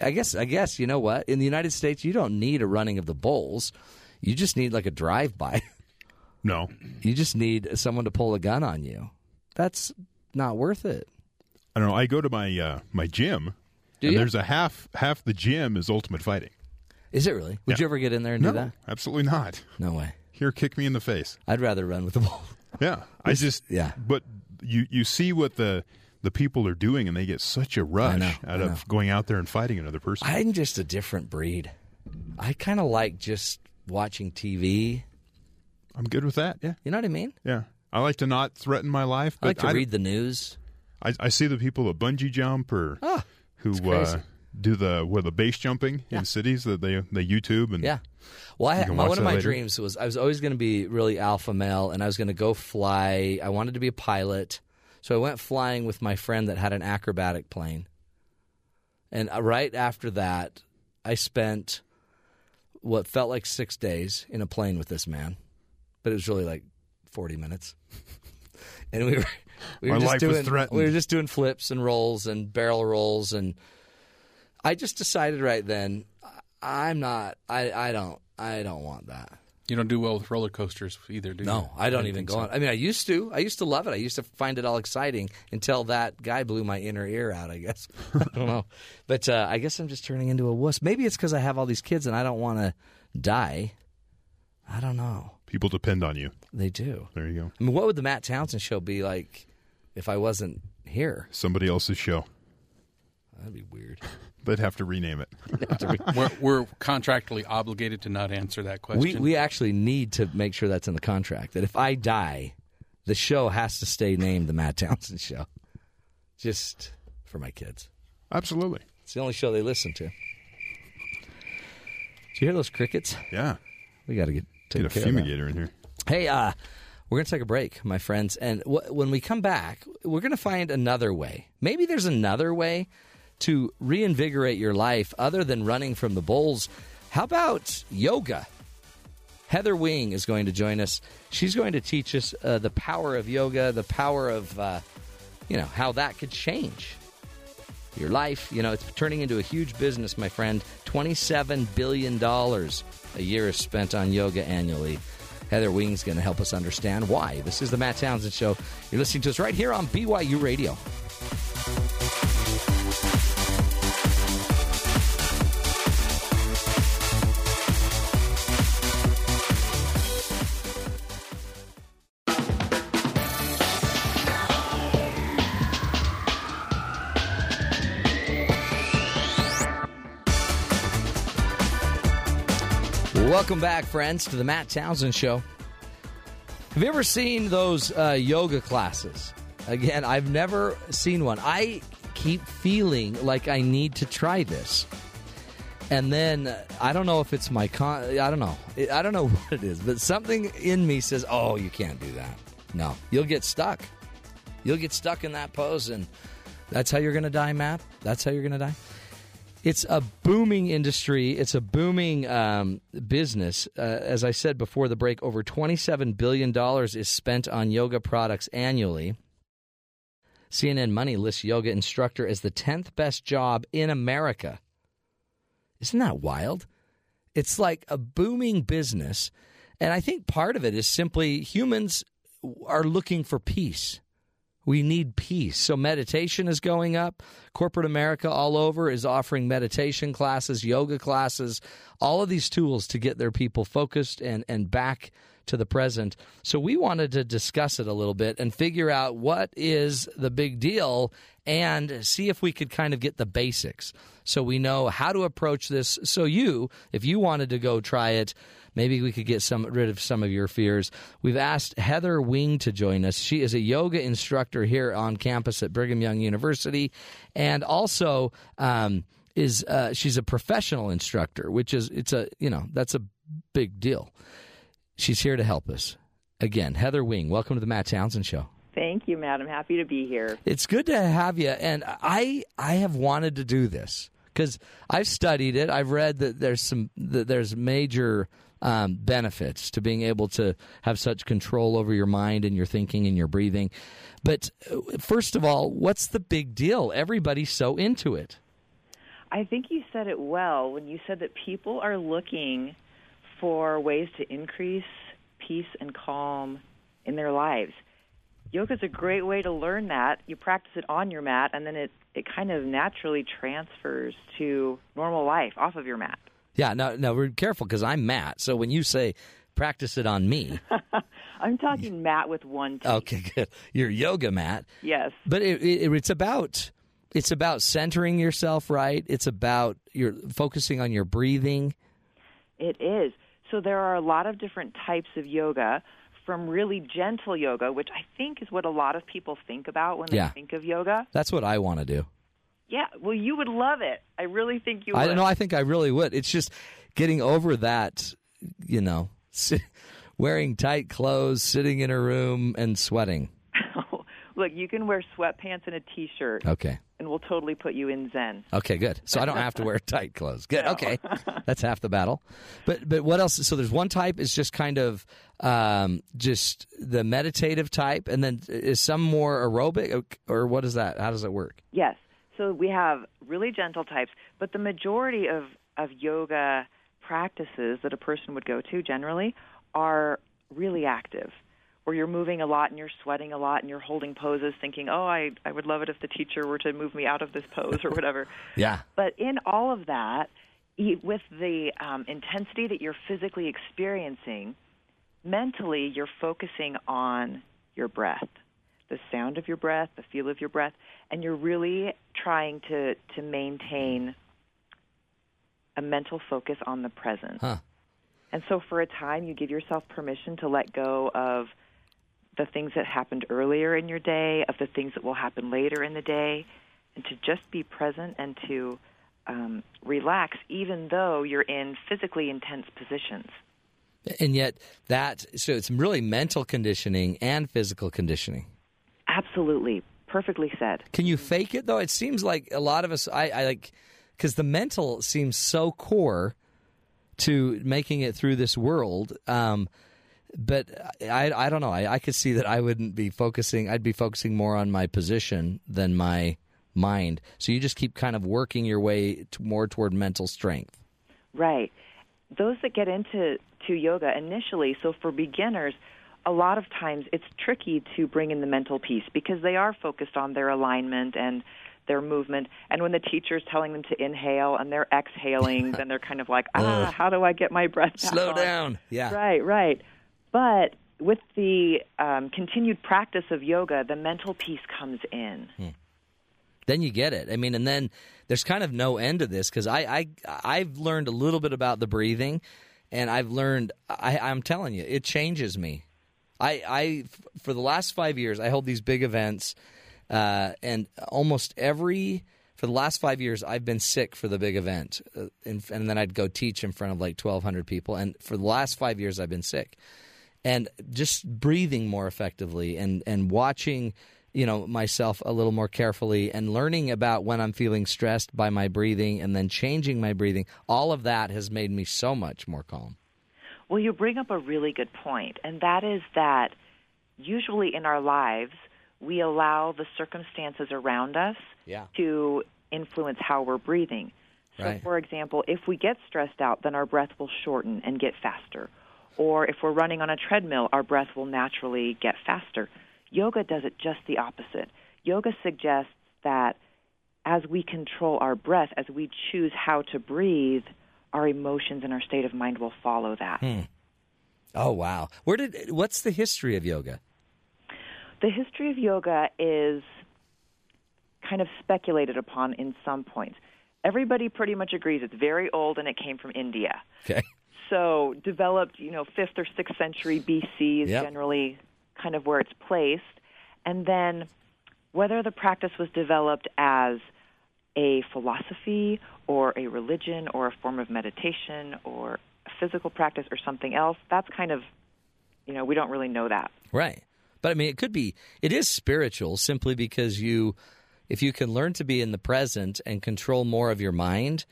I guess, I guess, you know what? In the United States, you don't need a running of the bulls. You just need like a drive by. No. you just need someone to pull a gun on you. That's not worth it. I don't know. I go to my uh, my gym, Do and you? there's a half half the gym is Ultimate Fighting. Is it really? Would Yeah. you ever get in there and no, do that? absolutely not. No way. Here, kick me in the face. I'd rather run with the ball. Yeah, I just yeah. But you you see what the the people are doing, and they get such a rush know, out of going out there and fighting another person. I'm just a different breed. I kind of like just watching TV. I'm good with that. Yeah, You know what I mean? yeah. I like to not threaten my life, I but like to I, read the news. I, I see the people that bungee jump or Ah, who uh, do the with the base jumping Yeah. in cities that they they YouTube and Yeah. Well, I had, my, one of my later. dreams was I was always going to be really alpha male, and I was going to go fly. I wanted to be a pilot, so I went flying with my friend that had an acrobatic plane. And uh, right after that, I spent what felt like six days in a plane with this man, but it was really like forty minutes. and we were we were just doing we were just doing flips and rolls and barrel rolls and I just decided right then I- I'm not I, I don't I don't want that. You don't do well with roller coasters either, do you? No, I don't even go so. on. I mean, I used to. I used to love it. I used to find it all exciting until that guy blew my inner ear out. I guess I don't know, but uh, I guess I'm just turning into a wuss. Maybe it's because I have all these kids and I don't want to die. I don't know. people depend on you. They do. There you go. I mean, what would the Matt Townsend show be like if I wasn't here? Somebody else's show. That'd be weird. They'd have to rename it. We're, we're contractually obligated to not answer that question. we we actually need to make sure that's in the contract that if I die, the show has to stay named the Matt Townsend Show, just for my kids. Absolutely. It's the only show they listen to. Do you hear those crickets? Yeah. We got to get Get a care of fumigator in here. Hey, uh, we're going to take a break, my friends. And w- when we come back, we're going to find another way. Maybe there's another way to reinvigorate your life other than running from the bulls. How about yoga? Heather Wing is going to join us. She's going to teach us uh, the power of yoga, the power of, uh, you know, how that could change your life. You know, it's turning into a huge business, my friend. $27 billion a year is spent on yoga annually. Heather Wing's going to help us understand why. This is the Matt Townsend Show. You're listening to us right here on BYU Radio. Welcome back, friends, to the Matt Townsend Show. Have you ever seen those uh, yoga classes? Again, I've never seen one. I keep feeling like I need to try this. And then uh, I don't know if it's my con. I don't know. I don't know what it is, but something in me says, "Oh, you can't do that. No, you'll get stuck. You'll get stuck in that pose, and that's how you're going to die, Matt. That's how you're going to die." It's a booming industry. It's a booming um, business. Uh, as I said before the break, over $27 billion is spent on yoga products annually. CNN Money lists yoga instructor as the 10th best job in America. Isn't that wild? It's like a booming business. And I think part of it is simply humans are looking for peace. We need peace. So meditation is going up. Corporate America all over is offering meditation classes, yoga classes, all of these tools to get their people focused and, and back to the present. So we wanted to discuss it a little bit and figure out what is the big deal and see if we could kind of get the basics so we know how to approach this. So you, if you wanted to go try it, maybe we could get some rid of some of your fears. We've asked Heather Wing to join us. She is a yoga instructor here on campus at Brigham Young University, and also um, is uh, she's a professional instructor, which is it's a you know that's a big deal. She's here to help us. Again, Heather Wing, welcome to the Matt Townsend Show. Thank you, Matt. I'm happy to be here. It's good to have you, and I I have wanted to do this because I've studied it. I've read that there's some that there's major um, benefits to being able to have such control over your mind and your thinking and your breathing. But uh, first of all, what's the big deal? Everybody's so into it. I think you said it well when you said that people are looking for ways to increase peace and calm in their lives. Yoga is a great way to learn that. You practice it on your mat, and then it it kind of naturally transfers to normal life off of your mat. Yeah, no, no, we're careful because I'm Matt. So when you say practice it on me, I'm talking Matt with one T. okay, good. Your yoga mat, Yes. but it, it, it's about it's about centering yourself, right? It's about you're focusing on your breathing. It is. So there are a lot of different types of yoga, from really gentle yoga, which I think is what a lot of people think about when they Yeah. think of yoga. That's what I want to do. Yeah, well, you would love it. I really think you would. I don't know. I think I really would. It's just getting over that, you know, wearing tight clothes, sitting in a room, and sweating. Look, you can wear sweatpants and a t-shirt, Okay. and we'll totally put you in Zen. Okay, good. So I don't have to wear tight clothes. Good. Okay, that's half the battle. But but what else? So there's one type is just kind of um, just the meditative type, and then is some more aerobic, or what is that? How does it work? Yes. So we have really gentle types, but the majority of, of yoga practices that a person would go to generally are really active, where you're moving a lot and you're sweating a lot and you're holding poses thinking, oh, I, I would love it if the teacher were to move me out of this pose or whatever. Yeah. But in all of that, with the um, intensity that you're physically experiencing, mentally you're focusing on your breath, the sound of your breath, the feel of your breath, and you're really trying to, to maintain a mental focus on the present. Huh. And so for a time, you give yourself permission to let go of the things that happened earlier in your day, of the things that will happen later in the day, and to just be present and to um, relax, even though you're in physically intense positions. And yet that so it's really mental conditioning and physical conditioning. Absolutely. Perfectly said. Can you fake it though? It seems like a lot of us. I, I like because the mental seems so core to making it through this world. Um, but I, I don't know. I, I could see that I wouldn't be focusing. I'd be focusing more on my position than my mind. So you just keep kind of working your way to more toward mental strength. Right. Those that get into to yoga initially, so for beginners, a lot of times it's tricky to bring in the mental piece because they are focused on their alignment and their movement. And when the teacher's telling them to inhale and they're exhaling, then they're kind of like, ah, how do I get my breath back Slow on? down. Yeah. Right, right. But with the um, continued practice of yoga, the mental piece comes in. then you get it. I mean, and then there's kind of no end to this because I, I I've learned a little bit about the breathing, and I've learned. I, I'm telling you, it changes me. I I for the last five years, I hold these big events, uh, and almost every for the last five years, I've been sick for the big event, uh, and, and then I'd go teach in front of like 1,200 people, and for the last five years, I've been sick. And just breathing more effectively and and watching you know myself a little more carefully and learning about when I'm feeling stressed by my breathing and then changing my breathing all of that has made me so much more calm Well, you bring up a really good point, and that is that usually in our lives, we allow the circumstances around us Yeah. to influence how we're breathing. So, Right. for example, if we get stressed out, then our breath will shorten and get faster. Or if we're running on a treadmill, our breath will naturally get faster. Yoga does it just the opposite. Yoga suggests that as we control our breath, as we choose how to breathe, our emotions and our state of mind will follow that. Hmm. oh wow where did what's the history of yoga The history of yoga is kind of speculated upon in some points. Everybody pretty much agrees it's very old and it came from India. okay So developed, you know, fifth or sixth century BC is Yep. generally kind of where it's placed. And then whether the practice was developed as a philosophy or a religion or a form of meditation or a physical practice or something else, that's kind of, you know, we don't really know that. right but I mean it could be it is spiritual simply because you if you can learn to be in the present and control more of your mind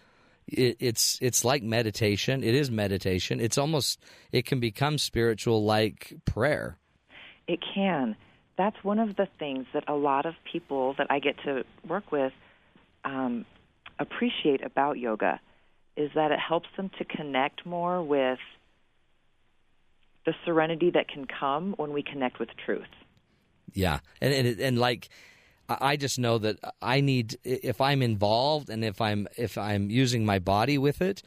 it, it's it's like meditation it is meditation it's almost it can become spiritual like prayer It can. That's one of the things that a lot of people that I get to work with um, appreciate about yoga is that it helps them to connect more with the serenity that can come when we connect with truth. Yeah, and and, and like I just know that I need if I'm involved and if I'm if I'm using my body with it,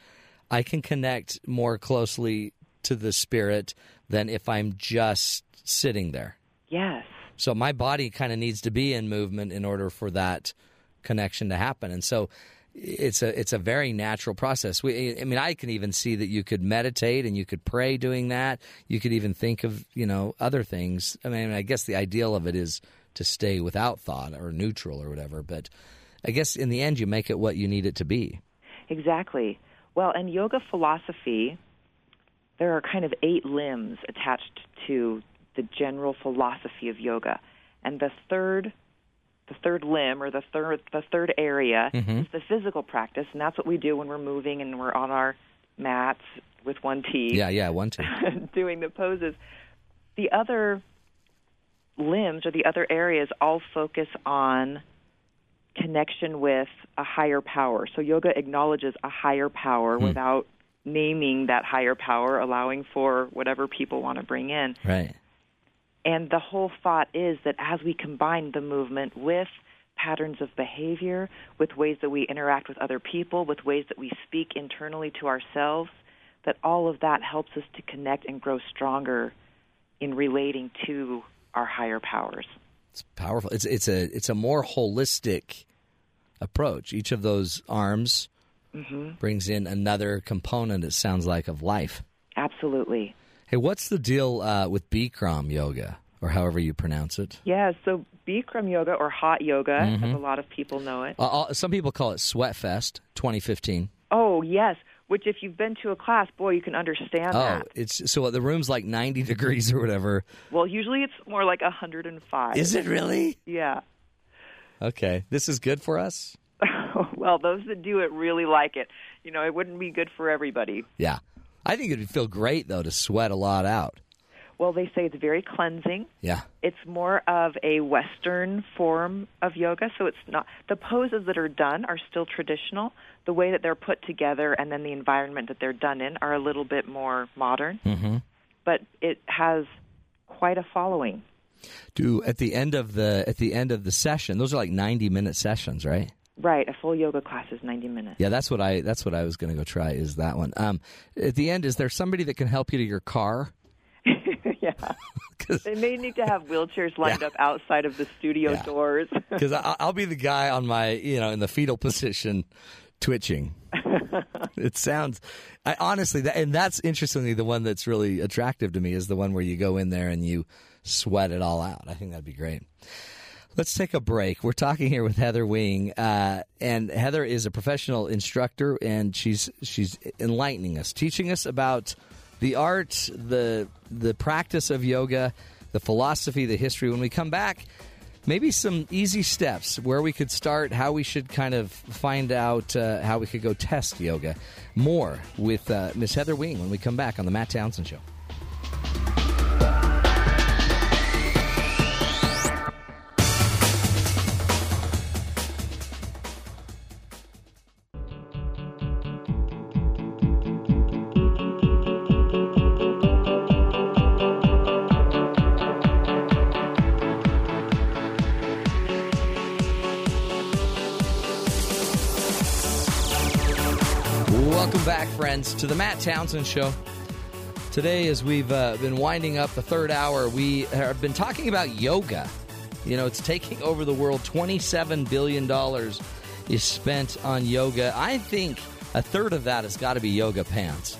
I can connect more closely to the spirit than if I'm just sitting there. Yes. So my body kind of needs to be in movement in order for that connection to happen. And so it's a it's a very natural process. We, I mean, I can even see that you could meditate and you could pray doing that. You could even think of you know other things. I mean, I guess the ideal of it is to stay without thought or neutral or whatever. But I guess in the end, you make it what you need it to be. Exactly. Well, in yoga philosophy, there are kind of eight limbs attached to the general philosophy of yoga, and the third the third limb or the third the third area Mhm. is the physical practice, and that's what we do when we're moving and we're on our mats with one T. Yeah, yeah, one two. doing the poses. The other limbs or the other areas all focus on connection with a higher power. So yoga acknowledges a higher power Hmm. without naming that higher power, allowing for whatever people want to bring in. Right. And the whole thought is that as we combine the movement with patterns of behavior, with ways that we interact with other people, with ways that we speak internally to ourselves, that all of that helps us to connect and grow stronger in relating to our higher powers. It's powerful. It's it's a it's a more holistic approach. Each of those arms hmm brings in another component. It sounds like of life. Absolutely. Hey, what's the deal uh, with Bikram yoga, or however you pronounce it? Yeah, so Bikram yoga or hot yoga, Mhm. as a lot of people know it. Uh, uh, some people call it Sweatfest 2015. Oh, yes, which if you've been to a class, boy, you can understand Oh, that. it's so the room's like 90 degrees or whatever. Well, usually it's more like 105. Is it really? Yeah. Okay, this is good for us. well, those that do it really like it. You know, it wouldn't be good for everybody. Yeah, I think it'd feel great though to sweat a lot out. Well, they say it's very cleansing. Yeah, It's more of a Western form of yoga, so it's not the poses that are done are still traditional. The way that they're put together and then the environment that they're done in are a little bit more modern, mm-hmm. but it has quite a following. Do at the end of the at the end of the session, those are like 90 minute sessions, right? Right, a full yoga class is 90 minutes. Yeah, that's what I that's what I was going to go try is that one. Um, at the end, is there somebody that can help you to your car? yeah. They may need to have wheelchairs lined Yeah. up outside of the studio Yeah. doors. Because I'll be the guy on my you know in the fetal position, twitching. it sounds, I, honestly, that, and that's interestingly the one that's really attractive to me is the one where you go in there and you sweat it all out. I think that'd be great. Let's take a break. We're talking here with Heather Wing, uh, and Heather is a professional instructor, and she's she's enlightening us, teaching us about the art, the the practice of yoga, the philosophy, the history. When we come back, maybe some easy steps where we could start, how we should kind of find out uh, how we could go test yoga. More with uh, Miss Heather Wing when we come back on the Matt Townsend Show. To the Matt Townsend Show. Today, as we've uh, been winding up the third hour, we have been talking about yoga. You know, it's taking over the world. $27 billion is spent on yoga. I think a third of that has got to be yoga pants.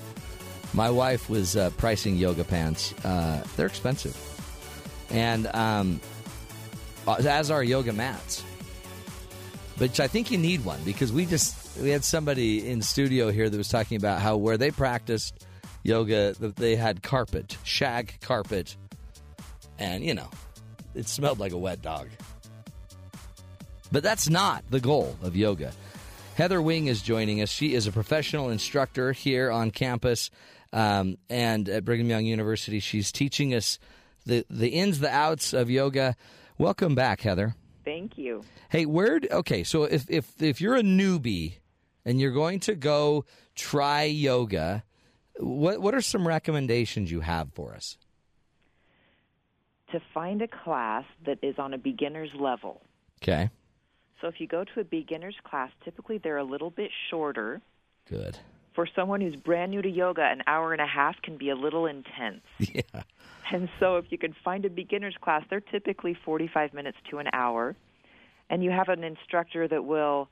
My wife was uh, pricing yoga pants. Uh, they're expensive. And um, as are yoga mats. But I think you need one because we just we had somebody in studio here that was talking about how where they practiced yoga they had carpet, shag carpet, and you know, it smelled like a wet dog. But that's not the goal of yoga. Heather Wing is joining us. She is a professional instructor here on campus um, and at Brigham Young University. She's teaching us the the ins, the outs of yoga. Welcome back, Heather. Thank you. Hey, where? Okay, so if if if you're a newbie and you're going to go try yoga, what what are some recommendations you have for us? to find a class that is on a beginner's level. Okay. So if you go to a beginner's class, typically they're a little bit shorter. Good. For someone who's brand new to yoga, an hour and a half can be a little intense. Yeah. And so if you can find a beginner's class, they're typically 45 minutes to an hour. And you have an instructor that will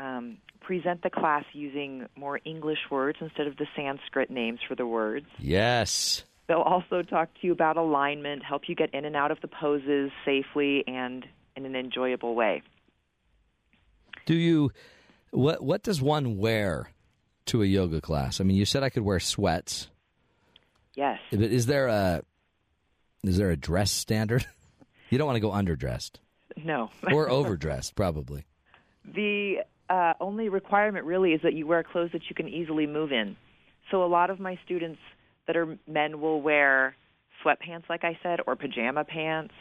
um, present the class using more English words instead of the Sanskrit names for the words. Yes. They'll also talk to you about alignment, help you get in and out of the poses safely and in an enjoyable way. Do you what what does one wear to a yoga class? I mean, you said I could wear sweats. Yes. But is there a is there a dress standard? You don't want to go underdressed No. or overdressed, probably. The uh, only requirement really is that you wear clothes that you can easily move in. So a lot of my students that are men will wear sweatpants, like I said, or pajama pants,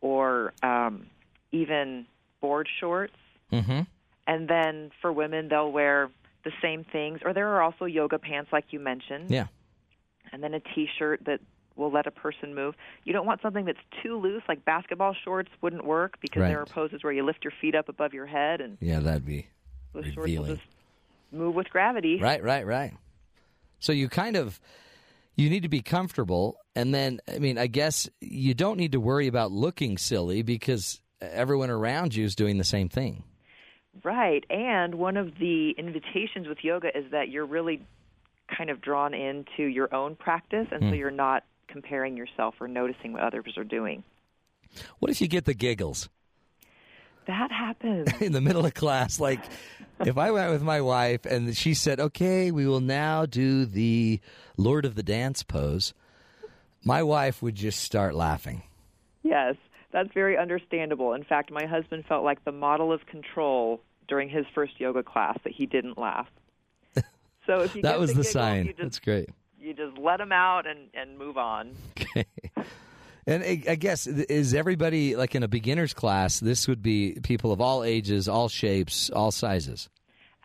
or um, even board shorts. Mm-hmm. And then for women, they'll wear the same things, or there are also yoga pants, like you mentioned. Yeah. And then a T-shirt that will let a person move. You don't want something that's too loose, like basketball shorts wouldn't work because there are poses where you lift your feet up above your head, and Yeah, that'd be those shorts will just move with gravity. Right, right, right. So you kind of you need to be comfortable and then I mean, I guess you don't need to worry about looking silly because everyone around you is doing the same thing. Right. And one of the invitations with yoga is that you're really kind of drawn into your own practice, and so hmm. you're not comparing yourself or noticing what others are doing. What if you get the giggles That happens. in the middle of class like if I went with my wife and she said, "Okay, we will now do the Lord of the Dance pose." My wife would just start laughing. yes, that's very understandable. In fact, my husband felt like the model of control during his first yoga class that he didn't laugh. So if you That was the, the giggles, sign. just, That's great. you just let them out and, and move on. Okay. And I I guess is everybody like in a beginner's class? This would be people of all ages, all shapes, all sizes.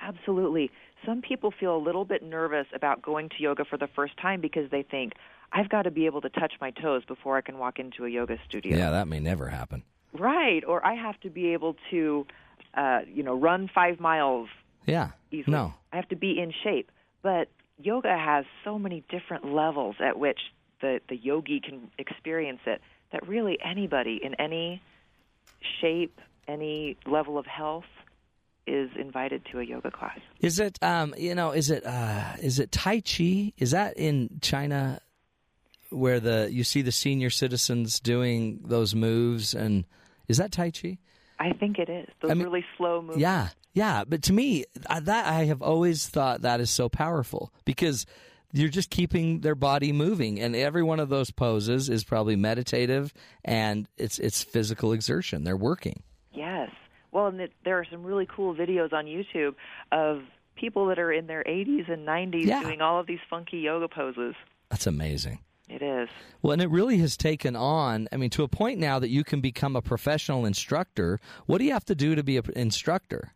Absolutely. Some people feel a little bit nervous about going to yoga for the first time because they think, I've got to be able to touch my toes before I can walk into a yoga studio. Yeah, that may never happen. Right. Or I have to be able to, uh, you know, run five miles Yeah. easily. No. I have to be in shape. But yoga has so many different levels at which the, the yogi can experience it that really anybody in any shape, any level of health is invited to a yoga class. Is it um you know, is it uh is it Tai Chi? Is that in China where the you see the senior citizens doing those moves and is that Tai Chi? I think it is. Those I mean- really slow movements. Yeah, yeah. But to me, I- that I have always thought that is so powerful because you're just keeping their body moving, and every one of those poses is probably meditative and it's it's physical exertion. They're working. Yes. Well, and there are some really cool videos on YouTube of people that are in their 80s and 90s Yeah. doing all of these funky yoga poses. That's amazing. It is. Well, and it really has taken on. I mean, to a point now that you can become a professional instructor. What do you have to do to be an instructor?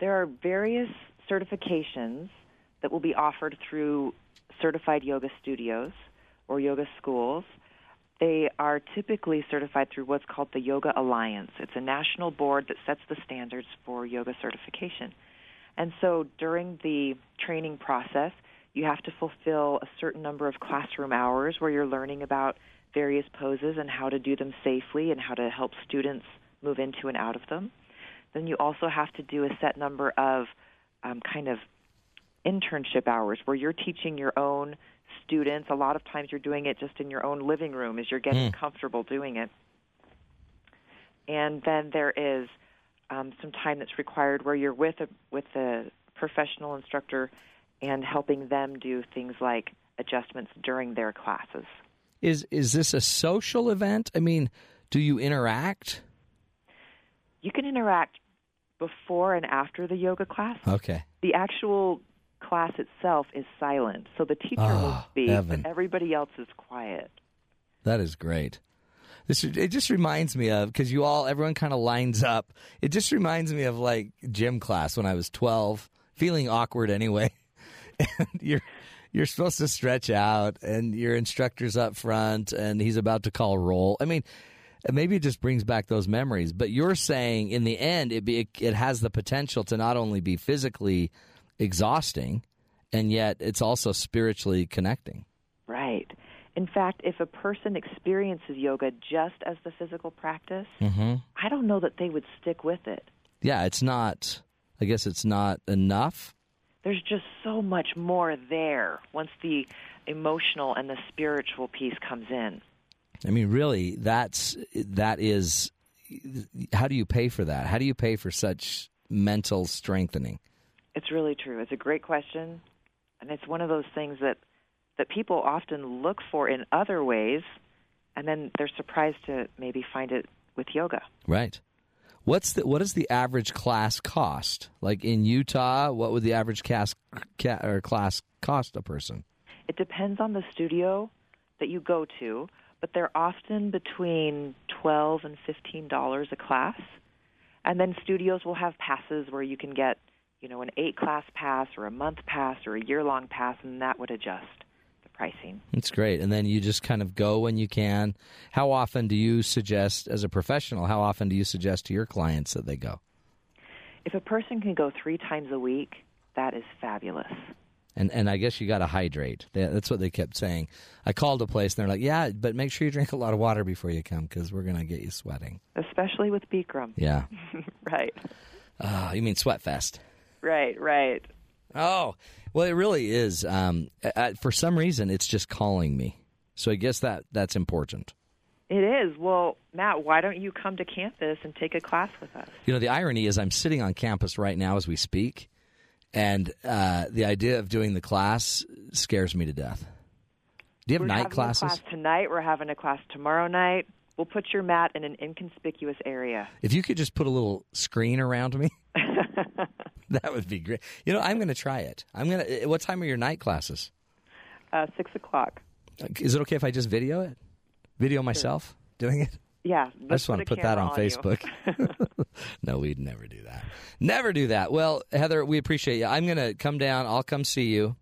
There are various certifications that will be offered through certified yoga studios or yoga schools. They are typically certified through what's called the Yoga Alliance. It's a national board that sets the standards for yoga certification. And so during the training process, you have to fulfill a certain number of classroom hours where you're learning about various poses and how to do them safely and how to help students move into and out of them. Then you also have to do a set number of um, kind of internship hours where you're teaching your own students. A lot of times you're doing it just in your own living room as you're getting comfortable doing it. And then there is um, some time that's required where you're with a with a professional instructor and helping them do things like adjustments during their classes. Is is this a social event? I mean, do you interact? You can interact before and after the yoga class. Okay. The actual class itself is silent, so the teacher will Ah, speak, heaven. but everybody else is quiet. That is great. This it just reminds me of because you all everyone kind of lines up. It just reminds me of like gym class when I was twelve, feeling awkward anyway. And you're you're supposed to stretch out, and your instructor's up front, and he's about to call roll. I mean, maybe it just brings back those memories. But you're saying in the end, it be, it has the potential to not only be physically exhausting, and yet it's also spiritually connecting. Right. In fact, if a person experiences yoga just as the physical practice, Mm-hmm. I don't know that they would stick with it. Yeah, it's not. I guess it's not enough. There's just so much more there once the emotional and the spiritual piece comes in. I mean, really, that's that is. How do you pay for that? How do you pay for such mental strengthening? It's really true. It's a great question, and it's one of those things that that people often look for in other ways, and then they're surprised to maybe find it with yoga. Right. What's the what does the average class cost? Like in Utah, what would the average ca, or class cost a person? It depends on the studio that you go to, but they're often between twelve and fifteen dollars a class. And then studios will have passes where you can get, you know, an eight class pass or a month pass or a year long pass, and that would adjust the pricing. That's great. And then you just kind of go when you can. How often do you suggest, as a professional, how often do you suggest to your clients that they go? If a person can go three times a week, that is fabulous. And and I guess you got to hydrate. That's what they kept saying. I called a place and they're like, "Yeah, but make sure you drink a lot of water before you come because we're gonna get you sweating." Especially with Bikram. Yeah. right. Uh, you mean sweat fest? Right, right. Oh, well, it really is. Um, uh, for some reason, it's just calling me. So I guess that that's important. It is. Well, Matt, why don't you come to campus and take a class with us? You know, the irony is I'm sitting on campus right now as we speak, and uh, the idea of doing the class scares me to death. Do you have We're night classes? a class tonight. We're having a class tomorrow night. We'll put your mat in an inconspicuous area. If you could just put a little screen around me, that would be great. You know, I'm going to try it. I'm going to. What time are your night classes? Uh, six o'clock. Is it okay if I just video it? Video myself doing it? Yeah. I just want to put that on, Facebook. no, we'd never do that. Never do that. Well, Heather, we appreciate you. I'm going to come down. I'll come see you,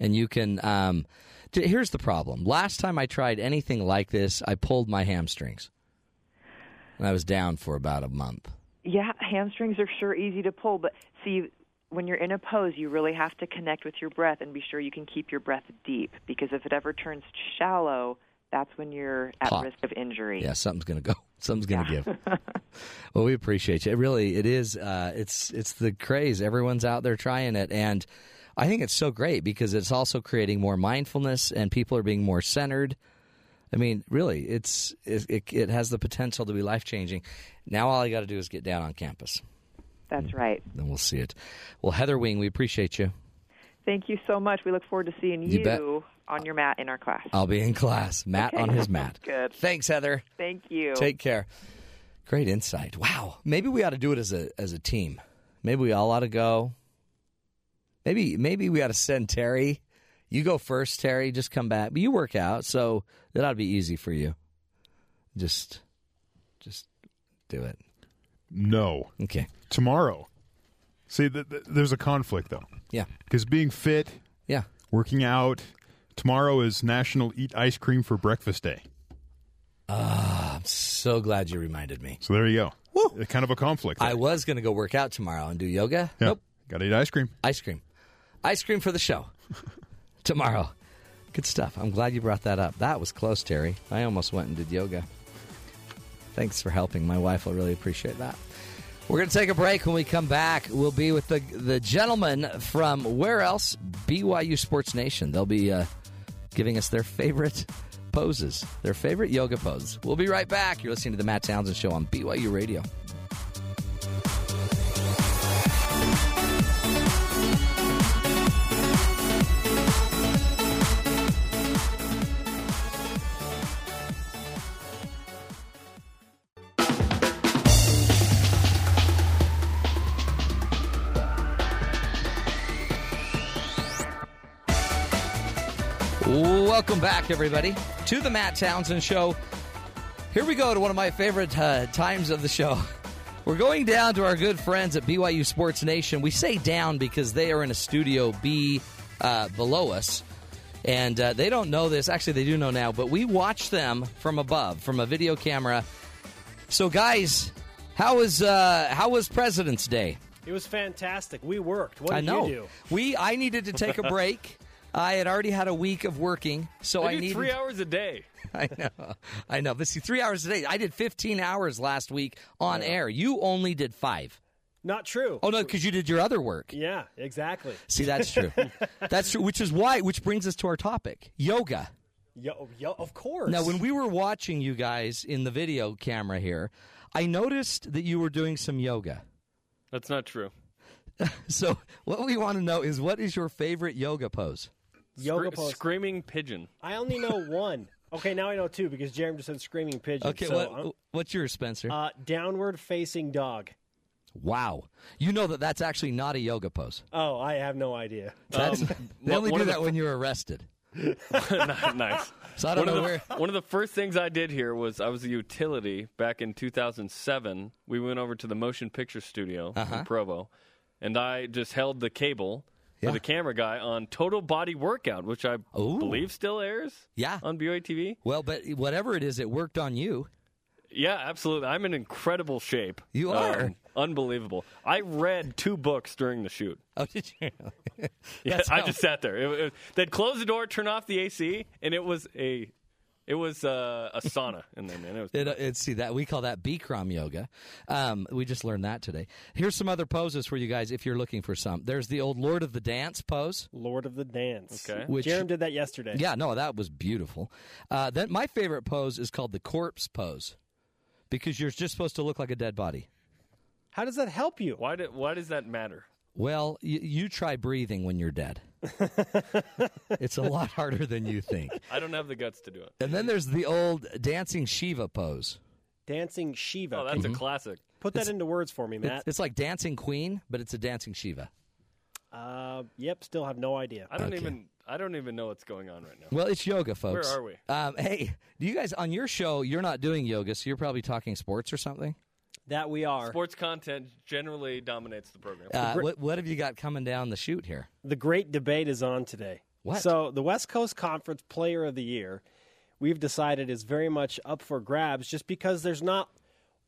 and you can. Um, here's the problem. Last time I tried anything like this, I pulled my hamstrings, and I was down for about a month. Yeah, hamstrings are sure easy to pull, but see, when you're in a pose, you really have to connect with your breath and be sure you can keep your breath deep because if it ever turns shallow, that's when you're at Pop. risk of injury. Yeah, something's going to go. Something's going to give. well, we appreciate you. It really, it is. Uh, it's it's the craze. Everyone's out there trying it, and I think it's so great because it's also creating more mindfulness, and people are being more centered. I mean, really, it's it, it, it has the potential to be life changing. Now, all I got to do is get down on campus, That's mm. right. then we'll see it. Well, Heather Wing, we appreciate you. Thank you so much. We look forward to seeing You you, on your mat in our class. I'll be in class. Matt Okay. on his mat. Good. Thanks, Heather. Thank you. Take care. Great insight. Wow. Maybe we ought to do it as a as a team. Maybe we all ought to go. Maybe maybe we ought to send Terry. You go first, Terry. Just come back. But you work out, so that ought to be easy for you. Just just do it. No. Okay. Tomorrow. See, th- th- there's a conflict though, Yeah. because being fit, Yeah. working out. Tomorrow is National Eat Ice Cream for Breakfast Day. Ah, I'm so glad you reminded me. So there you go. Woo. Uh, Kind of a conflict. I was going to go work out tomorrow and do yoga. Yeah. Nope. Got to eat ice cream. Ice cream. Ice cream for the show tomorrow. Good stuff. I'm glad you brought that up. That was close, Terry. I almost went and did yoga. Thanks for helping. My wife will really appreciate that. We're going to take a break. When we come back, we'll be with the the gentleman from where else? BYU Sports Nation. They'll be uh, giving us their favorite poses, their favorite yoga poses. We'll be right back. You're listening to the Matt Townsend Show on BYU Radio. Welcome back, everybody, to the Matt Townsend Show. Here we go to one of my favorite uh, times of the show. We're going down to our good friends at BYU Sports Nation. We say down because they are in a studio B. uh, below us. And uh, they don't know this. Actually, they do know now, but we watch them from above, from a video camera. So, guys, how was uh, how was President's Day? It was fantastic. We worked. What did I know. you do? We I needed to take a break. I had already had a week of working, so I, I do needed three hours a day. I know, I know. But see, three hours a day. I did 15 hours last week on air. You only did five. Not true. Oh no, because you did your other work. Yeah, exactly. See, that's true. that's true. Which is why, which brings us to our topic: yoga. Yo, yo, of course. Now, when we were watching you guys in the video camera here, I noticed that you were doing some yoga. That's not true. So, what we want to know is what is your favorite yoga pose? Yoga Scre- pose, Screaming pigeon. I only know one. Okay, now I know two because Jeremy just said screaming pigeon. Okay, so, what, what's yours, Spencer? Uh, downward facing dog. wow, you know that that's actually not a yoga pose. Oh, I have no idea. That's, they one- only one do of the that when you're arrested. nice. So I don't one know of where. the, one of the first things I did here was I was a utility back in 2007. We went over to the motion picture studio Uh-huh. in Provo, and I just held the cable Yeah. the camera guy on Total Body Workout, which I Ooh. believe still airs. Yeah. on BYU TV. Well, but whatever it is, it worked on you. Yeah, absolutely. I'm in incredible shape. You are. Um, unbelievable. I read two books during the shoot. Oh, did you? Yeah, That's I just sat there. It, it, they'd close the door, turn off the AC, and it was a, it was uh, a sauna in there, man. It was It, uh, it, see that we call that Bikram yoga. Um, we just learned that today. Here's some other poses for you guys if you're looking for some. There's the old Lord of the Dance pose. Lord of the Dance. Okay. Which- Jeremy did that yesterday. Yeah, no, that was beautiful. Uh, then my favorite pose is called the corpse pose because you're just supposed to look like a dead body. How does that help you? why did why does that matter? Well, y- you try breathing when you're dead. it's a lot harder than you think. I don't have the guts to do it. And then there's the old dancing Shiva pose. Dancing Shiva. Oh, Can that's you a classic. put that into words for me, It's, Matt. it's like dancing queen, but it's a dancing Shiva. Uh, yep, still have no idea. I don't Okay. even I don't even know what's going on right now. Well, it's yoga, folks. Where are we? Um, hey, do you guys on your show? You're not doing yoga, so you're probably talking sports or something. That we are. Sports content generally dominates the program. Uh, what, what have you got coming down the chute here? The great debate is on today. What? So, the West Coast Conference Player of the Year, we've decided is very much up for grabs just because there's not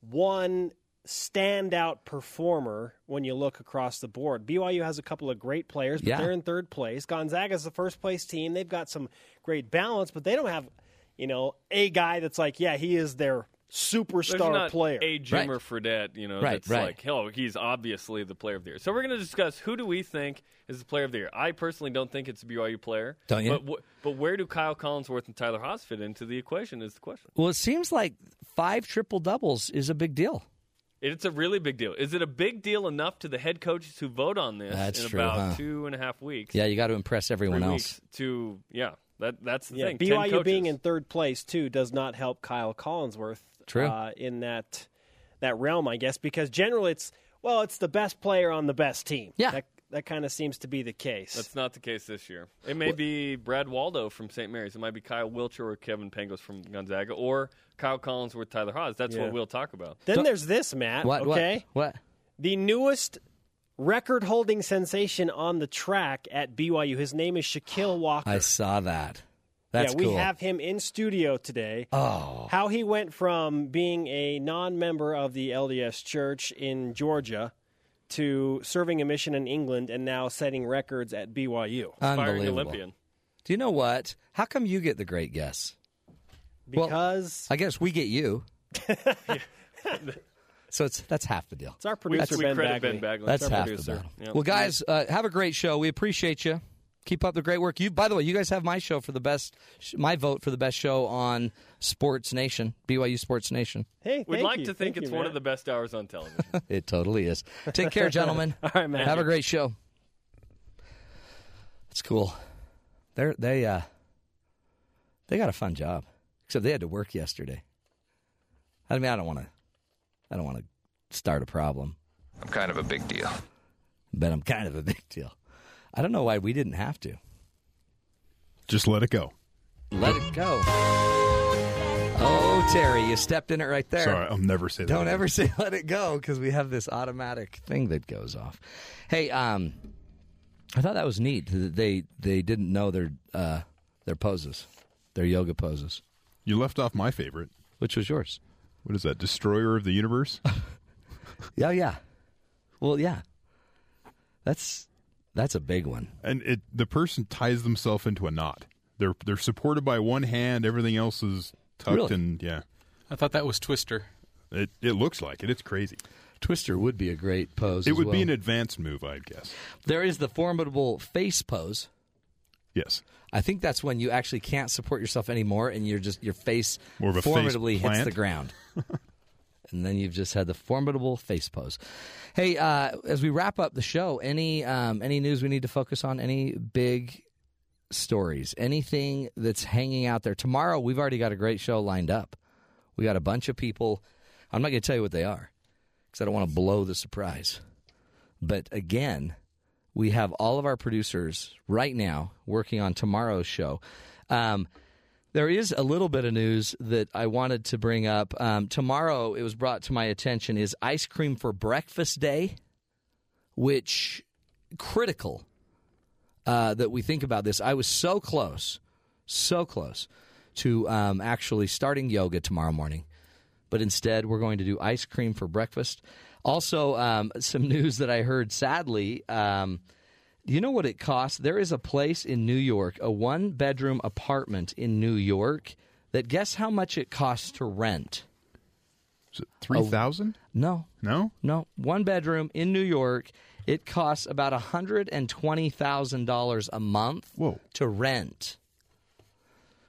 one standout performer when you look across the board. BYU has a couple of great players, but Yeah. they're in third place. Gonzaga's the first place team. They've got some great balance, but they don't have, you know, a guy that's like, yeah, he is their There's superstar not player. a Jimmer Right. Fredette, you know, Right, that's right. like, oh, he's obviously the player of the year. So we're going to discuss who do we think is the player of the year. I personally don't think it's a BYU player. Don't you? But, wh- but where do Kyle Collinsworth and Tyler Haws fit into the equation is the question. Well, it seems like five triple doubles is a big deal. It's a really big deal. Is it a big deal enough to the head coaches who vote on this That's in true, about huh? two and a half weeks? Yeah, you got to impress everyone else. weeks to yeah. That that's the yeah, thing. BYU being in third place too does not help Kyle Collinsworth. True. Uh, in that that realm, I guess, because generally it's well, it's the best player on the best team. Yeah. that, that kind of seems to be the case. That's not the case this year. It may be Brad Waldow from St. Mary's. It might be Kyle Wiltjer or Kevin Pangos from Gonzaga or Kyle Collinsworth, Tyler Haws. That's Yeah. what we'll talk about. then there's this, Matt. What? okay, What? What? the newest record-holding sensation on the track at BYU. His name is Shaquille Walker. I saw that. That's yeah, we cool. have him in studio today. oh, How he went from being a non-member of the LDS Church in Georgia to serving a mission in England and now setting records at BYU unbelievable. Olympian. Do you know what? How come you get the great guess? Well, because I guess we get you. so it's that's half the deal. it's our We, producer we Ben credit Bagley. Ben Bagley. That's our half producer. the deal. Yep. Well, guys, uh, have a great show. We appreciate you. Keep up the great work. You, by the way, you guys have my show for the best, my vote for the best show on Sports Nation, BYU Sports Nation. Hey, We'd like you. to think Thank it's you, one Matt. of the best hours on television. It totally is. Take care, gentlemen. All right, man. Have a great show. It's cool. They're they uh they got a fun job. Except they had to work yesterday. I mean, I don't want to. I don't want to start a problem, I'm kind of a big deal. but I'm kind of a big deal. I don't know why we didn't have to. Just let it go. Let it go. Oh, Terry, you stepped in it right there. Sorry, I'll never say that. Don't again. ever say let it go because we have this automatic thing that goes off. Hey, um, I thought that was neat. They they didn't know their uh, their poses, their yoga poses. You left off my favorite. Which was yours? What is that? Destroyer of the Universe? Yeah, yeah. Well, yeah. That's that's a big one. and it the person ties themselves into a knot. They're they're supported by one hand, everything else is tucked Really? and yeah. I thought that was Twister. It it looks like it. It's crazy. Twister would be a great pose. It as would be an advanced move, I'd guess. There is the formidable face pose. Yes. I think that's when you actually can't support yourself anymore, and you're just your face More of a face formidably hits the ground. and then you've just had the formidable face pose. Hey, uh, as we wrap up the show, any um, any news we need to focus on? Any big stories? Anything that's hanging out there? Tomorrow, we've already got a great show lined up. We got a bunch of people. I'm not going to tell you what they are because I don't want to blow the surprise. But again, we have all of our producers right now working on tomorrow's show. Um, there is a little bit of news that I wanted to bring up. Um, tomorrow, it was brought to my attention is ice cream for breakfast day, which critical uh, that we think about this. I was so close, so close to um, actually starting yoga tomorrow morning, but instead we're going to do ice cream for breakfast. Also, um, some news that I heard. Sadly, um, do you know what it costs? There is a place in New York, a one bedroom apartment in New York, that guess how much it costs to rent? Is it three thousand? No, No? no, one bedroom in New York. It costs about hundred and twenty thousand dollars a month Whoa. to rent,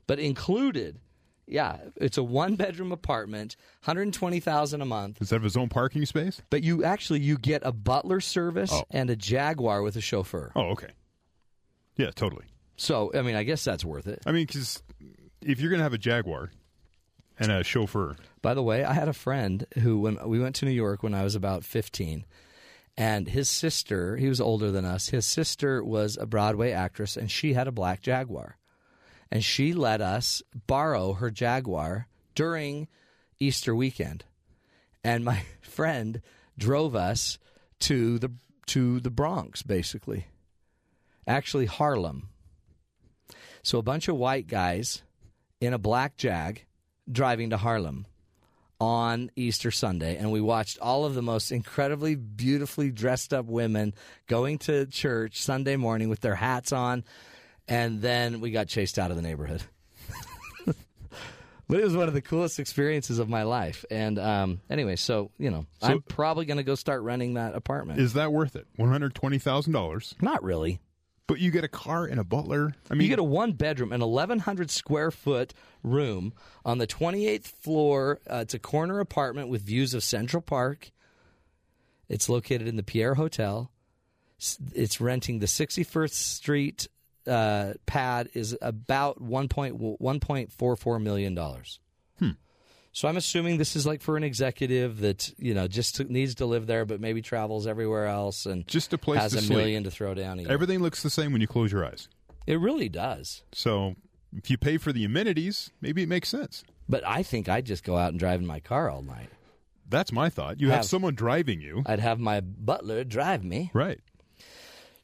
but included. Yeah, it's a one bedroom apartment, hundred twenty thousand a month. Does that have his own parking space? But you actually you get a butler service Oh. and a Jaguar with a chauffeur. Oh, okay. Yeah, totally. So I mean, I guess that's worth it. I mean, because if you're going to have a Jaguar and a chauffeur, By the way, I had a friend who, when we went to New York when I was about 15, and his sister, he was older than us, his sister was a Broadway actress, and she had a black Jaguar. And she let us borrow her Jaguar during Easter weekend. And my friend drove us to the to the Bronx, basically. Actually, Harlem. So a bunch of white guys in a black Jag driving to Harlem on Easter Sunday, and we watched all of the most incredibly beautifully dressed up women going to church Sunday morning with their hats on, and then we got chased out of the neighborhood. but it was one of the coolest experiences of my life. And um, anyway, so you know, So- I'm probably going to go start renting that apartment. is that worth it? One hundred twenty thousand dollars, Not really. but you get a car and a butler. I mean, you get a one bedroom, an 1,100 square foot room on the 28th floor. Uh, it's a corner apartment with views of Central Park. It's located in the Pierre Hotel. It's renting the 61st Street uh, pad is about 1. point- 1.44 million dollars. So I'm assuming this is like for an executive that you know just to, needs to live there, but maybe travels everywhere else and Just a place has a sleep. million to throw down. Everything looks the same when you close your eyes. It really does. So if you pay for the amenities, maybe it makes sense. But I think I'd just go out and drive in my car all night. That's my thought. You have, Have- someone driving you, I'd have my butler drive me. right?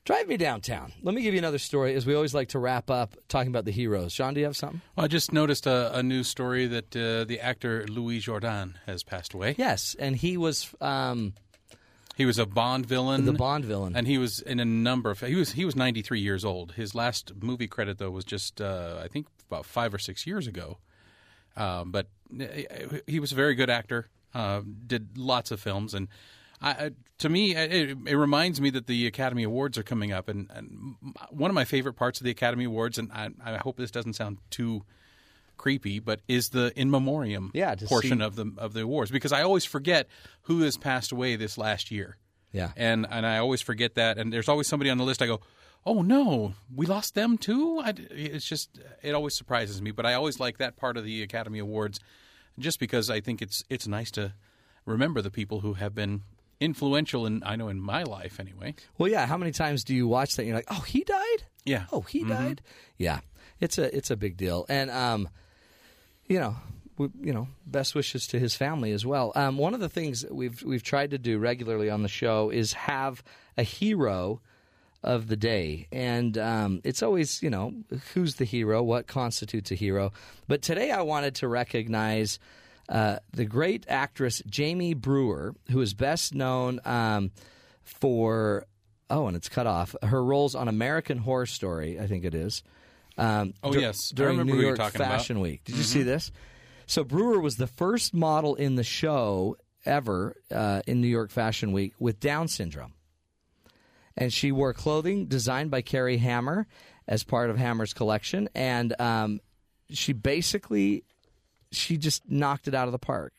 Drive me downtown. Let me give you another story, as we always like to wrap up talking about the heroes. Sean, do you have something? Well, I just noticed a, a news story that uh, the actor Louis Jourdan has passed away. Yes, and he was um, He was a Bond villain. the Bond villain. and he was in a number of he was he was 93 years old. His last movie credit though was just uh, I think about 5 or 6 years ago. Um, but uh, he was a very good actor. Uh, did lots of films and I, to me it, it reminds me that the Academy Awards are coming up and, and one of my favorite parts of the Academy Awards and I, I hope this doesn't sound too creepy, but is the in memoriam Yeah, portion see- of the of the awards because I always forget who has passed away this last year yeah. and and I always forget that. And there's always somebody on the list. I go, oh no, we lost them too. I, it's just it always surprises me. But I always like that part of the Academy Awards, just because I think it's it's nice to remember the people who have been influential in I know in my life anyway. Well, yeah. How many times do you watch that? and You're like, oh, he died. Yeah. Oh, he died. Yeah, it's a it's a big deal, and um, you know, we, you know, best wishes to his family as well. Um, one of the things that we've we've tried to do regularly on the show is have a hero of the day. And um, it's always, you know, who's the hero, what constitutes a hero. But today I wanted to recognize uh, the great actress Jamie Brewer, who is best known um, for, oh, and it's cut off, her roles on American Horror Story, I think it is. Um, Oh, dur- yes. During remember New York talking about. Mm-hmm. Fashion Week. Did you see this? So Brewer was the first model in the show ever uh, in New York Fashion Week with Down syndrome, and she wore clothing designed by Carrie Hammer as part of Hammer's collection, and um, she basically she just knocked it out of the park.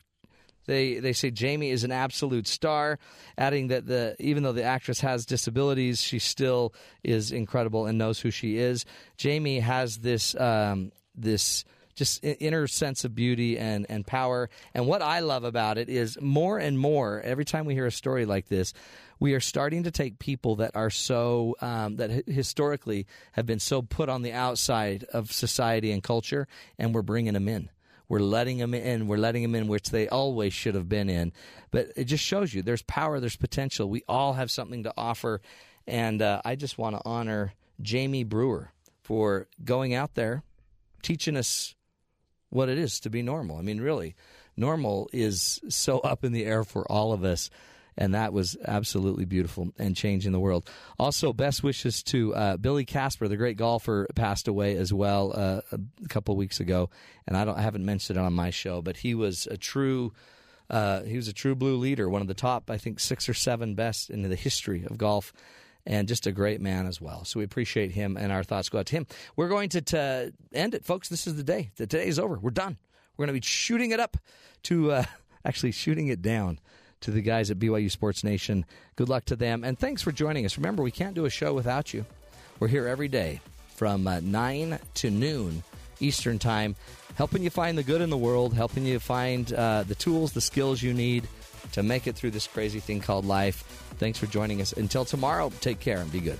They they say Jamie is an absolute star, adding that the even though the actress has disabilities, she still is incredible and knows who she is. Jamie has this um, this just inner sense of beauty and, and power. And what I love about it is more and more every time we hear a story like this, we are starting to take people that are so um, that historically have been so put on the outside of society and culture, and we're bringing them in. We're letting them in. We're letting them in, which they always should have been in. But it just shows you there's power, there's potential. We all have something to offer. And uh, I just want to honor Jamie Brewer for going out there, teaching us what it is to be normal. I mean, really, normal is so up in the air for all of us. And that was absolutely beautiful and changing the world. Also, best wishes to uh, Billy Casper, the great golfer, passed away as well uh, a couple weeks ago. And I don't I haven't mentioned it on my show, but he was a true uh, he was a true blue leader, one of the top, I think, six or seven best in the history of golf, and just a great man as well. So we appreciate him, and our thoughts go out to him. We're going to, to end it, folks. This is the day. The is over. We're done. We're going to be shooting it up to, uh, actually, shooting it down to the guys at BYU Sports Nation. Good luck to them, and thanks for joining us. Remember, we can't do a show without you. We're here every day from uh, 9 to noon Eastern Time, helping you find the good in the world, helping you find uh, the tools, the skills you need to make it through this crazy thing called life. Thanks for joining us. Until tomorrow, take care and be good.